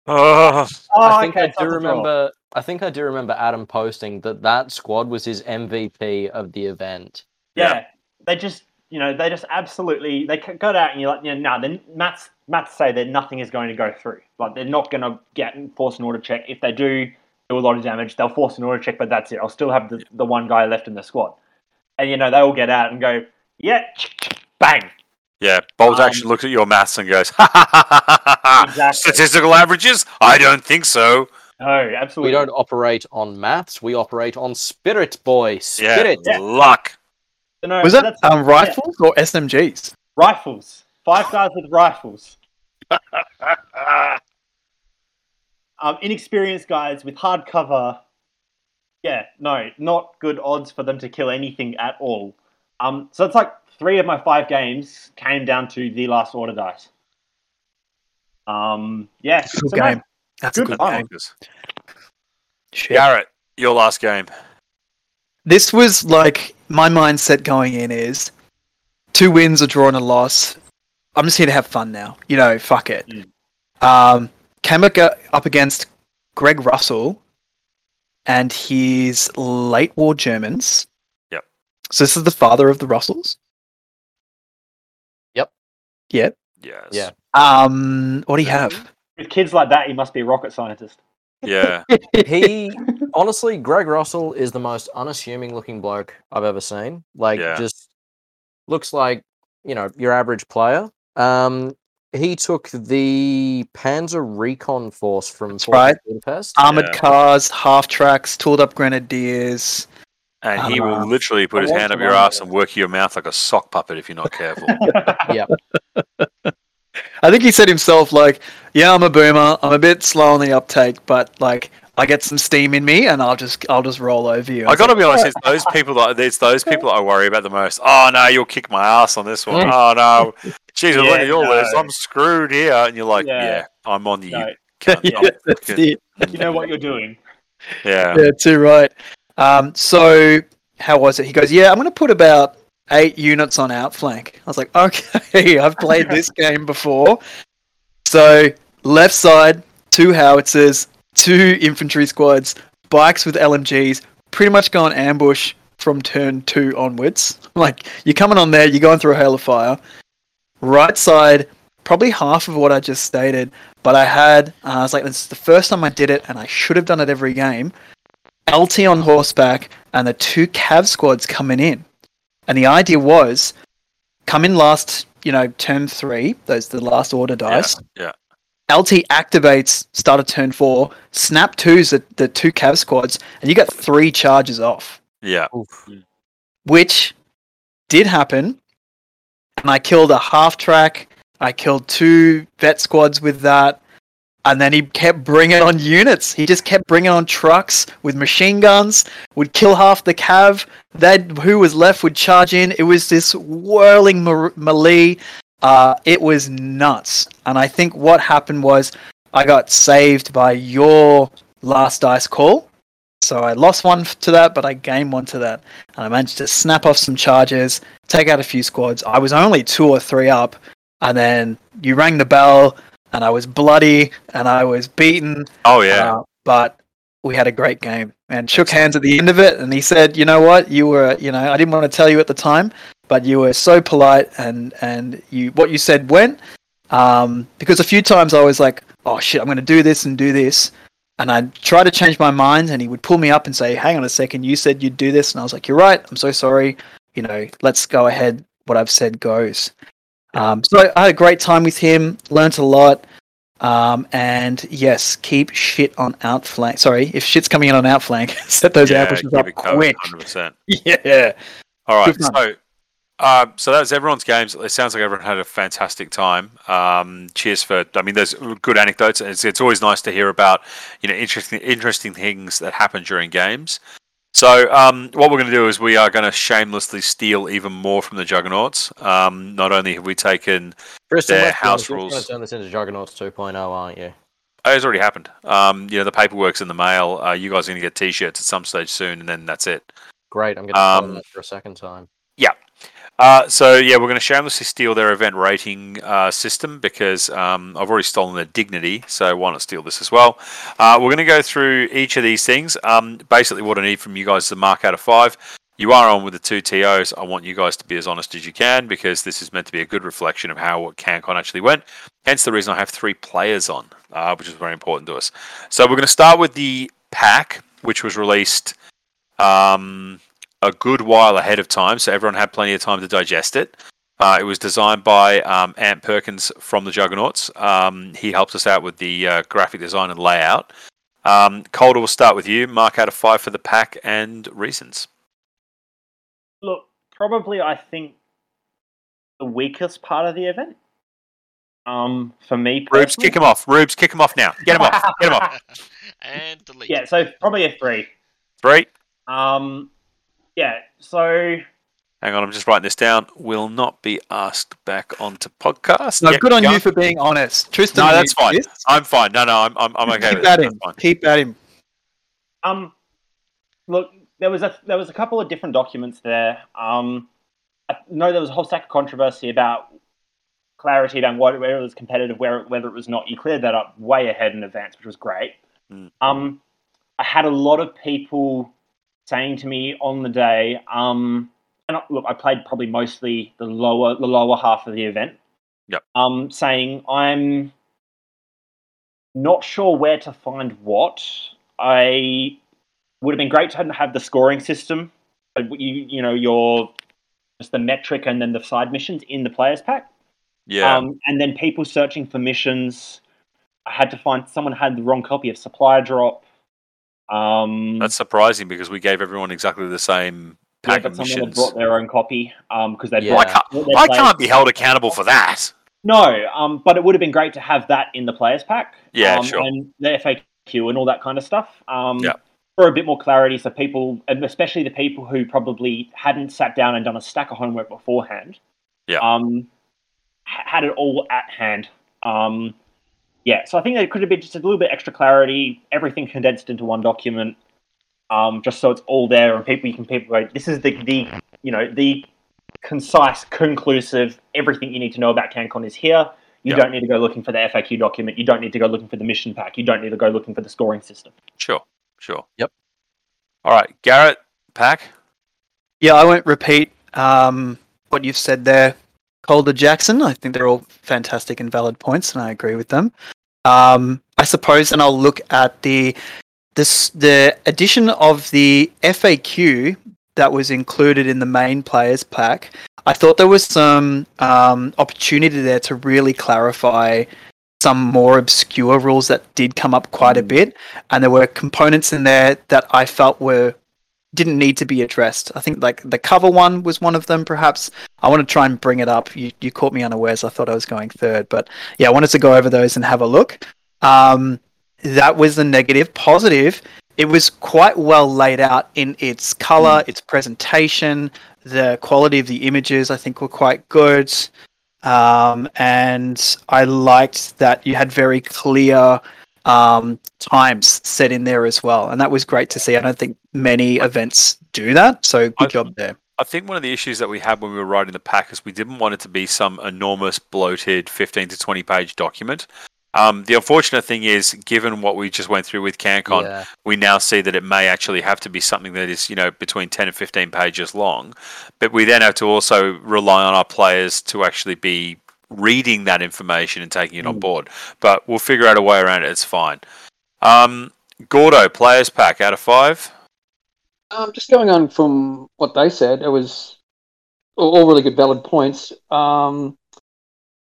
Oh, Oh, I think okay, I do it's a draw. remember. I think I do remember Adam posting that that squad was his MVP of the event. Yeah. they just you know they just absolutely they got out and you're like you know no then Matt's Matt's say that nothing is going to go through like they're not going to get force an order check if they do do a lot of damage they'll force an order check but that's it I'll still have the, the one guy left in the squad and you know they all get out and go yeah bang yeah. Bolt Um, action looks at your maths and goes, ha ha ha ha ha ha. Exactly. Statistical averages? I don't think so. no absolutely We don't operate on maths. We operate on spirit, boy. Spirit. Yeah. Luck. No, Was that um, rifles or SMGs? rifles five guys with rifles um, inexperienced guys with hard cover. Yeah, no, not good odds for them to kill anything at all. Um, so it's like three of my five games came down to the last order dice. Um, yeah, That's a good so no, game. That's a good good game. Shit. Garrett, your last game. This was like my mindset going in is two wins, a draw, and a loss. I'm just here to have fun now. You know, fuck it. Mm. Um, came up up against Greg Russell and his late war Germans. Yep. So this is the father of the Russells. Yep. Yep. Yes. Yeah. Um, what do you have? With kids like that, he must be a rocket scientist. Yeah. he honestly, Greg Russell is the most unassuming looking bloke I've ever seen. Like, Yeah. just looks like you know your average player. Um, he took the Panzer Recon Force from That's right. Budapest. Armored Yeah. cars, half tracks, tooled up grenadiers. And he will literally put I his hand up your ass and work your mouth like a sock puppet if you're not careful. Yeah. I think he said himself, like, yeah, I'm a boomer. I'm a bit slow on the uptake, but like, I get some steam in me, and I'll just, I'll just roll over you. I was got to like, be honest, it's those people that it's those people that I worry about the most. Oh no, you'll kick my ass on this one. Mm. Oh no, Jesus, look at your no. list. I'm screwed here, and you're like, Yeah. yeah, I'm on you. No. cunt. yeah, I'm that's fucking- it. you know what you're doing. yeah. Yeah, too right. Um, so how was it? He goes, yeah, I'm going to put about eight units on outflank. I was like, okay, I've played this game before. So left side, two howitzers, two infantry squads, bikes with LMGs, pretty much go on ambush from turn two onwards. Like you're coming on there, you're going through a hail of fire. Right side, probably half of what I just stated, but I had, uh, I was like, this is the first time I did it, and I should have done it every game. LT on horseback and the two Cav squads coming in. And the idea was come in last, you know, turn three, those the last order dice. yeah. LT activates start of turn four, snap twos the, the two cav squads, and you got three charges off, Yeah. Oof. which did happen. And I killed a half track. I killed two vet squads with that. And then he kept bringing on units. He just kept bringing on trucks with machine guns. Would kill half the cav. Then who was left would charge in. It was this whirling mer- melee. Uh, it was nuts. And I think what happened was I got saved by your last dice call. So I lost one to that, but I gained one to that. And I managed to snap off some charges, take out a few squads. I was only two or three up. And then you rang the bell, and I was bloody, and I was beaten. Oh yeah. Uh, but we had a great game and shook hands at the end of it. And he said, "You know what? You were, you know, I didn't want to tell you at the time, but you were so polite, and and you what you said went." Um, because a few times I was like, "Oh shit, I'm going to do this and do this," and I'd try to change my mind, and he would pull me up and say, "Hang on a second, you said you'd do this," and I was like, "You're right. I'm so sorry. You know, let's go ahead. What I've said goes." Um, so I had a great time with him. Learned a lot. Um, and yes, keep shit on outflank. Sorry, if shit's coming in on outflank, set those yeah, ambushes up quick. 100%. Yeah. All right. So, uh, so that was everyone's games. It sounds like everyone had a fantastic time. Um, cheers for. I mean, there's good anecdotes. It's, it's always nice to hear about you know interesting interesting things that happen during games. So, um, what we're going to do is we are going to shamelessly steal even more from the Juggernauts. Um, not only have we taken, Tristan, Their house you're rules. going to turn this into Juggernauts 2.0, aren't you? oh, it's already happened. Um, you know, the paperwork's in the mail. Uh, you guys are going to get T-shirts at some stage soon, and then that's it. Great, I'm going to Um, that for a second time. Uh, so yeah, we're going to shamelessly steal their event rating uh, system because um, I've already stolen their dignity. So why not steal this as well? Uh, we're going to go through each of these things. Um, basically, what I need from you guys is a mark out of five. You are on with the two TOs. I want you guys to be as honest as you can because this is meant to be a good reflection of how CanCon actually went. Hence the reason I have three players on, uh, which is very important to us. So we're going to start with the pack, which was released um, a good while ahead of time, so everyone had plenty of time to digest it. Uh, it was designed by um, Ant Perkins from the Juggernauts. Um, he helps us out with the uh, graphic design and layout. Um, Calder, we'll start with you. Mark out of five for the pack and reasons. Look, probably I think the weakest part of the event. Um, for me, Rubes, kick him off. Rubes, kick him off now. Get him off. Get him off. and delete. Yeah, so probably a three. Three. Um, yeah, so Hang on, I'm just writing this down. Will not be asked back onto podcast. No, Yep, good on go you for being honest. Tristan, No, that's fine. this- I'm fine. No, no, I'm, I'm, I'm okay Keep with at it. him. Keep at him. Um, look, there was a there was a couple of different documents there. Um, I know there was a whole stack of controversy about clarity on what whether it was competitive, where whether it was not. You cleared that up way ahead in advance, which was great. Mm. Um, I had a lot of people saying to me on the day, um, and look, I played probably mostly the lower the lower half of the event. Yep. Um, saying I'm not sure where to find what. I would have been great to have the scoring system. But you you know your just the metric and then the side missions in the players pack. Yeah. Um, and then people searching for missions. I had to find someone had the wrong copy of supply drop. Um, That's surprising because we gave everyone exactly the same pack but of someone had missions. brought their own copy because they Yeah. I can't, I can't be held accountable for that. No, um, but it would have been great to have that in the players pack. Yeah, um, sure. And the FAQ and all that kind of stuff. Um, Yeah. For a bit more clarity, so people, especially the people who probably hadn't sat down and done a stack of homework beforehand, Yeah. um, had it all at hand. Um, yeah, so I think there could have been just a little bit extra clarity, everything condensed into one document, um, just so it's all there and people you can people go, this is the the you know the concise, conclusive, everything you need to know about CanCon is here. You Yeah. don't need to go looking for the FAQ document. You don't need to go looking for the mission pack. You don't need to go looking for the scoring system. Sure, sure. Yep. All right, Garrett, pack. Yeah, I won't repeat um, what you've said there. Calder Jackson, I think they're all fantastic and valid points, and I agree with them. Um, I suppose, and I'll look at the this the addition of the FAQ that was included in the main players pack. I thought there was some um, opportunity there to really clarify some more obscure rules that did come up quite a bit, and there were components in there that I felt were didn't need to be addressed. I think like the cover one was one of them. Perhaps I want to try and bring it up. You you caught me unawares. I thought I was going third, but yeah, I wanted to go over those and have a look. Um, that was the negative. Positive, it was quite well laid out in its color, its presentation, the quality of the images. I think were quite good, um, and I liked that you had very clear um, times set in there as well, and that was great to see. I don't think many events do that, so good I- job there. I think one of the issues that we had when we were writing the pack is we didn't want it to be some enormous, bloated 15 to 20 page document. Um, the unfortunate thing is, given what we just went through with CanCon, Yeah. we now see that it may actually have to be something that is, you know, between 10 and 15 pages long. But we then have to also rely on our players to actually be reading that information and taking it on board. But we'll figure out a way around it. It's fine. Um, Gordo, players pack out of five. Um, just going on from what they said, it was all all really good, valid points. Um,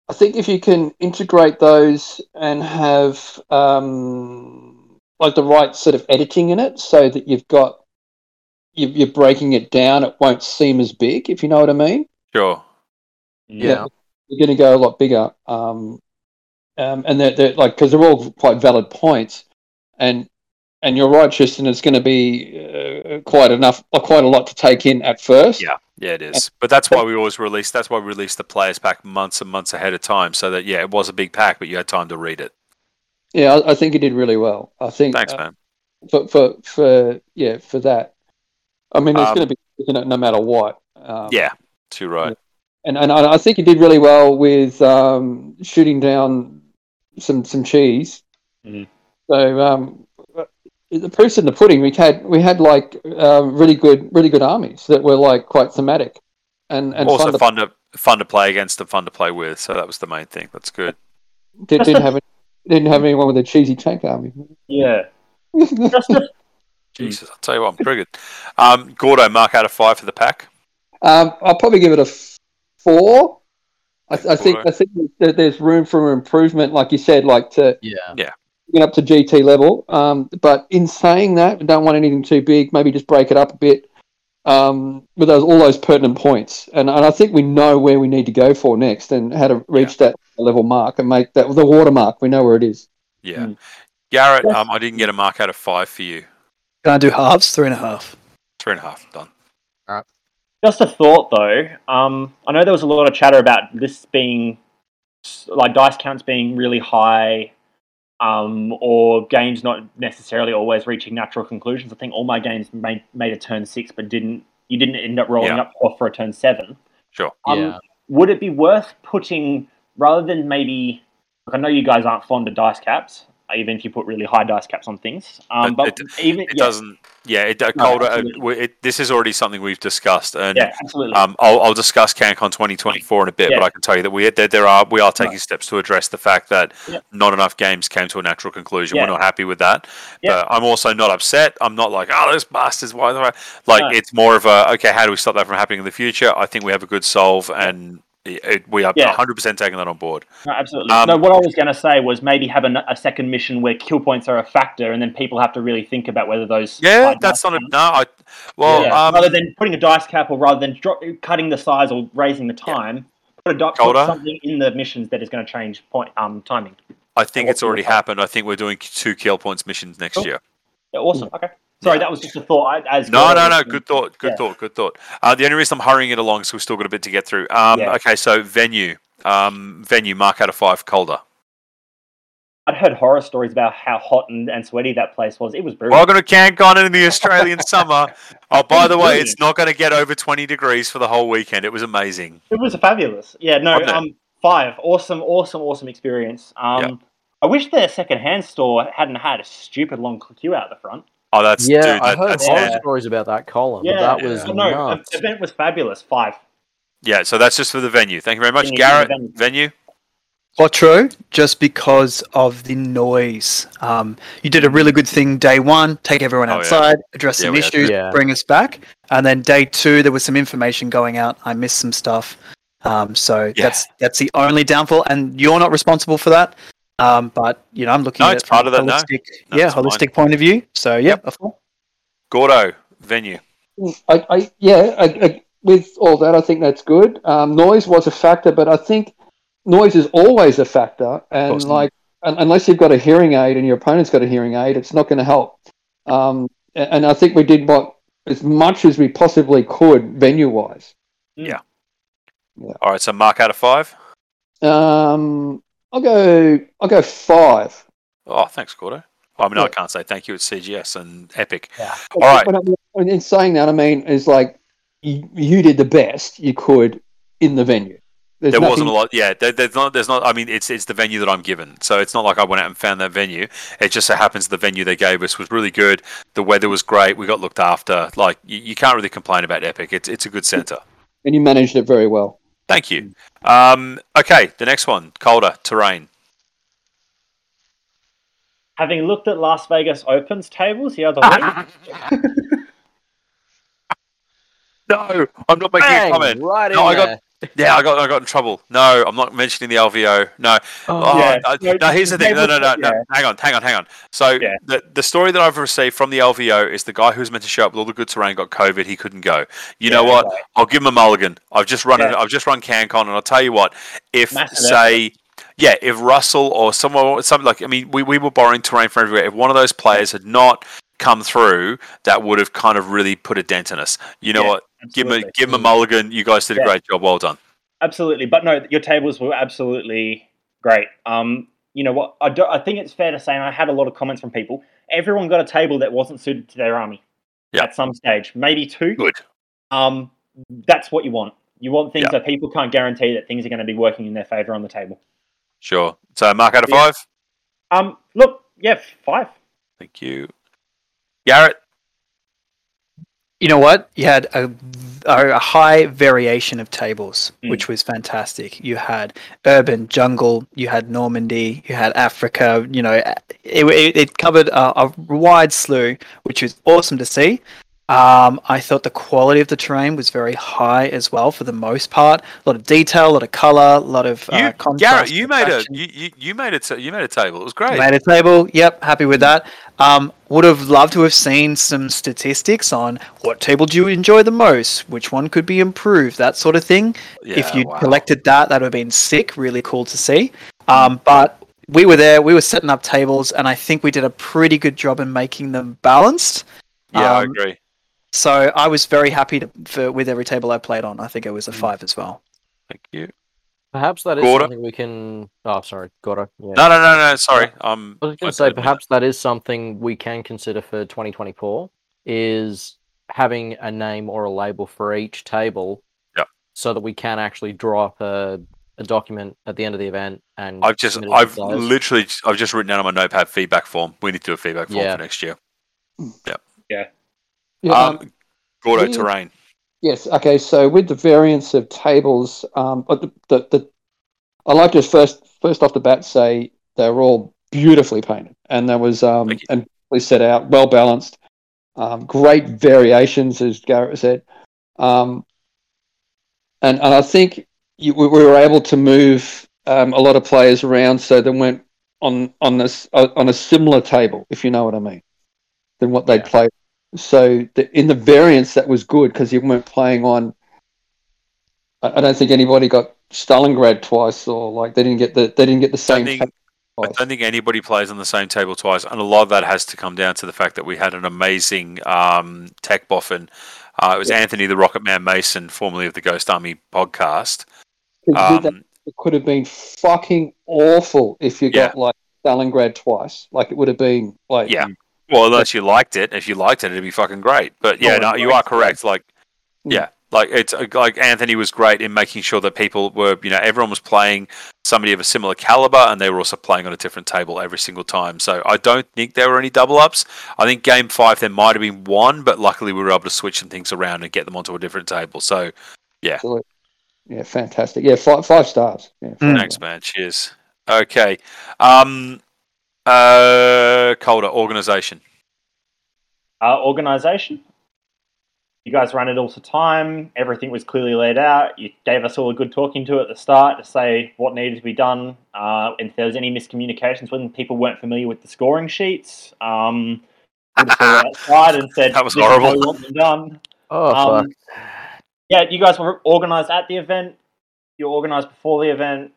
I think if you can integrate those and have um, like the right sort of editing in it, so that you've got you- you're breaking it down, it won't seem as big. If you know what I mean. Sure. Yeah. You're going to go a lot bigger. Um, um, and they're, they're like because they're all quite valid points, and and you're right, Tristan. It's going to be uh, quite enough, uh, quite a lot to take in at first. Yeah. Yeah, it is. But that's why we always release. That's why we release the players pack months and months ahead of time, so that yeah, it was a big pack, but you had time to read it. Yeah, I, I think you did really well. I think Thanks, uh, man. for for for yeah for that. I mean, it's Um, going to be no matter what. Um, Yeah, too right. And and I I think you did really well with um, shooting down some some cheese. Mhm. So um, the proof's in the pudding. We had we had like um, really good really good armies that were like quite thematic and and also fun to, fun to fun to play against and fun to play with. So that was the main thing. That's good. did, didn't have any- didn't have anyone with a cheesy tank army. Yeah. Jesus, I'll tell you what, I'm triggered. Um, Gordo, mark out of five for the pack. Um, I'll probably give it a f- four. I, I think I think that there's room for improvement, like you said, like to Yeah. get up to GT level. Um, but in saying that, don't want anything too big. Maybe just break it up a bit um, with those all those pertinent points. And, and I think we know where we need to go for next and how to reach that level mark and make that the watermark. We know where it is. Yeah. Mm. Garrett, um, I didn't get a mark out of five for you. Can I do halves? Three and a half. Three and a half, done. Just a thought though. Um, I know there was a lot of chatter about this being like dice counts being really high, um, or games not necessarily always reaching natural conclusions. I think all my games made made a turn six, but didn't. You didn't end up rolling Yeah. up off for a turn seven. Sure. Um, Yeah. Would it be worth putting rather than maybe? Look, I know you guys aren't fond of dice caps, even if you put really high dice caps on things. Um, But but even It yeah, doesn't. Yeah, it, uh, No, Calder, uh, it, this is already something we've discussed, and yeah, absolutely. um, I'll, I'll discuss CanCon 2024 in a bit. Yeah. But I can tell you that we there, there are we are taking steps to address the fact that Yeah. not enough games came to a natural conclusion. We're not happy with that. But I'm also not upset. I'm not like, oh, those bastards. Why? why-" Like No. it's more of a okay. How do we stop that from happening in the future? I think we have a good solve, and it, it- we are Yeah. 100 percent taking that on board. No, absolutely. Um, no, what I was going to say was maybe have a, a second mission where kill points are a factor, and then people have to really think about whether those. Yeah, that's not a no. I well, Yeah, um, rather than putting a dice cap, or rather than dro- cutting the size or raising the time, put, a di- put something in the missions that is going to change point um timing. I think it's already happened. I think we're doing two kill points missions next Cool. year. Yeah, awesome. Okay. Sorry, that was just a thought. I, as No, no, no. Good thought. Good Yeah. thought. Good thought. Uh, the only reason I'm hurrying it along is we've still got a bit to get through. Um, Yeah. Okay, so venue. Um, venue. Mark out of five. Calder. I'd heard horror stories about how hot and, and sweaty that place was. It was brutal. Welcome to CanCon in the Australian summer. Oh, by the way, it's not going to get over 20 degrees for the whole weekend. It was amazing. It was fabulous. Yeah, no, um, five. Awesome, awesome, awesome experience. Um, Yeah. I wish their second-hand store hadn't had a stupid long queue out the front. Oh, that's Yeah, dude. I That, heard that's horror Yeah. stories about that column. Yeah, that was Yeah. no, the event was fabulous. Five. yeah. So that's just for the venue. Thank you very much, Venue, Garrett. venue. Venue. Quattro, just because of the noise. Um, you did a really good thing day one, take everyone Oh, yeah. outside, address Yeah, some issues, that. bring us back. And then day two, there was some information going out. I missed some stuff. Um, so Yeah. that's that's the only downfall, and you're not responsible for that. Um, but you know, I'm looking No, at it's it from part of a that, holistic, No, yeah, it's fine. holistic point of view. So yeah, a four. Gordo venue. I, I yeah, I, I, with all that, I think that's good. Um, noise was a factor, but I think noise is always a factor, and like un- unless you've got a hearing aid and your opponent's got a hearing aid, it's not going to help. Um, and I think we did what as much as we possibly could venue wise. Yeah. All right, so mark out of five. Um, I'll go. I'll go five. Oh, thanks, Gordo. I mean, I can't say thank you. It's CGS and Epic. Yeah. All right. When I- in saying that, I mean is like you, you did the best you could in the venue. There's there wasn't a lot. Yeah, there, there's not. There's not. I mean, it's it's the venue that I'm given. So it's not like I went out and found that venue. It just so happens the venue they gave us was really good. The weather was great. We got looked after. Like you, you can't really complain about Epic. It's it's a good center. and you managed it very well. Thank you. Um, okay, the next one, Calder terrain. Having looked at Las Vegas Opens tables the other week, No, I'm not making Bang, a comment. right No, in I got- there. Yeah, I got I got in trouble. No, I'm not mentioning the LVO. No. Oh. oh, yeah. I- No, no, here's the thing. No, no, no, no. yeah. Hang on, hang on, hang on. So Yeah. the the story that I've received from the LVO is the guy who was meant to show up with all the good terrain got COVID. He couldn't go. You know what? okay. I'll give him a mulligan. I've just run. Yeah. I've just run CanCon, and I'll tell you what. If Massive say. Yeah, if Russell or someone, something like, I mean, we, we were borrowing terrain from everywhere. If one of those players had not come through, that would have kind of really put a dent in us. You know Yeah, what? Give him, a, give him a mulligan. You guys did a great job. Well done. Absolutely, but no, your tables were absolutely great. Um, you know what? I, do, I think it's fair to say, and I had a lot of comments from people. Everyone got a table that wasn't suited to their army Yeah. at some stage, maybe two. Good. Um, that's what you want. You want things Yeah. that people can't guarantee that things are going to be working in their favor on the table. Sure. So mark out of Yeah. five. Um, look, yeah, five. Thank you. Garrett. You know what? You had a, a high variation of tables, Mm. which was fantastic. You had urban, jungle, you had Normandy, you had Africa. You know, it, it, it covered a, a wide slew, which was awesome to see. Um, I thought the quality of the terrain was very high as well, for the most part. A lot of detail, a lot of color, a lot of You, uh, contrast. Garrett, you made a you, you, you made it you made a table. It was great. Made a table. Yep, happy with that. Um, would have loved to have seen some statistics on what table do you enjoy the most, which one could be improved, that sort of thing. Yeah, if you wow. collected that, that would have been sick. Really cool to see. Um, but we were there. We were setting up tables, and I think we did a pretty good job in making them balanced. Yeah, I um, agree. So I was very happy to, for, with every table I played on. I think it was a Mm. five as well. Thank you. Perhaps that is Gordo? something we can. Oh, sorry, Gordo. Yeah. No, no, no, no. Sorry. Um, I was going to say didn't perhaps that is something we can consider for 2024 is having a name or a label for each table. Yep. So that we can actually draw up a, a document at the end of the event and I've just, submit it to I've players. literally, I've just written down on my notepad feedback form. We need to do a feedback form Yeah. for next year. Yeah. Yeah, um, um, Gordo terrain. Yes. Okay. So with the variance of tables, um, but the, the, the I like to first first off the bat say they're all beautifully painted, and there was um, and we set out well balanced, um, great variations as Garrett said, um, and and I think you, we we were able to move um, a lot of players around, so they went on on this uh, on a similar table, if you know what I mean, than what they'd Yeah. played. So the, in the variance, that was good because you weren't playing on. I, I don't think anybody got Stalingrad twice, or like they didn't get the they didn't get the same. think, table I don't think anybody plays on the same table twice, and a lot of that has to come down to the fact that we had an amazing um, tech boffin. Uh, it was Anthony the Rocket Man Mason, formerly of the Ghost Army podcast. Um, it could have been fucking awful if you got like Stalingrad twice. Like it would have been like Yeah. Well, unless you liked it, if you liked it, it'd be fucking great. But yeah, no, you are correct. Like, Mm. yeah, like it's uh, like Anthony was great in making sure that people were, you know, everyone was playing somebody of a similar caliber, and they were also playing on a different table every single time. So I don't think there were any double ups. I think game five there might have been one, but luckily we were able to switch some things around and get them onto a different table. So absolutely. Yeah, fantastic. Yeah, five five stars. Yeah, Mm. thanks, man. Cheers. Okay. Um, uh, Calder organization. Uh, organization. You guys ran it all to time. Everything was clearly laid out. You gave us all a good talking to at the start to say what needed to be done. Uh, if there was any miscommunications when people weren't familiar with the scoring sheets, um, we outside and said That was "This is how horrible. we want them done. Oh, Um, fuck. yeah, you guys were organised at the event. You were organised before the event.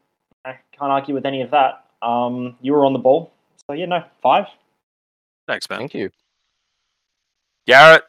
I can't argue with any of that. Um, you were on the ball. So yeah, no, five. Thanks, man. Thank you. Garrett.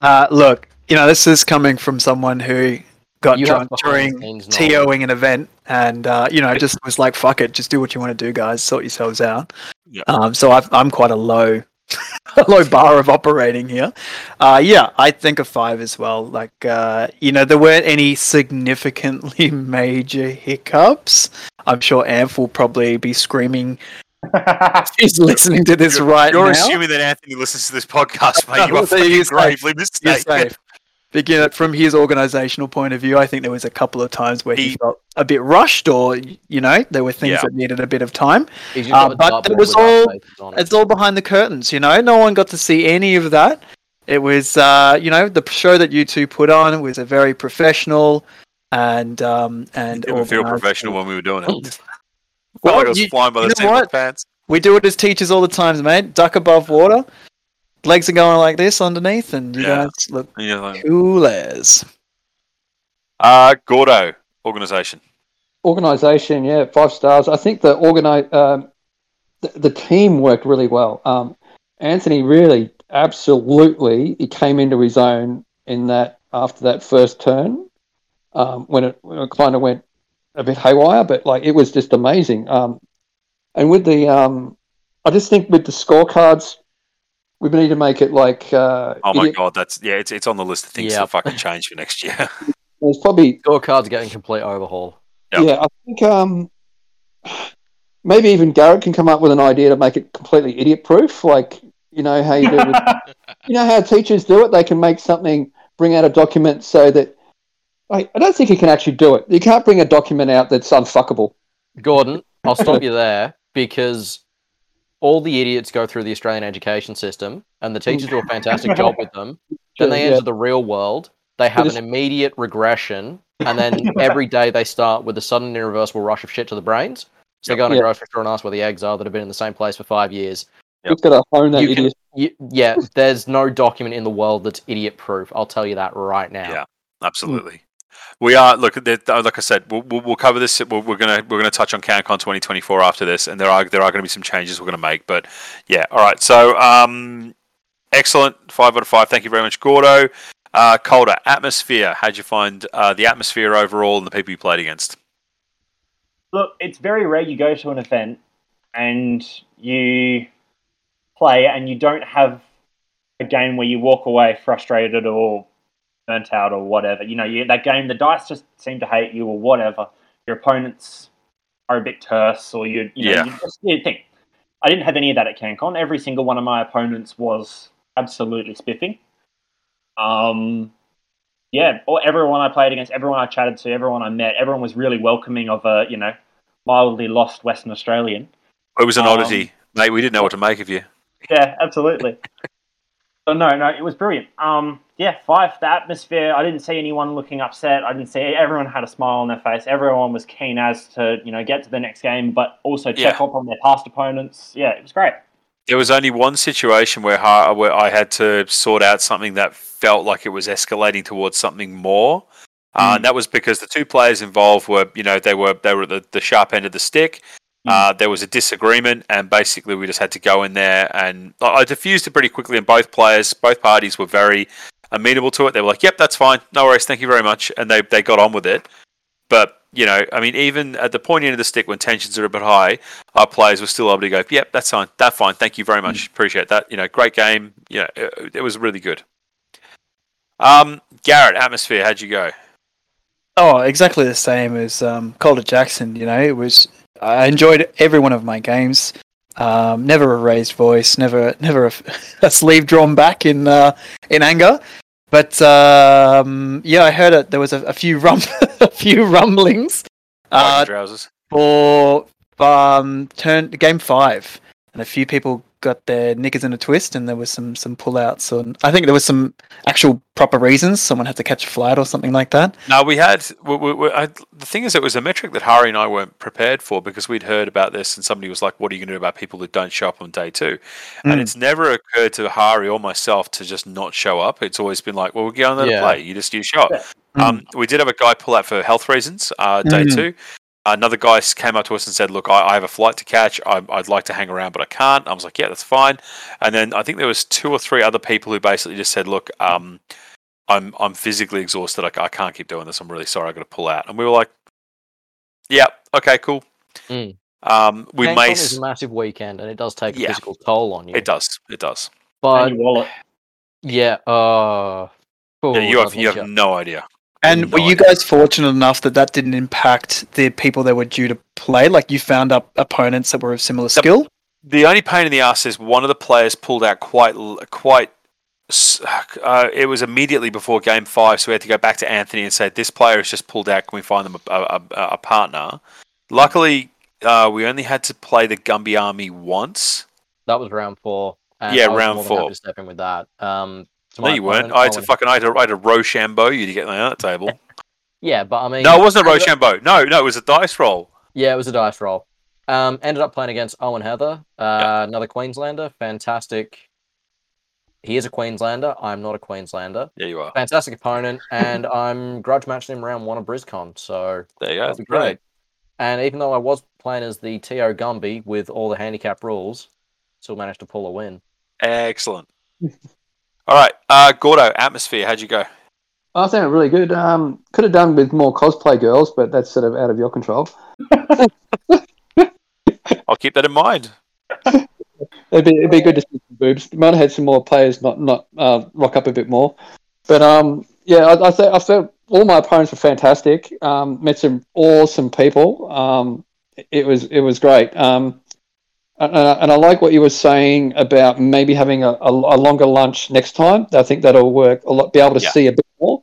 Uh, look, you know, this is coming from someone who got You drunk during scenes knowledge. TOing an event and, uh, you know, just was like, fuck it, just do what you want to do, guys, sort yourselves out. Yeah. Um, so I've, I'm quite a low, a low bar of operating here. Uh, yeah, I think a five as well. Like, uh, you know, there weren't any significantly major hiccups. I'm sure Amph will probably be screaming. if He's listening to this right now. You're now. assuming that Anthony listens to this podcast, mate. You are fucking you're safe. gravely You're mistaken. safe. But, you know, from his organizational point of view, I think there was a couple of times where he, He- felt a bit rushed, or you know, there were things Yeah. that needed a bit of time. Uh, but it was all it. it's all behind the curtains, you know. No one got to see any of that. It was, uh, you know, the show that you two put on was a very professional and um and Didn't feel professional when we were doing it. Felt Well, like I was you- flying by you the know seat of my what? pants. We do it as teachers all the time, mate. Duck above water, legs are going like this underneath, and you Yeah. guys look And like, cool as. Uh, Gordo organization. Organisation, yeah, five stars. I think the organi- um, the, the team worked really well. Um, Anthony really, absolutely, he came into his own in that after that first turn um, when it, when it kind of went a bit haywire, but like it was just amazing. Um, and with the, um, I just think with the scorecards, we need to make it like. Uh, Oh my idiot- god, that's yeah, it's it's on the list of things Yep. to fucking change for next year. There's probably Scorecards getting complete overhaul. Yep. Yeah, I think um, maybe even Garrett can come up with an idea to make it completely idiot proof. Like, you know how you do with, you know how teachers do it? They can make something, bring out a document so that. I, I don't think you can actually do it. You can't bring a document out that's unfuckable. Gordon, I'll stop you there because all the idiots go through the Australian education system and the teachers do a fantastic job with them. Then they Yeah. enter the real world. They have just- an immediate regression, and then every day they start with a sudden irreversible rush of shit to the brains. So they go in a Yeah. grocery store and ask where the eggs are that have been in the same place for five years. Yep. You've got to hone that You can- You, yeah, there's no document in the world that's idiot proof. I'll tell you that right now. Yeah. Absolutely. We are look. Like I said, we'll, we'll, cover this. We're, gonna we're gonna touch on CanCon 2024 after this, and there are there are going to be some changes we're going to make. But yeah, all right. So um, excellent. Five out of five. Thank you very much, Gordo. Uh, Calder, atmosphere. How'd you find uh, the atmosphere overall and the people you played against? Look, it's very rare you go to an event and you play and you don't have a game where you walk away frustrated or burnt out or whatever. You know, you, that game, the dice just seem to hate you or whatever. Your opponents are a bit terse or you, you know, Yeah. you just you think. I didn't have any of that at CanCon. Every single one of my opponents was absolutely spiffing. Um, yeah, or everyone I played against, everyone I chatted to, everyone I met, everyone was really welcoming of a, you know, mildly lost Western Australian. It was an Um, oddity, mate. We didn't know what to make of you. Yeah, absolutely. so no, no, it was brilliant. Um, yeah, five. The atmosphere. I didn't see anyone looking upset. I didn't see everyone had a smile on their face. Everyone was keen as to you know get to the next game, but also check Yeah. up on their past opponents. Yeah, it was great. There was only one situation where ha- where I had to sort out something that felt like it was escalating towards something more. Uh, and that was because the two players involved were, you know, they were they were at the, the sharp end of the stick. Uh, there was a disagreement, and basically we just had to go in there, and I I diffused it pretty quickly. And both players, both parties were very amenable to it. They were like, "Yep, that's fine, no worries, thank you very much," and they they got on with it. But you know, I mean, even at the pointy end of the stick when tensions are a bit high, our players were still able to go, "Yep, that's fine, that's fine, thank you very much, appreciate that." You know, great game. You know, it, it was really good. Um, Garrett, atmosphere, how'd you go? Oh, exactly the same as um, Calder Jackson. You know, it was. I enjoyed every one of my games. Um, never a raised voice, never, never a, a sleeve drawn back in uh, in anger. But um, yeah, I heard it. There was a, a few rum, a few rumblings Uh, for um, turn game five, and a few people got their knickers in a twist, and there was some some pullouts. And I think there was some actual proper reasons. Someone had to catch a flight or something like that. No, we had. We, we, we, I, the thing is, it was a metric that Hari and I weren't prepared for because we'd heard about this, and somebody was like, "What are you going to do about people that don't show up on day two? And Mm. it's never occurred to Hari or myself to just not show up. It's always been like, "Well, we're going there Yeah. to play. You just you show up." Mm. Um, we did have a guy pull out for health reasons. Uh, day Mm. two. Another guy came up to us and said, "Look, I, I have a flight to catch. I, I'd like to hang around, but I can't." I was like, "Yeah, that's fine." And then I think there was two or three other people who basically just said, "Look, um, I'm I'm physically exhausted. I, I can't keep doing this. I'm really sorry. I got to pull out." And we were like, "Yeah, okay, cool." Mm. Um, we CanCon may. is s- a massive weekend, and it does take a Yeah. physical toll on you. It does. It does. But and your wallet. yeah, uh, Yeah, you have you have no idea. And were you guys fortunate enough that that didn't impact the people that were due to play? Like you found up opponents that were of similar skill. The only pain in the ass is one of the players pulled out quite quite. Uh, it was immediately before game five, so we had to go back to Anthony and say, "This player has just pulled out. Can we find them a, a, a, a partner?" Luckily, uh, we only had to play the Gumby army once. That was round four. And Yeah, I was round more than happy four. to step in with that. Um, to No, you weren't. I had to fucking I had to, I had to Rochambeau you to get on that table. Yeah, but I mean, No, it wasn't a Rochambeau. No, no, it was a dice roll. Yeah, it was a dice roll. Um, ended up playing against Owen Heather, uh, another Queenslander. Fantastic. He is a Queenslander. I'm not a Queenslander. Yeah, you are. Fantastic opponent, and I'm grudge matching him round one of BrizCon, so There you go. that'll be Brilliant. great. And even though I was playing as the TO Gumby with all the handicap rules, still managed to pull a win. Excellent. All right, uh, Gordo, atmosphere. How'd you go? I think really good. Um, could have done with more cosplay girls, but that's sort of out of your control. I'll keep that in mind. It'd be, it'd be good to see some boobs. Might have had some more players not not uh, rock up a bit more. But um, yeah, I, I, th- I thought all my opponents were fantastic. Um, met some awesome people. Um, it was it was great. Um, and, and I- and I like what you were saying about maybe having a, a, a longer lunch next time. I think that'll work a lot. Be able to Yeah. see a bit more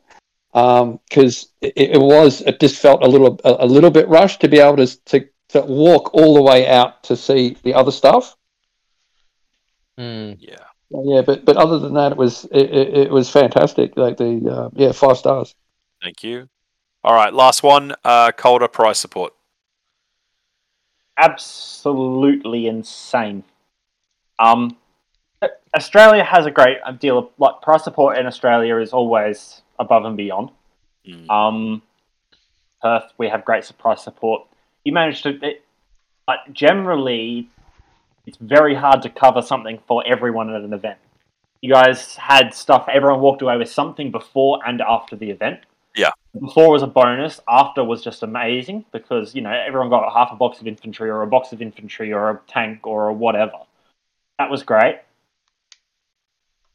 because it, it was it just felt a little a, a little bit rushed to be able to, to to walk all the way out to see the other stuff. Hmm. Yeah. Yeah, but but other than that, it was it, it, it was fantastic. Like the uh, yeah, five stars. Thank you. All right, last one. Uh, Calder price support. Absolutely insane. Um, Australia has a great deal of like price support in Australia is always above and beyond. Mm. Um, Perth, we have great price support. You managed to, it, but generally, it's very hard to cover something for everyone at an event. You guys had stuff. Everyone walked away with something before and after the event. Yeah. Before was a bonus. After was just amazing because you know everyone got half a box of infantry or a box of infantry or a tank or a whatever. That was great.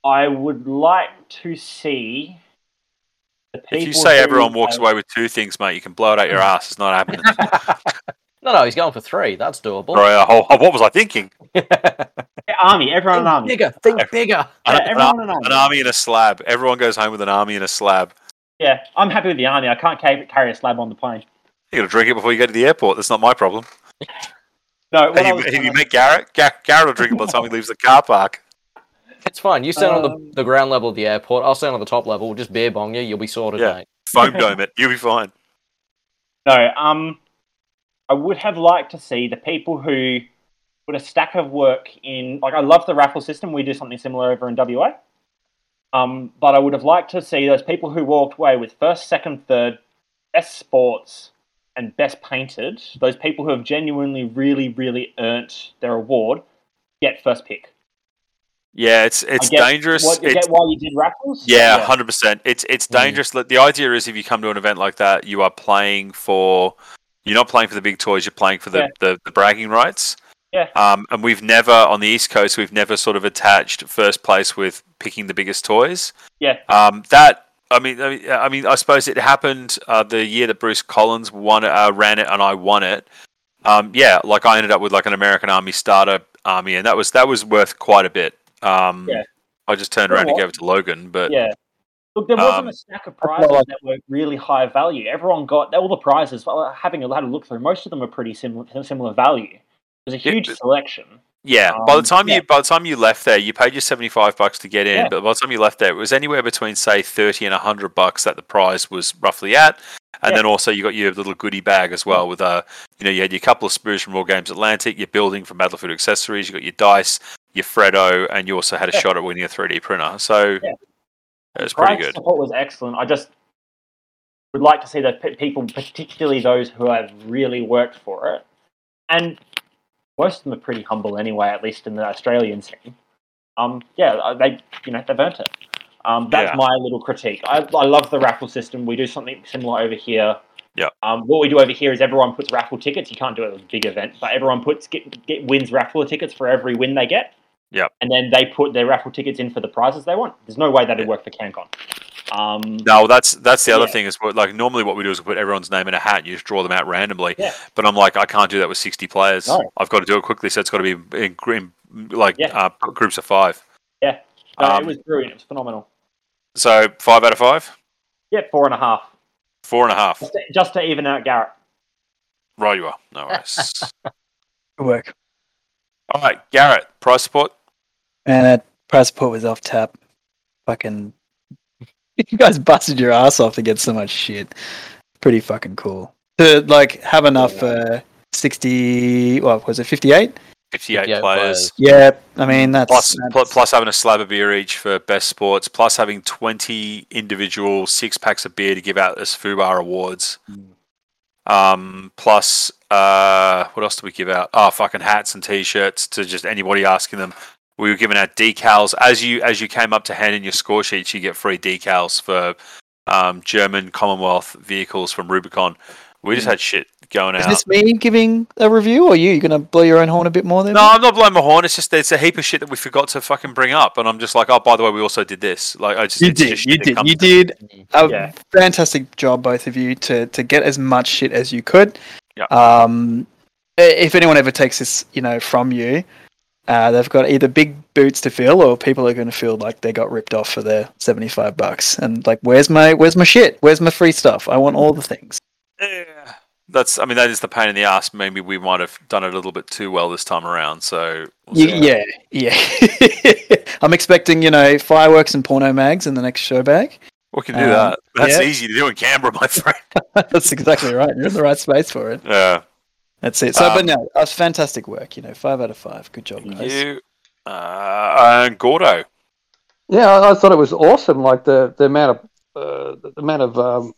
I would like to see. The If you say everyone walks away with two things, mate, you can blow it out your ass. It's not happening. No, no, he's going for three. That's doable. Sorry, uh, oh, what was I thinking? army, everyone an think army. bigger, think bigger. Yeah, An- everyone an army. An army and a slab. Everyone goes home with an army and a slab. Yeah, I'm happy with the army. I can't carry a slab on the plane. You got to drink it before you go to the airport. That's not my problem. No, what If you, was if you gonna- Garrett, Gar- Garrett will drink it by the time he leaves the car park. It's fine. You stand on Um, the, the ground level of the airport. I'll stand on the top level. We'll just beer bong you. You'll be sorted, Yeah. mate. Foam dome it. You'll be fine. No, um, I would have liked to see the people who put a stack of work in. Like, I love the raffle system. We do something similar over in WA. Um, but I would have liked to see those people who walked away with first, second, third, best sports, and best painted. Those people who have genuinely, really, really earned their award get first pick. Yeah, it's it's dangerous. What, you It's, get why you did raffles? yeah, hundred percent. It's it's Mm. dangerous. Like, The idea is if you come to an event like that, you are playing for. You're not playing for the big toys. You're playing for the, Yeah. the, the bragging rights. Yeah. Um, and we've never on the East Coast, we've never sort of attached first place with picking the biggest toys. Yeah. Um, that I mean, I mean, I mean, I suppose it happened uh, the year that Bruce Collins won uh, ran it, and I won it. Um, yeah, like I ended up with like an American Army starter army, and that was that was worth quite a bit. Um, Yeah. I just turned You know around and gave it to Logan, but Yeah. Look, there wasn't Um, a stack of prizes that were really high value. Everyone got all the prizes. Well, having a had a look through, most of them are pretty similar similar value. There's a huge selection. Yeah, by the Um, time yeah. you by the time you left there, you paid your seventy five bucks to get in. Yeah. But by the time you left there, it was anywhere between say thirty and hundred bucks that the prize was roughly at. And Yeah. then also you got your little goodie bag as well with uh you know you had your couple of spoons from War Games Atlantic, your building from Battlefield accessories, you got your dice, your Freddo, and you also had a shot at winning a three D printer. So Yeah. it was pretty good. support was excellent. I just would like to see that people, particularly those who have really worked for it, and most of them are pretty humble anyway, at least in the Australian scene. Um, yeah, uh, they you know they've earned it. Um, that's Yeah. my little critique. I, I love the raffle system. We do something similar over here. Yeah. Um, what we do over here is everyone puts raffle tickets. You can't do it at a big event, but everyone puts get, get wins raffle tickets for every win they get. Yep. And then they put their raffle tickets in for the prizes they want. There's no way that'd Yeah. work for CanCon. Um, No, that's that's the other Yeah. thing is what like normally what we do is we put everyone's name in a hat and you just draw them out randomly. Yeah. But I'm like I can't do that with 60 players. No. I've got to do it quickly, so it's got to be in, in like Yeah. uh, groups of five. no, um, it was brilliant. It was phenomenal. So five out of five, Yeah, four and a half. four and a half. Just to, just to even out Garrett. Right, you are. No worries. Good work. All right, Garrett, price support. And that price support was off tap. Fucking, you guys busted your ass off to get so much shit. Pretty fucking cool. To like have enough uh, sixty. What was it? Fifty-eight. 58, 58 players. players. Yeah, I mean that's, Plus, that's plus having a slab of beer each for best sports, plus having 20 individual six packs of beer to give out as FUBAR awards. Um, plus, uh, what else do we give out? Oh, fucking hats and t-shirts to just anybody asking them. We were giving out decals as you as you came up to hand in your score sheets. You get free decals for um, German Commonwealth vehicles from Rubicon. We just had shit going Is out. Is this me giving a review, or you? You're gonna blow your own horn a bit more there? No, I'm not blowing my horn. It's just there's a heap of shit that we forgot to fucking bring up, and I'm just like, oh, by the way, we also did this. Like, I just you did, just you did, you did a Yeah. fantastic job, both of you, to to get as much shit as you could. Yeah. Um, if anyone ever takes this, you know, from you, uh, they've got either big boots to fill, or people are going to feel like they got ripped off for their seventy five bucks. And like, where's my where's my shit? Where's my free stuff? I want all the things. Yeah. That's, I mean, that is the pain in the ass. Maybe we might have done it a little bit too well this time around. So, we'll Y- yeah, yeah. I'm expecting, you know, fireworks and porno mags in the next show bag. we can do Um, that. That's yeah. easy to do in Canberra, my friend. That's exactly right. You're in the right space for it. Yeah. That's it. So, but Um, no, that's fantastic work. You know, five out of five. Good job, guys. You uh, and Gordo. Yeah, I, I thought it was awesome. Like the the amount of uh, the amount of um,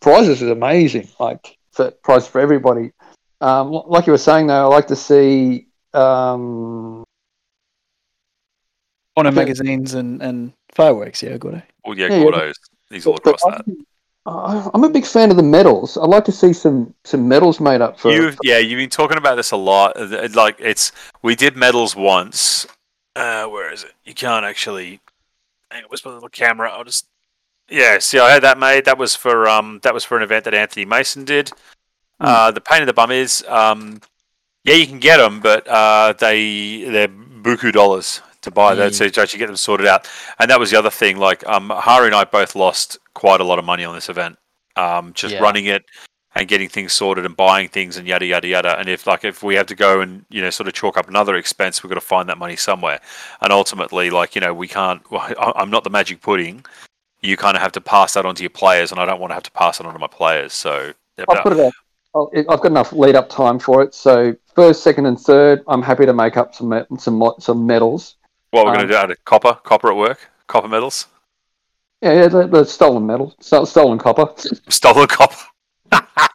prizes is amazing. Like for prize for everybody. Um, like you were saying though, I like to see. Um, Porno Okay. magazines and, and fireworks. Yeah, Gordo. it. Well, yeah, Yeah, yeah. Gordo's. He's all across that. I- I'm a big fan of the medals. I'd like to see some some medals made up for. You've yeah, you've been talking about this a lot. Uh, Like it's we did medals once. Uh, where is it? You can't actually. Hang on, where's my little camera? I'll just. Yeah, see, I had that made. That was for um, that was for an event that Anthony Mason did. Uh, the pain in the bum is, um, yeah, you can get them, but uh, they they're buku dollars to buy that, so to actually get them sorted out. And that was the other thing. Like, um, Hari and I both lost quite a lot of money on this event. Um, just Yeah. running it and getting things sorted and buying things and yada yada yada. And if like if we have to go and you know sort of chalk up another expense, we've got to find that money somewhere. And ultimately, like you know, we can't. Well, I- I'm not the magic pudding. You kind of have to pass that on to your players, and I don't want to have to pass it on to my players. So yeah, I'll put it out. I'll, I've got enough lead up time for it. So first, second, and third, I'm happy to make up some some some medals. What we're going um, to do out of copper, copper at work, copper medals, Yeah, yeah, the, the stolen medals, Sto- stolen copper. stolen copper.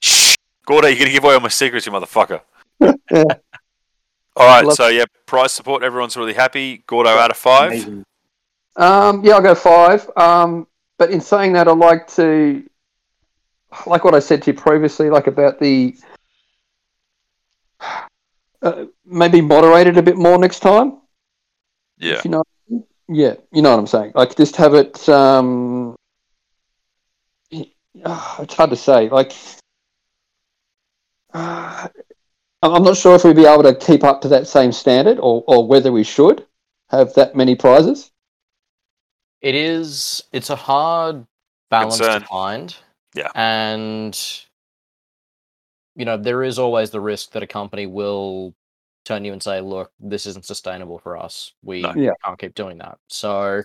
Shh, Gordo, you're going to give away all my secrets, you motherfucker. Yeah. All right, Love- so yeah, price support. Everyone's really happy. Gordo out of five. Amazing. Um, yeah, I'll go five. Um, but in saying that, I'd like to, like what I said to you previously, like about the uh, maybe moderate it a bit more next time. Yeah. If you know, yeah, you know what I'm saying. Like just have it. Um, uh, it's hard to say. Like, uh, I'm I'm not sure if we'd be able to keep up to that same standard, or, or whether we should have that many prizes. It is. It's a hard balance Concern. to find. Yeah. And you know, there is always the risk that a company will turn you and say, "Look, this isn't sustainable for us. We No. Yeah. can't keep doing that." So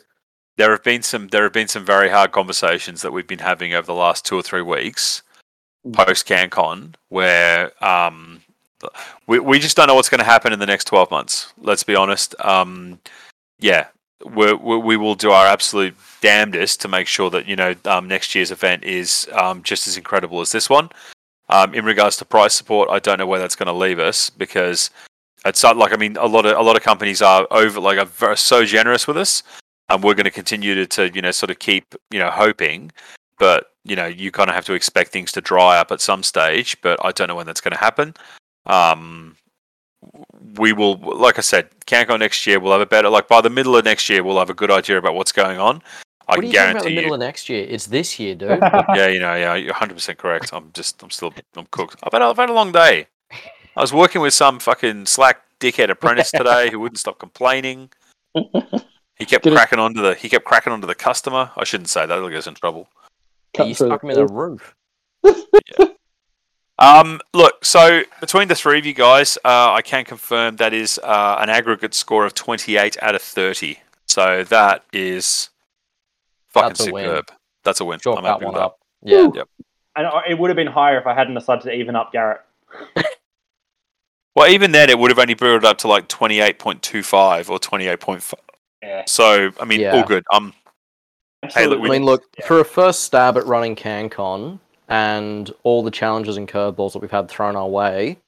there have been some there have been some very hard conversations that we've been having over the last two or three weeks post CanCon where um, we we just don't know what's going to happen in the next twelve months. Let's be honest. Um, yeah, we're, we we will do our absolute damnedest to make sure that you know um, next year's event is um, just as incredible as this one. Um, in regards to price support, I don't know where that's going to leave us because it's not like I mean a lot of a lot of companies are over like are so generous with us and we're going to continue to, to you know sort of keep you know hoping. But you know you kind of have to expect things to dry up at some stage but i don't know when that's going to happen. Um we will like i said CanCon next year we'll have a better like by the middle of next year we'll have a good idea about what's going on. I what are you talking about the middle you of next year? It's this year, dude. yeah you know yeah you're 100% correct. I'm just i'm still i'm cooked. I've had, I've had a long day i was working with some fucking slack dickhead apprentice today who wouldn't stop complaining he kept Get it- cracking onto the he kept cracking onto the customer. I shouldn't say that; he'll get us in trouble. Cut you through stuck the him in the roof. roof. Um, look, so between the three of you guys, uh, I can confirm that is uh, an aggregate score of twenty eight out of thirty. So that is fucking That's a win. superb. That's a win. Chalk I'm that happy one with that. up. Yeah. And it would have been higher if I hadn't decided to even up Garrett. Well, even then, it would have only brought it up to like twenty eight point two five or twenty eight point five. Yeah. So I mean, Yeah. all good. Um, Hey, look, I mean, look, Yeah. for a first stab at running CanCon and all the challenges and curveballs that we've had thrown our way,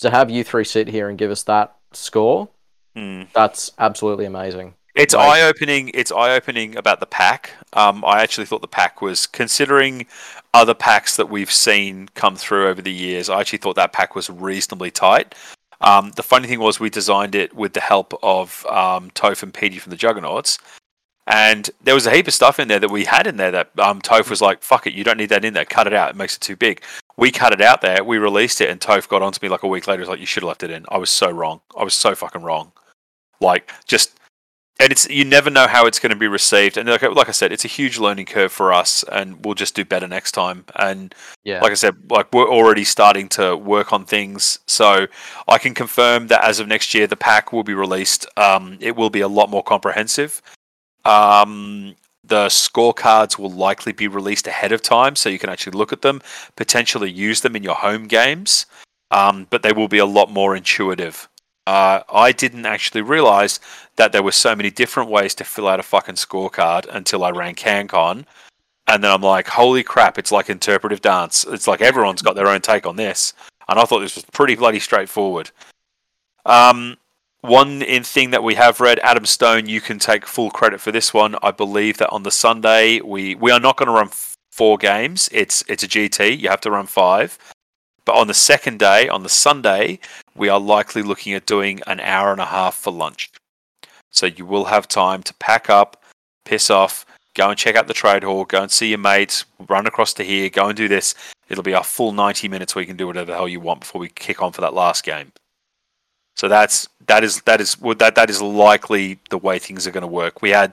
to have you three sit here and give us that score, hmm. that's absolutely amazing. It's Like- eye opening. It's eye opening about the pack. Um, I actually thought the pack was considering other packs that we've seen come through over the years. I actually thought that pack was reasonably tight. Um, the funny thing was we designed it with the help of um, Toph and Petey from the Juggernauts, and there was a heap of stuff in there that we had in there that um, Toph was like, "Fuck it, you don't need that in there. Cut it out. It makes it too big." We cut it out there. We released it, and Toph got onto me like a week later. He's like, "You should have left it in." I was so wrong. I was so fucking wrong. Like just and it's you never know how it's going to be received. And like, like i said it's a huge learning curve for us and we'll just do better next time. And Yeah. like i said like we're already starting to work on things. So i can confirm that as of next year the pack will be released. Um, it will be a lot more comprehensive. Um, the scorecards will likely be released ahead of time so you can actually look at them potentially use them in your home games. Um, but they will be a lot more intuitive uh, I didn't actually realize that there were so many different ways to fill out a fucking scorecard until I ran CanCon. And then I'm like, holy crap, it's like interpretive dance. It's like everyone's got their own take on this. And I thought this was pretty bloody straightforward. Um, one in thing that we have read, Adam Stone, you can take full credit for this one. I believe that on the Sunday we we are not going to run f- four games. It's it's a GT. You have to run five. But on the second day, on the Sunday, we are likely looking at doing an hour and a half for lunch. So you will have time to pack up, piss off, go and check out the trade hall, go and see your mates, run across to here, go and do this. It'll be a full 90 minutes where you can do whatever the hell you want before we kick on for that last game. So that's that is that is that that is likely the way things are going to work. We had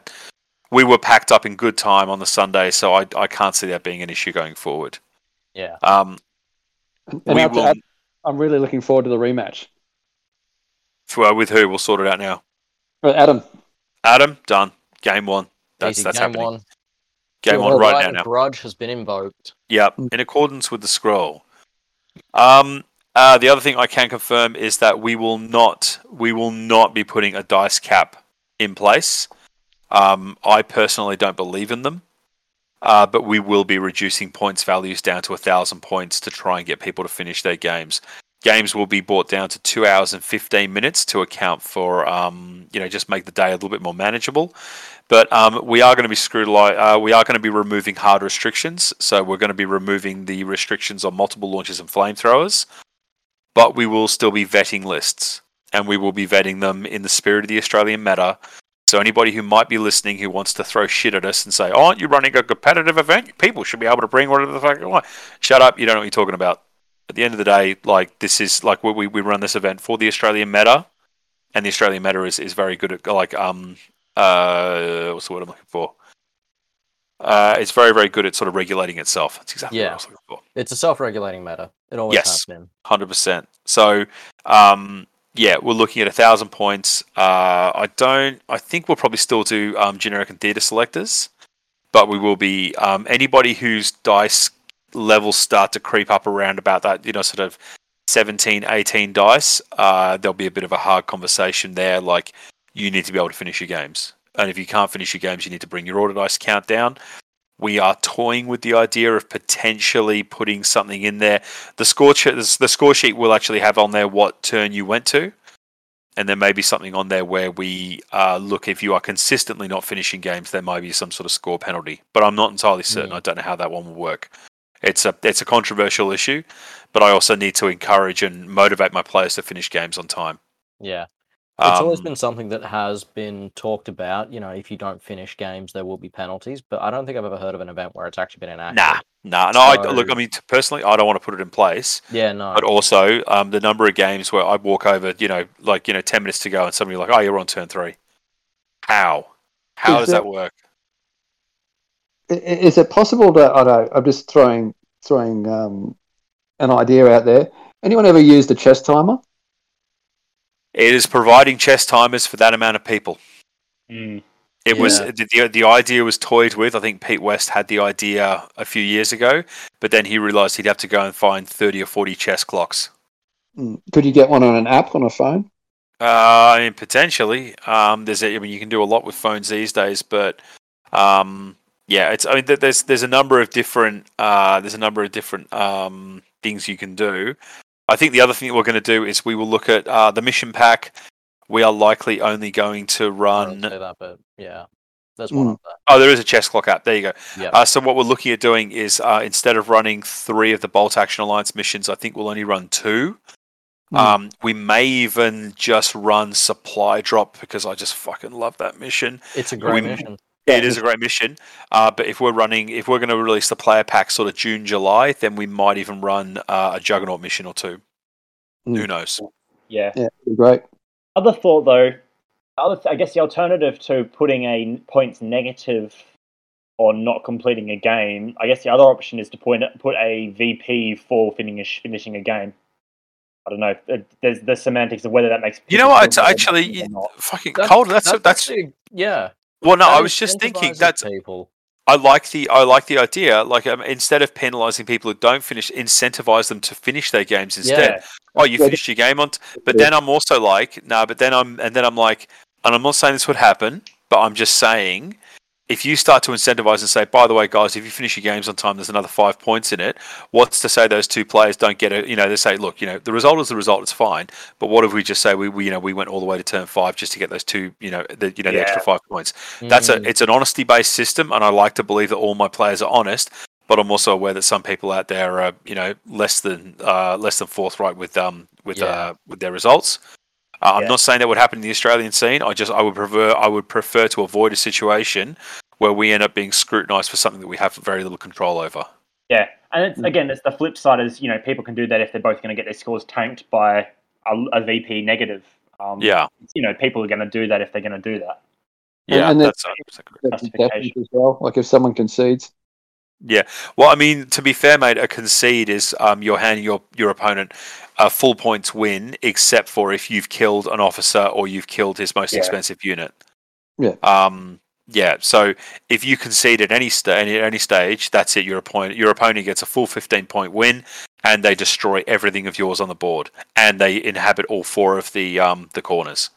we were packed up in good time on the Sunday, so I I can't see that being an issue going forward. Yeah. Um, And we will that, I'm really looking forward to the rematch. for, with who we'll sort it out now. Uh, Adam, Adam, done. Game one. That's Easy. that's game happening. one. Game one right right now. of now. Grudge has been invoked. Yeah, in accordance with the scroll. Um, uh, the other thing I can confirm is that we will not we will not be putting a dice cap in place. Um, I personally don't believe in them, uh, but we will be reducing points values down to a thousand points to try and get people to finish their games. Games will be brought down to two hours and fifteen minutes to account for um, you know just make the day a little bit more manageable. But um, we are going to be screwed. Uh, we are going to be removing hard restrictions. So we're going to be removing the restrictions on multiple launchers and flamethrowers. But we will still be vetting lists, and we will be vetting them in the spirit of the Australian meta. So anybody who might be listening who wants to throw shit at us and say, "Oh, aren't you running a competitive event? People should be able to bring whatever the fuck they want." Shut up! You don't know what you're talking about. At the end of the day, like this is like we we run this event for the Australian meta, and the Australian meta is, is very good at like um uh what's the word I'm looking for? Uh, it's very, very good at sort of regulating itself. That's exactly what I was looking for. It's a self-regulating meta. It always Yes. Hundred percent. So, um, yeah, we're looking at a thousand points. Uh, I don't. I think we'll probably still do um, generic and theatre selectors, but we will be um, anybody whose dice levels start to creep up around about that, you know, sort of 17, 18 dice. Uh, there'll be a bit of a hard conversation there. Like, you need to be able to finish your games, and if you can't finish your games, you need to bring your order dice count down. We are toying with the idea of potentially putting something in there the score ch- the score sheet will actually have on there what turn you went to, and there may be something on there where we uh, look if you are consistently not finishing games, there might be some sort of score penalty. But I'm not entirely certain. Mm. I don't know how that one will work. It's a it's a controversial issue, but I also need to encourage and motivate my players to finish games on time. Yeah. It's always Um, been something that has been talked about. You know, if you don't finish games, there will be penalties. But I don't think I've ever heard of an event where it's actually been enacted. Nah, nah. No, I, look. I mean, personally, I don't want to put it in place. Yeah, no. But also, um, the number of games where I walk over, you know, like you know, ten minutes to go, and somebody like, "Oh, you're on turn three. How? How Is does that that- work? I- i- Is it possible to? I don't. I'm just throwing throwing um, an idea out there. Anyone ever used a chess timer? It is providing chess timers for that amount of people. Mm. It was Yeah. the, the the idea was toyed with. I think Pete West had the idea a few years ago, but then he realised he'd have to go and find thirty or forty chess clocks. Mm. Could you get one on an app on a phone? Uh, I mean, potentially. Um, there's a, I mean, you can do a lot with phones these days, but um, yeah, it's. I mean, there's there's a number of different uh, there's a number of different um, things you can do. I think the other thing that we're going to do is we will look at uh, the mission pack. We are likely only going to I run. say that, but yeah, there's one Mm. up there. Oh, there is a chess clock app. There you go. Yeah. Uh, so what we're looking at doing is uh, instead of running three of the Bolt Action Alliance missions, I think we'll only run two. Hmm. Um, we may even just run supply drop because I just fucking love that mission. It's a great we- mission. It is a great mission. Uh, but if we're running, if we're going to release the player pack sort of June, July, then we might even run uh, a Juggernaut mission or two. Mm. Who knows? Yeah. Yeah, great. Other thought though, other I guess the alternative to putting a points negative or not completing a game, I guess the other option is to point put a VP for finish, finishing a game. I don't know. uh, There's the semantics of whether that makes. You know what? feel It's actually fucking That- cold. That's that's, actually- yeah. Well. No, I was just thinking that's people. I like the I like the idea. Like um, instead of penalising people who don't finish, incentivize them to finish their games instead. Yeah. Oh, you Yeah, finished your game on. T- but then I'm also like, no. Nah, but then I'm and then I'm like, and I'm not saying this would happen, but I'm just saying, if you start to incentivize and say, by the way, guys, if you finish your games on time, there's another five points in it. What's to say those two players don't get it? You know, they say, look, you know, the result is the result. It's fine. But what if we just say we, we you know we went all the way to turn five just to get those two you know the you know the extra five points. That's a Mm. it's an honesty based system, and I like to believe that all my players are honest. But I'm also aware that some people out there are you know less than uh, less than forthright with um with Yeah. uh, with their results. Uh, I'm Yeah. not saying that would happen in the Australian scene. I just I would prefer I would prefer to avoid a situation where we end up being scrutinised for something that we have very little control over. Yeah, and it's, again, it's the flip side is you know people can do that if they're both going to get their scores tanked by a, a VP negative. Um, Yeah, you know people are going to do that if they're going to do that. yeah, and then- that's, that's a good- That's Justification. as well. Like if someone concedes. Yeah. Well, I mean, to be fair, mate, a concede is um, you're handing your, your opponent a full points win, except for if you've killed an officer or you've killed his most Yeah. expensive unit. Yeah. Um. Yeah. So if you concede at any sta- any, any stage, that's it. Your opponent your opponent gets a full fifteen point win, and they destroy everything of yours on the board, and they inhabit all four of the um the corners.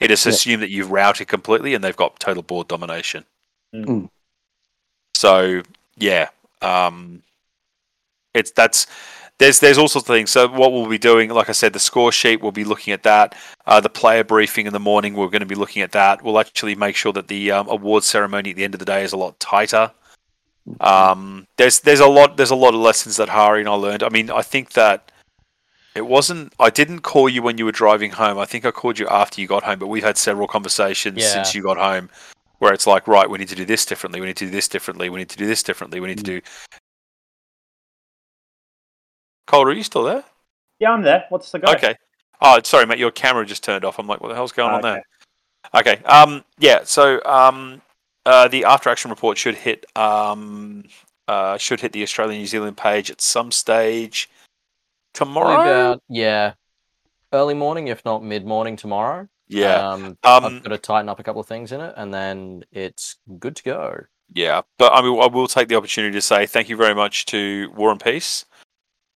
It is Yeah. assumed that you've routed completely, and they've got total board domination. Mm. So yeah, um, it's that's there's there's all sorts of things. So what we'll be doing, like I said, the score sheet, we'll be looking at that. Uh, the player briefing in the morning, we're going to be looking at that. We'll actually make sure that the um, award ceremony at the end of the day is a lot tighter. Um, there's there's a lot there's a lot of lessons that Hari and I learned. I mean, I think that it wasn't. I didn't call you when you were driving home. I think I called you after you got home. But we've had several conversations Yeah. since you got home, where it's like, right, we need to do this differently. We need to do this differently. We need to do this differently. We need to do. Calder, are you still there? Yeah, I'm there. What's the go? Okay. Oh, sorry, mate. Your camera just turned off. I'm like, what the hell's going on Okay. there? Okay. Um. Yeah. So. Um. uh, the after action report should hit um, uh, should hit the Australian New Zealand page at some stage Probably tomorrow. about yeah, early morning, if not mid morning tomorrow. yeah, Um, Um, I've got to tighten up a couple of things in it, and then it's good to go. yeah. But I mean, I will take the opportunity to say thank you very much to War and Peace,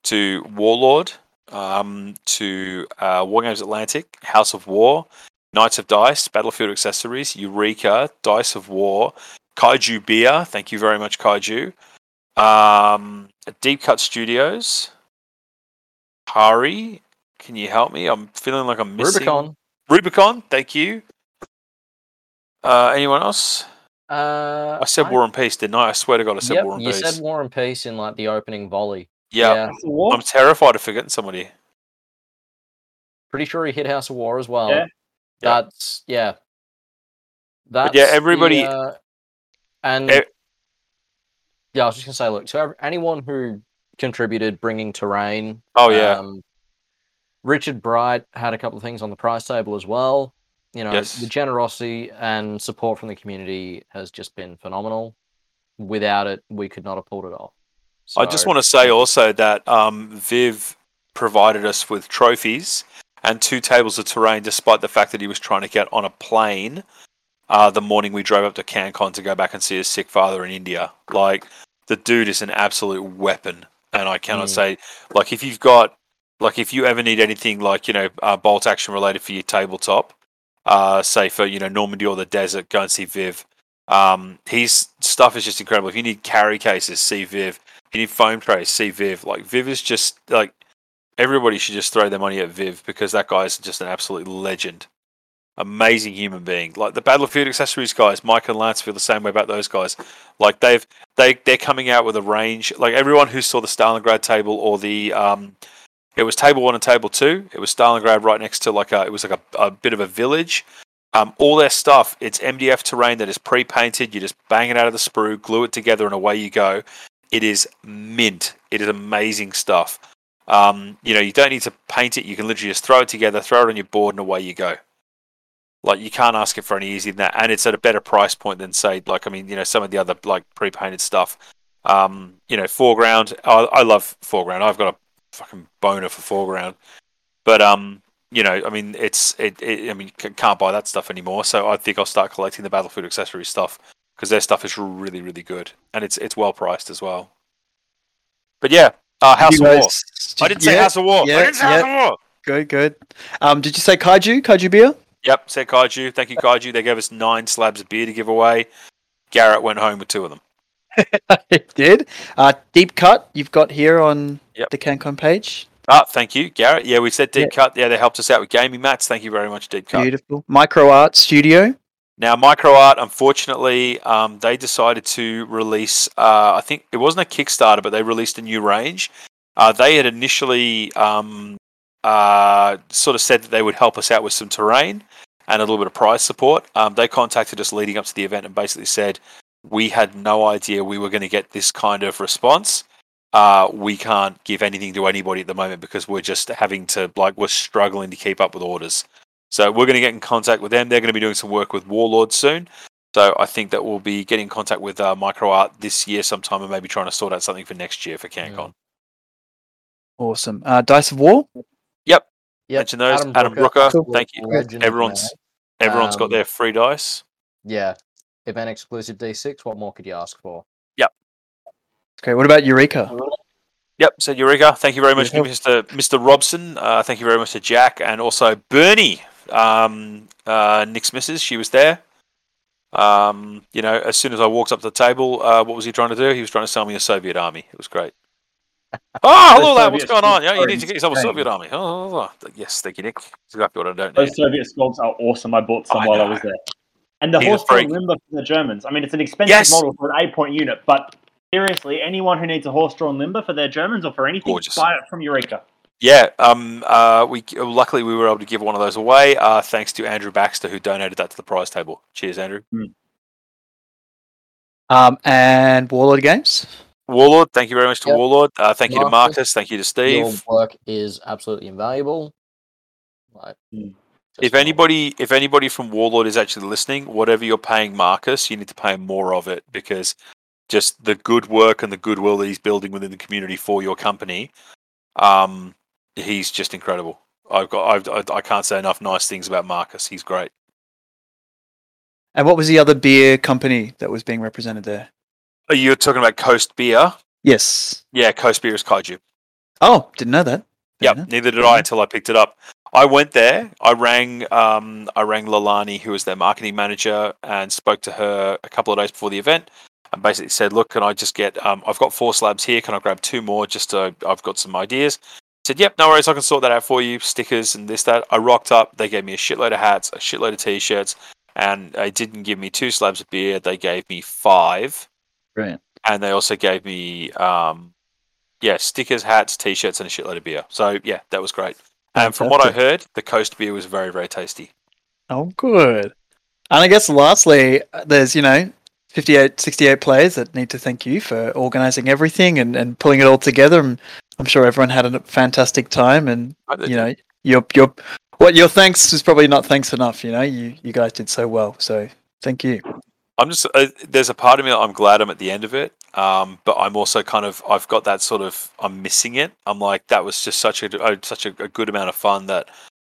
to Warlord, um, to uh, War Games Atlantic, House of War, Knights of Dice, Battlefield Accessories, Eureka, Dice of War, Kaiju Beer. Thank you very much, Kaiju. Um, Deep Cut Studios. Hari, can you help me? I'm feeling like I'm missing. Rubicon. Rubicon, thank you. Uh, anyone else? Uh, I said War and Peace, didn't I? I swear to God, I said yep, War and you Peace. You said War and Peace in like the opening volley. Yeah, House of War? I'm terrified of forgetting somebody. Pretty sure he hit House of War as well. Yeah. Yeah. That's yeah. That's But yeah, the, everybody- uh, and E- yeah, I was just gonna say, look, to ev- anyone who contributed bringing terrain. Oh yeah, Um, Richard Bright had a couple of things on the price table as well. You know, Yes. the generosity and support from the community has just been phenomenal. Without it, we could not have pulled it off. I just want to say also that um, Viv provided us with trophies and two tables of terrain, despite the fact that he was trying to get on a plane uh, the morning we drove up to CanCon to go back and see his sick father in India. Like the dude is an absolute weapon, and I cannot Mm. say like if you've got like if you ever need anything like you know uh, bolt action related for your tabletop, uh, say for you know Normandy or the desert, go and see Viv. Um, his stuff is just incredible. If you need carry cases, see Viv. You need foam trays, see Viv. Like Viv is just like everybody should just throw their money at Viv because that guy is just an absolute legend. Amazing human being. Like the Battlefield accessories guys, Mike and Lance feel the same way about those guys. Like they've they they're coming out with a range. Like everyone who saw the Stalingrad table or the um it was table one and table two. It was Stalingrad right next to like a it was like a, a bit of a village. Um, all their stuff, it's MDF terrain that is pre-painted. You just bang it out of the sprue, glue it together, and away you go. It is mint. It is amazing stuff. Um, you know, you don't need to paint it. You can literally just throw it together, throw it on your board, and away you go. Like you can't ask it for any easier than that, and it's at a better price point than say, like I mean, you know, some of the other like pre-painted stuff. Um, you know, 4Ground. I, I love 4Ground. I've got a fucking boner for 4Ground, but um, you know, I mean, it's it. it I mean, can't buy that stuff anymore. So I think I'll start collecting the Battlefield accessory stuff because their stuff is really, really good, and it's it's well priced as well. But yeah, uh, House of War. I didn't say yeah, House of War. yeah, I didn't say House of War. Good, good. Um, did you say kaiju? Kaiju beer? Yep, said Kaiju. Thank you, Kaiju. They gave us nine slabs of beer to give away. Garrett went home with two of them. it did. Uh, deep cut. You've got here on Yep. the CanCon page. Ah, thank you, Garrett. Yeah, we said Deep Cut. Yeah, they helped us out with gaming mats. Thank you very much, Deep Cut. Beautiful. Micro Art Studio. Now, MicroArt, unfortunately, um, they decided to release. Uh, I think it wasn't a Kickstarter, but they released a new range. Uh, they had initially um, uh, sort of said that they would help us out with some terrain and a little bit of prize support. Um, they contacted us leading up to the event and basically said we had no idea we were going to get this kind of response. Uh, we can't give anything to anybody at the moment because we're just having to like we're struggling to keep up with orders. So we're going to get in contact with them. They're going to be doing some work with Warlord soon. So I think that we'll be getting in contact with uh, MicroArt this year sometime and maybe trying to sort out something for next year for CanCon. Awesome. Uh, Dice of War. Yep, Mention those. Adam Brooker, absolute thank you. legend, Everyone's man. everyone's got Um, their free dice. Yeah, event exclusive D6. What more could you ask for? Yep. Okay. What about Eureka? Yep, said Eureka. Thank you very much, Yeah. Mr. Mr. Robson. Uh, thank you very much to Jack and also Bernie, um, uh, Nick's missus. She was there. Um, you know, as soon as I walked up to the table, uh, what was he trying to do? He was trying to sell me a Soviet army. It was great. Oh, hello there. What's going on? Yeah, you need to get yourself a Soviet army. Oh, oh, oh. yes, thank you, Nick. That's exactly what I don't need. Those Soviet sculpts are awesome. I bought some I while I was there. And the horse drawn limber for the Germans. I mean, it's an expensive Yes. model for an eight point unit, but seriously, anyone who needs a horse drawn limber for their Germans or for anything, Gorgeous. buy it from Eureka. Yeah, um, uh, we luckily we were able to give one of those away, uh, thanks to Andrew Baxter who donated that to the prize table. Cheers, Andrew. Um, and Warlord Games. Warlord, thank you very much to Yep. Warlord. Uh, thank you to Marcus, Marcus. Thank you to Steve. Your Steve. work is absolutely invaluable. Like, Mm. If anybody, if anybody from Warlord is actually listening, whatever you're paying Marcus, you need to pay him more of it because just the good work and the goodwill that he's building within the community for your company, um, he's just incredible. I've got, I've, I, I can't say enough nice things about Marcus. He's great. And what was the other beer company that was being represented there? Are you talking about Coast Beer? Yes. Yeah, Coast Beer is Kaiju. Oh, didn't know that. Know. neither did I until I picked it up. I went there. I rang, um, I rang Lalani, who was their marketing manager, and spoke to her a couple of days before the event, and basically said, "Look, can I just get? Um, I've got four slabs here. Can I grab two more? Just to, I've got some ideas." Said, "Yep, no worries. I can sort that out for you. Stickers and this that." I rocked up. They gave me a shitload of hats, a shitload of t-shirts, and they didn't give me two slabs of beer. They gave me five Brilliant. and they also gave me um yeah stickers hats t-shirts and a shitload of beer so yeah that was great and from what i heard the coast beer was very very tasty Oh, good. And I guess lastly, uh, there's, you know, 58, 68 players that need to thank you for organizing everything and, and pulling it all together. And I'm sure everyone had a fantastic time. And, you know, your, your, what your thanks is probably not thanks enough. You know, you, you guys did so well. So thank you. i'm just uh, there's a part of me that i'm glad i'm at the end of it um but i'm also kind of i've got that sort of i'm missing it i'm like that was just such a uh, such a, a good amount of fun that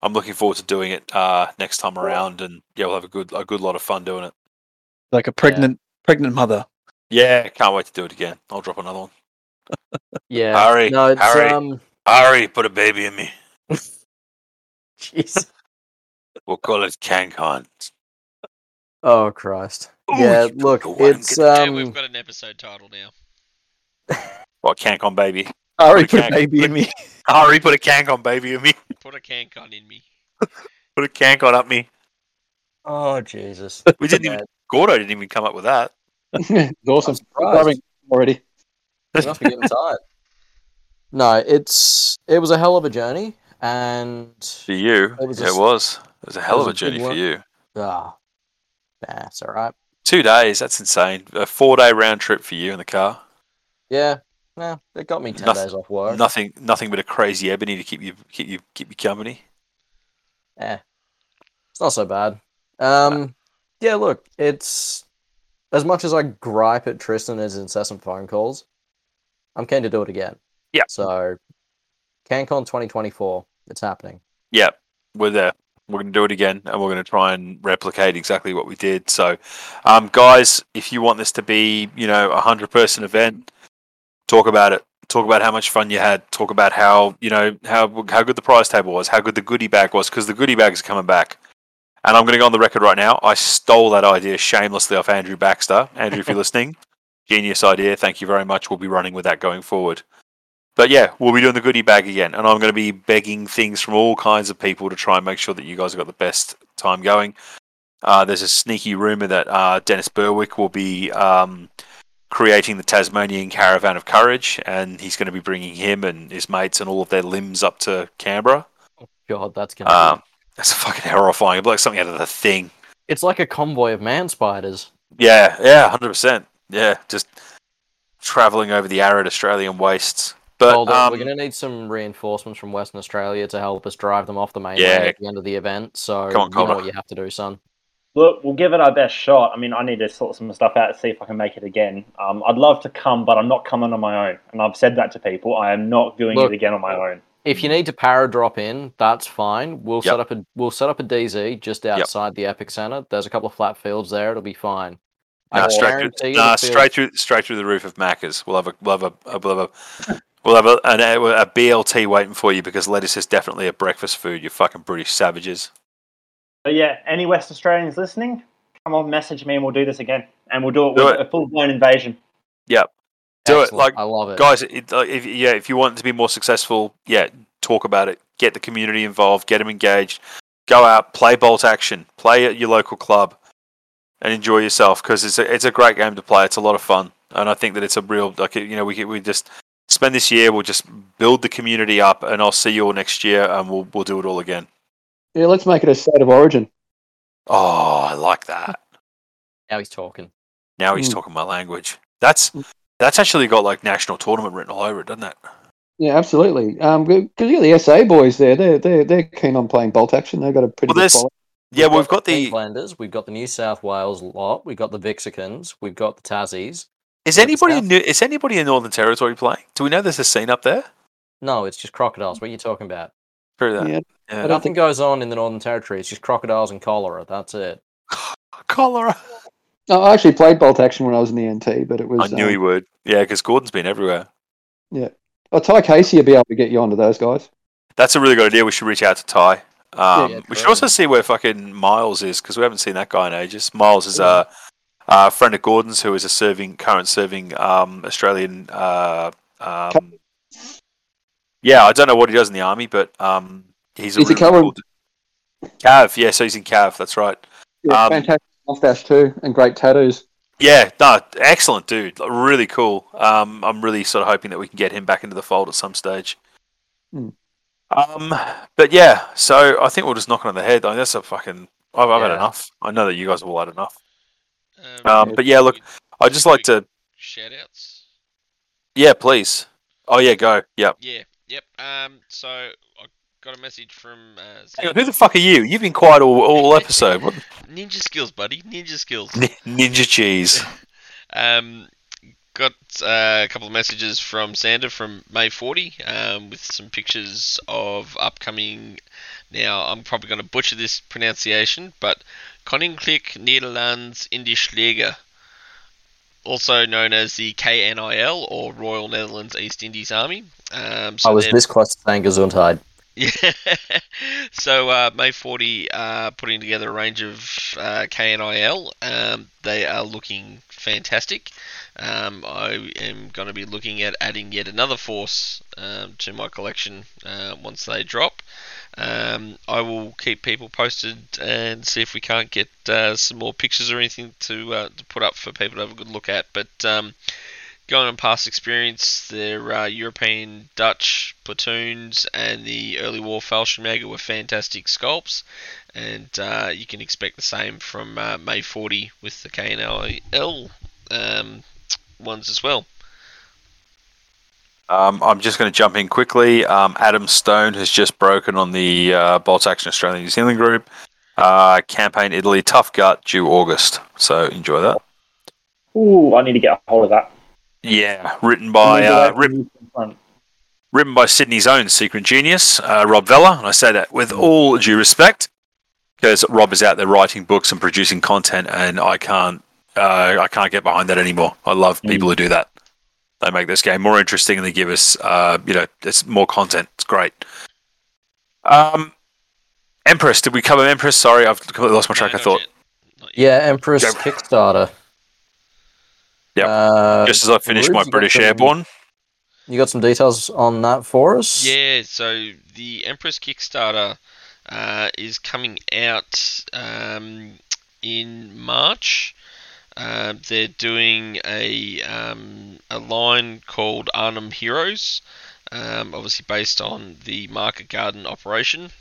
i'm looking forward to doing it uh next time around and yeah we'll have a good a good lot of fun doing it Like a pregnant, pregnant mother. yeah can't wait to do it again i'll drop another one Yeah. Harry, no, it's Harry. um. Ari, put a baby in me. Jeez. We'll call it CanCon. Oh Christ. Ooh, yeah. Look, it's good- Yeah, um. we've got an episode title now. What CanCon baby? Ari Put put a a can- baby in me. Ari, put a CanCon baby in me. Put a CanCon in me. Put a CanCon up me. Oh Jesus. We didn't even. Gordo didn't even come up with that. it's awesome. I'm surprised. Driving already. You must be getting tired. No, it's it was a hell of a journey, and For you, It was a it was. It was a hell of a a journey for you. ah, nah, it's all right. Two days. That's insane. A four-day round trip for you in the car. Yeah, no, nah, it got me ten Nothing- days off work. Nothing. Nothing but a crazy ebony to keep you keep you keep you company. Eh, it's not so bad. Um, yeah, look, it's as much as I gripe at Tristan and his incessant phone calls, I'm keen to do it again. Yeah. So, CanCon 2024, it's happening. Yeah, we're there. We're going to do it again, and we're going to try and replicate exactly what we did. So, um, guys, if you want this to be, you know, a hundred-person event, talk about it. Talk about how much fun you had. Talk about how you know how how good the prize table was, how good the goodie bag was, because the goodie bag is coming back. And I'm going to go on the record right now. I stole that idea shamelessly off Andrew Baxter. Andrew, if you're listening, genius idea. Thank you very much. We'll be running with that going forward. But yeah, we'll be doing the goodie bag again, and I'm going to be begging things from all kinds of people to try and make sure that you guys have got the best time going. Uh, there's a sneaky rumor that uh, Dennis Berwick will be um, creating the Tasmanian Caravan of Courage, and he's going to be bringing him and his mates and all of their limbs up to Canberra. Oh, God, that's gonna. Um, be... that's fucking horrifying. It'd be like something out of the thing. It's like a convoy of man spiders. Yeah, yeah, hundred percent. Yeah, just traveling over the arid Australian wastes. But Hold on, um, we're gonna need some reinforcements from Western Australia to help us drive them off the mainland Yeah. at the end of the event. So Come on, you know what you have to do, son. Look, we'll give it our best shot. I mean, I need to sort some stuff out to see if I can make it again. Um, I'd love to come, but I'm not coming on my own. And I've said that to people. I am not doing Look. it again on my own. If you need to para drop in, that's fine. We'll Yep. set up a we'll set up a DZ just outside the Epic Center. There's a couple of flat fields there. It'll be fine. I Nah, straight through, the nah, field- straight through, straight through the roof of Macca's. We'll have a, we'll have a, we'll have a, we'll have a, an, a BLT waiting for you because lettuce is definitely a breakfast food. You fucking British savages. But yeah, any West Australians listening, come on, message me and we'll do this again. And we'll do it Do with it. a full blown invasion. Yep, do it. Like I love it. guys, it, like, if yeah, if you want it to be more successful, yeah, talk about it. Get the community involved. Get them engaged. Go out, play bolt action, play at your local club, and enjoy yourself because it's a, it's a great game to play. It's a lot of fun, and I think that it's a real like you know we we just spend this year. We'll just build the community up, and I'll see you all next year, and we'll we'll do it all again. Yeah, let's make it a state of origin. Oh, I like that. Now he's talking. Now he's Mm. talking my language. That's that's actually got like national tournament written all over it, doesn't it? Yeah, absolutely. Um, because you got the SA boys there. They're they're they're keen on playing bolt action. They've got a pretty Well, good there's- follow. Yeah, we've got the. Queenslanders, we've got the New South Wales lot, we've got the Vixicans, we've got the Tassies. Is anybody South- in New, is anybody in Northern Territory playing? Do we know there's a scene up there? No, it's just crocodiles. What are you talking about? Screw that. Yeah, Yeah. I don't Nothing goes on in the Northern Territory. It's just crocodiles and cholera. That's it. Cholera. No, I actually played bolt action when I was in the NT, but it was. I knew um, he would. Yeah, because Gordon's been everywhere. Yeah. Oh, Ty Casey will be able to get you onto those guys. That's a really good idea. We should reach out to Ty. Um, yeah, we should also see where fucking Miles is because we haven't seen that guy in ages. Miles is a, a friend of Gordon's who is a serving, current serving um, Australian. Uh, um, yeah, I don't know what he does in the army, but um, he's a He's really Cav- cool. Cav, yeah, so he's in Cav. That's right. Yeah, Um, fantastic mustache too, and great tattoos. Yeah, no, excellent dude. Really cool. Um, I'm really sort of hoping that we can get him back into the fold at some stage. Hmm. Um, but yeah, so I think we'll just knock it on the head. I mean, that's a fucking. I've, I've had Yeah. enough. I know that you guys have all had enough. Um, Um, but yeah, look, I just like to. shout outs. Yeah, please. Oh yeah, go. Yep. Yeah, yep. Um, so I got a message from uh, Hang on, who the fuck are you? You've been quiet all, all episode. What? Ninja skills, buddy. Ninja skills. Ninja cheese. Um, got uh, a couple of messages from Sander from May 40 um, with some pictures of upcoming. Now, I'm probably going to butcher this pronunciation, but Koninklijk Nederlands Indisch Leger, also known as the KNIL or Royal Netherlands East Indies Army. Um, so I was this close to saying Gesundheit. Yeah. so uh, May 40 uh, putting together a range of uh, KNIL. Um, they are looking fantastic. Um, I am going to be looking at adding yet another force um, to my collection uh, once they drop. Um, I will keep people posted and see if we can't get uh, some more pictures or anything to uh, to put up for people to have a good look at. But um, going on past experience, their uh, European Dutch platoons and the early war Fallschirmjäger were fantastic sculpts, and uh, you can expect the same from uh, May 40 with the KNIL um, ones as well. Um, I'm just going to jump in quickly. Um, Adam Stone has just broken on the uh, Bolt Action Australia New Zealand group. Uh, campaign Italy, tough gut, due August. So enjoy that. Ooh, I need to get a hold of that. Yeah, written by uh, that writ- can be fun. written by Sydney's own secret genius, uh, Rob Vella, and I say that with all due respect, because Rob is out there writing books and producing content, and I can't, uh, I can't get behind that anymore. I love people who do that. They make this game more interesting, and they give us, uh, you know, it's more content. It's great. Um, Empress, did we cover Empress? Sorry, I've completely lost my track No, of not thought. yet. Yet. Yeah, Empress Go. Kickstarter. Yep. Uh, Just as I finish Rubes, my you got British some- Airborne. You got some details on that for us? Yeah, so the Empress Kickstarter uh, is coming out um, in March. Uh, they're doing a um, a line called Arnhem Heroes, um, obviously based on the Market Garden operation.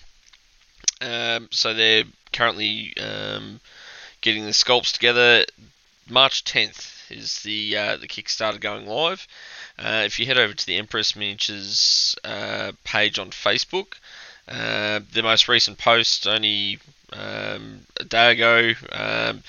Um, so they're currently um, getting the sculpts together. March 10th is the uh, the Kickstarter going live. Uh, if you head over to the Empress Miniatures uh, page on Facebook, uh, the most recent post only um, a day ago. Um,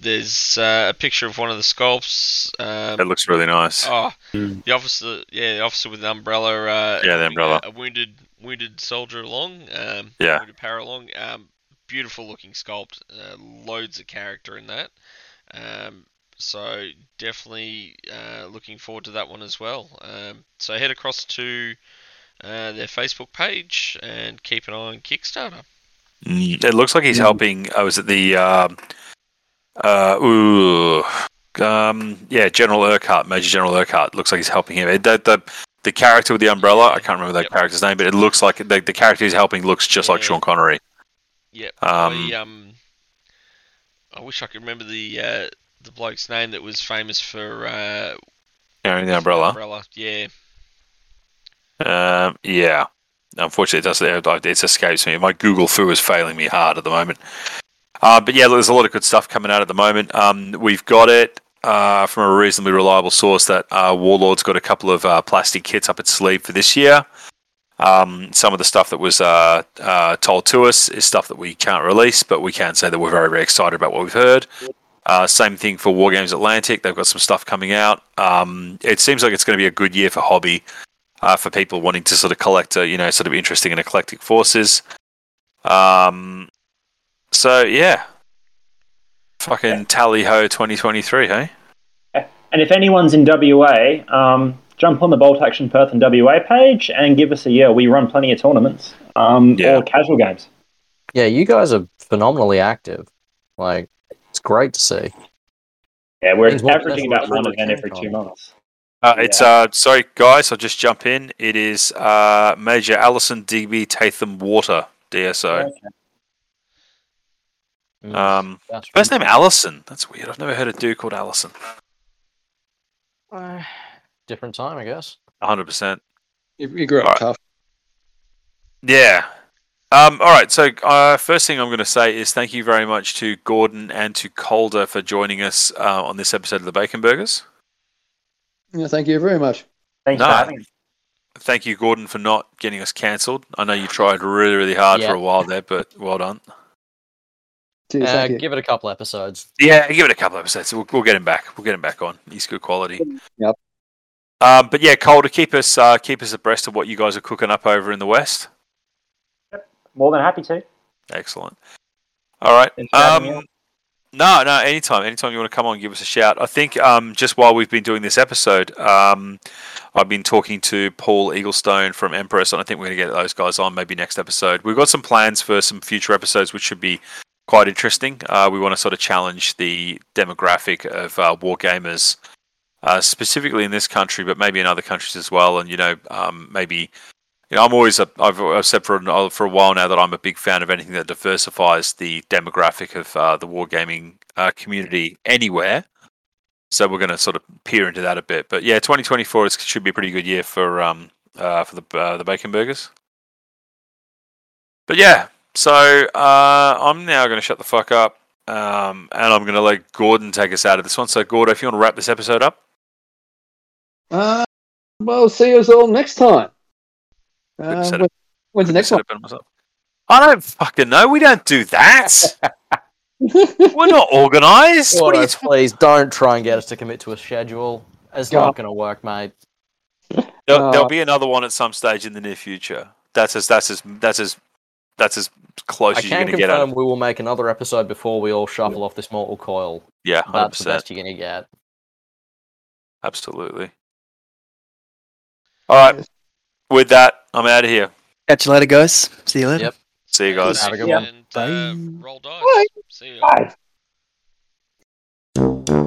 there's uh, a picture of one of the sculpts. Um, It looks really nice. Oh, the officer, yeah, the officer with the umbrella. Uh, Yeah, the umbrella. A, a wounded, wounded soldier along. Um, Yeah. Wounded para along. Um, beautiful looking sculpt. Uh, loads of character in that. Um, so definitely uh, looking forward to that one as well. Um, so head across to uh, their Facebook page and keep an eye on Kickstarter. Mm, It looks like he's helping. I was at the um, uh, ooh, um, yeah, General Urquhart, Major General Urquhart. Looks like he's helping him. It- The, the the character with the umbrella, I can't remember that Yep. character's name, but it looks like the, the character he's helping looks just like Sean Connery. Yeah. Um, I, um, I wish I could remember the uh, the bloke's name that was famous for uh, Carrying the umbrella. Umbrella. Yeah. Um, yeah. Unfortunately, it doesn't. It escapes me. My Google foo is failing me hard at the moment. Uh, but yeah, there's a lot of good stuff coming out at the moment. Um, we've got it. uh, from a reasonably reliable source that uh, Warlord's got a couple of uh, plastic kits up its sleeve for this year. Um, some of the stuff that was uh, uh, told to us is stuff that we can't release, but we can say that we're very, very excited about what we've heard. Uh, same thing for Wargames Atlantic. They've got some stuff coming out. Um, it seems like it's going to be a good year for hobby, uh, for people wanting to sort of collect, uh, you know, sort of interesting and eclectic forces. Um, so yeah, fucking tally ho 2023, hey? And if anyone's in WA, um, jump on the Bolt Action Perth and WA page and give us a yell. We run plenty of tournaments um, Yeah. or casual games. Yeah, you guys are phenomenally active. Like, it's great to see. Yeah, we're Means averaging about one we're event every two months. Uh, it's uh, sorry guys, I'll just jump in. It is uh, Major Allison DB Tatham-Warter DSO. Okay. Um, that's first name Allison. That's weird. I've never heard a dude called Allison. Uh, different time, I guess. 100. percent You, you grew up Alright. tough. Yeah. Um, all right. So uh, first thing I'm going to say is thank you very much to Gordon and to Calder for joining us uh, on this episode of the Bacon Burgers. Yeah, thank you very much. Thanks No. for having us. Thank you, Gordon, for not getting us cancelled. I know you tried really, really hard Yeah. for a while there, but well done. Cheers, Uh, give it a couple episodes. Yeah, give it a couple episodes. We'll, we'll get him back. We'll get him back on. He's good quality. Yep. Um, but yeah, Cole, to keep us uh, keep us abreast of what you guys are cooking up over in the west. More than happy to. Excellent. All right. Thanks for having me Um, no, no. Anytime, anytime you want to come on, give us a shout. I think um, just while we've been doing this episode, um, I've been talking to Paul Eaglestone from Empress, and I think we're going to get those guys on maybe next episode. We've got some plans for some future episodes, which should be quite interesting. Uh, we want to sort of challenge the demographic of uh, war gamers, uh, specifically in this country, but maybe in other countries as well. And you know, um, maybe you know, I'm always a, I've, I've said for a, for a while now that I'm a big fan of anything that diversifies the demographic of uh, the wargaming uh, community anywhere. So we're going to sort of peer into that a bit. But yeah, 2024 is, should be a pretty good year for um uh, for the uh, the bacon burgers. But yeah, so uh, I'm now going to shut the fuck up, um, and I'm going to let Gordon take us out of this one. So Gordon, if you want to wrap this episode up, Uh, well, see us all next time. Couldn't Uh, when- when's the next one? myself. I don't fucking know. We don't do that. We're not organised. What are you talking? please don't try and get us to commit to a schedule. It's God. not going to work, mate. There'll, there'll Uh, be another one at some stage in the near future. That's as that's as that's as that's as close I as you're going to get at we will make another episode before we all shuffle off this mortal coil. Yeah, hundred That's the best you're going to get. absolutely. All right. With that, I'm out of here. Catch you later, guys. See you later. Yep. See you guys. Have a good one. And, uh, roll dice. Bye. See you. Bye.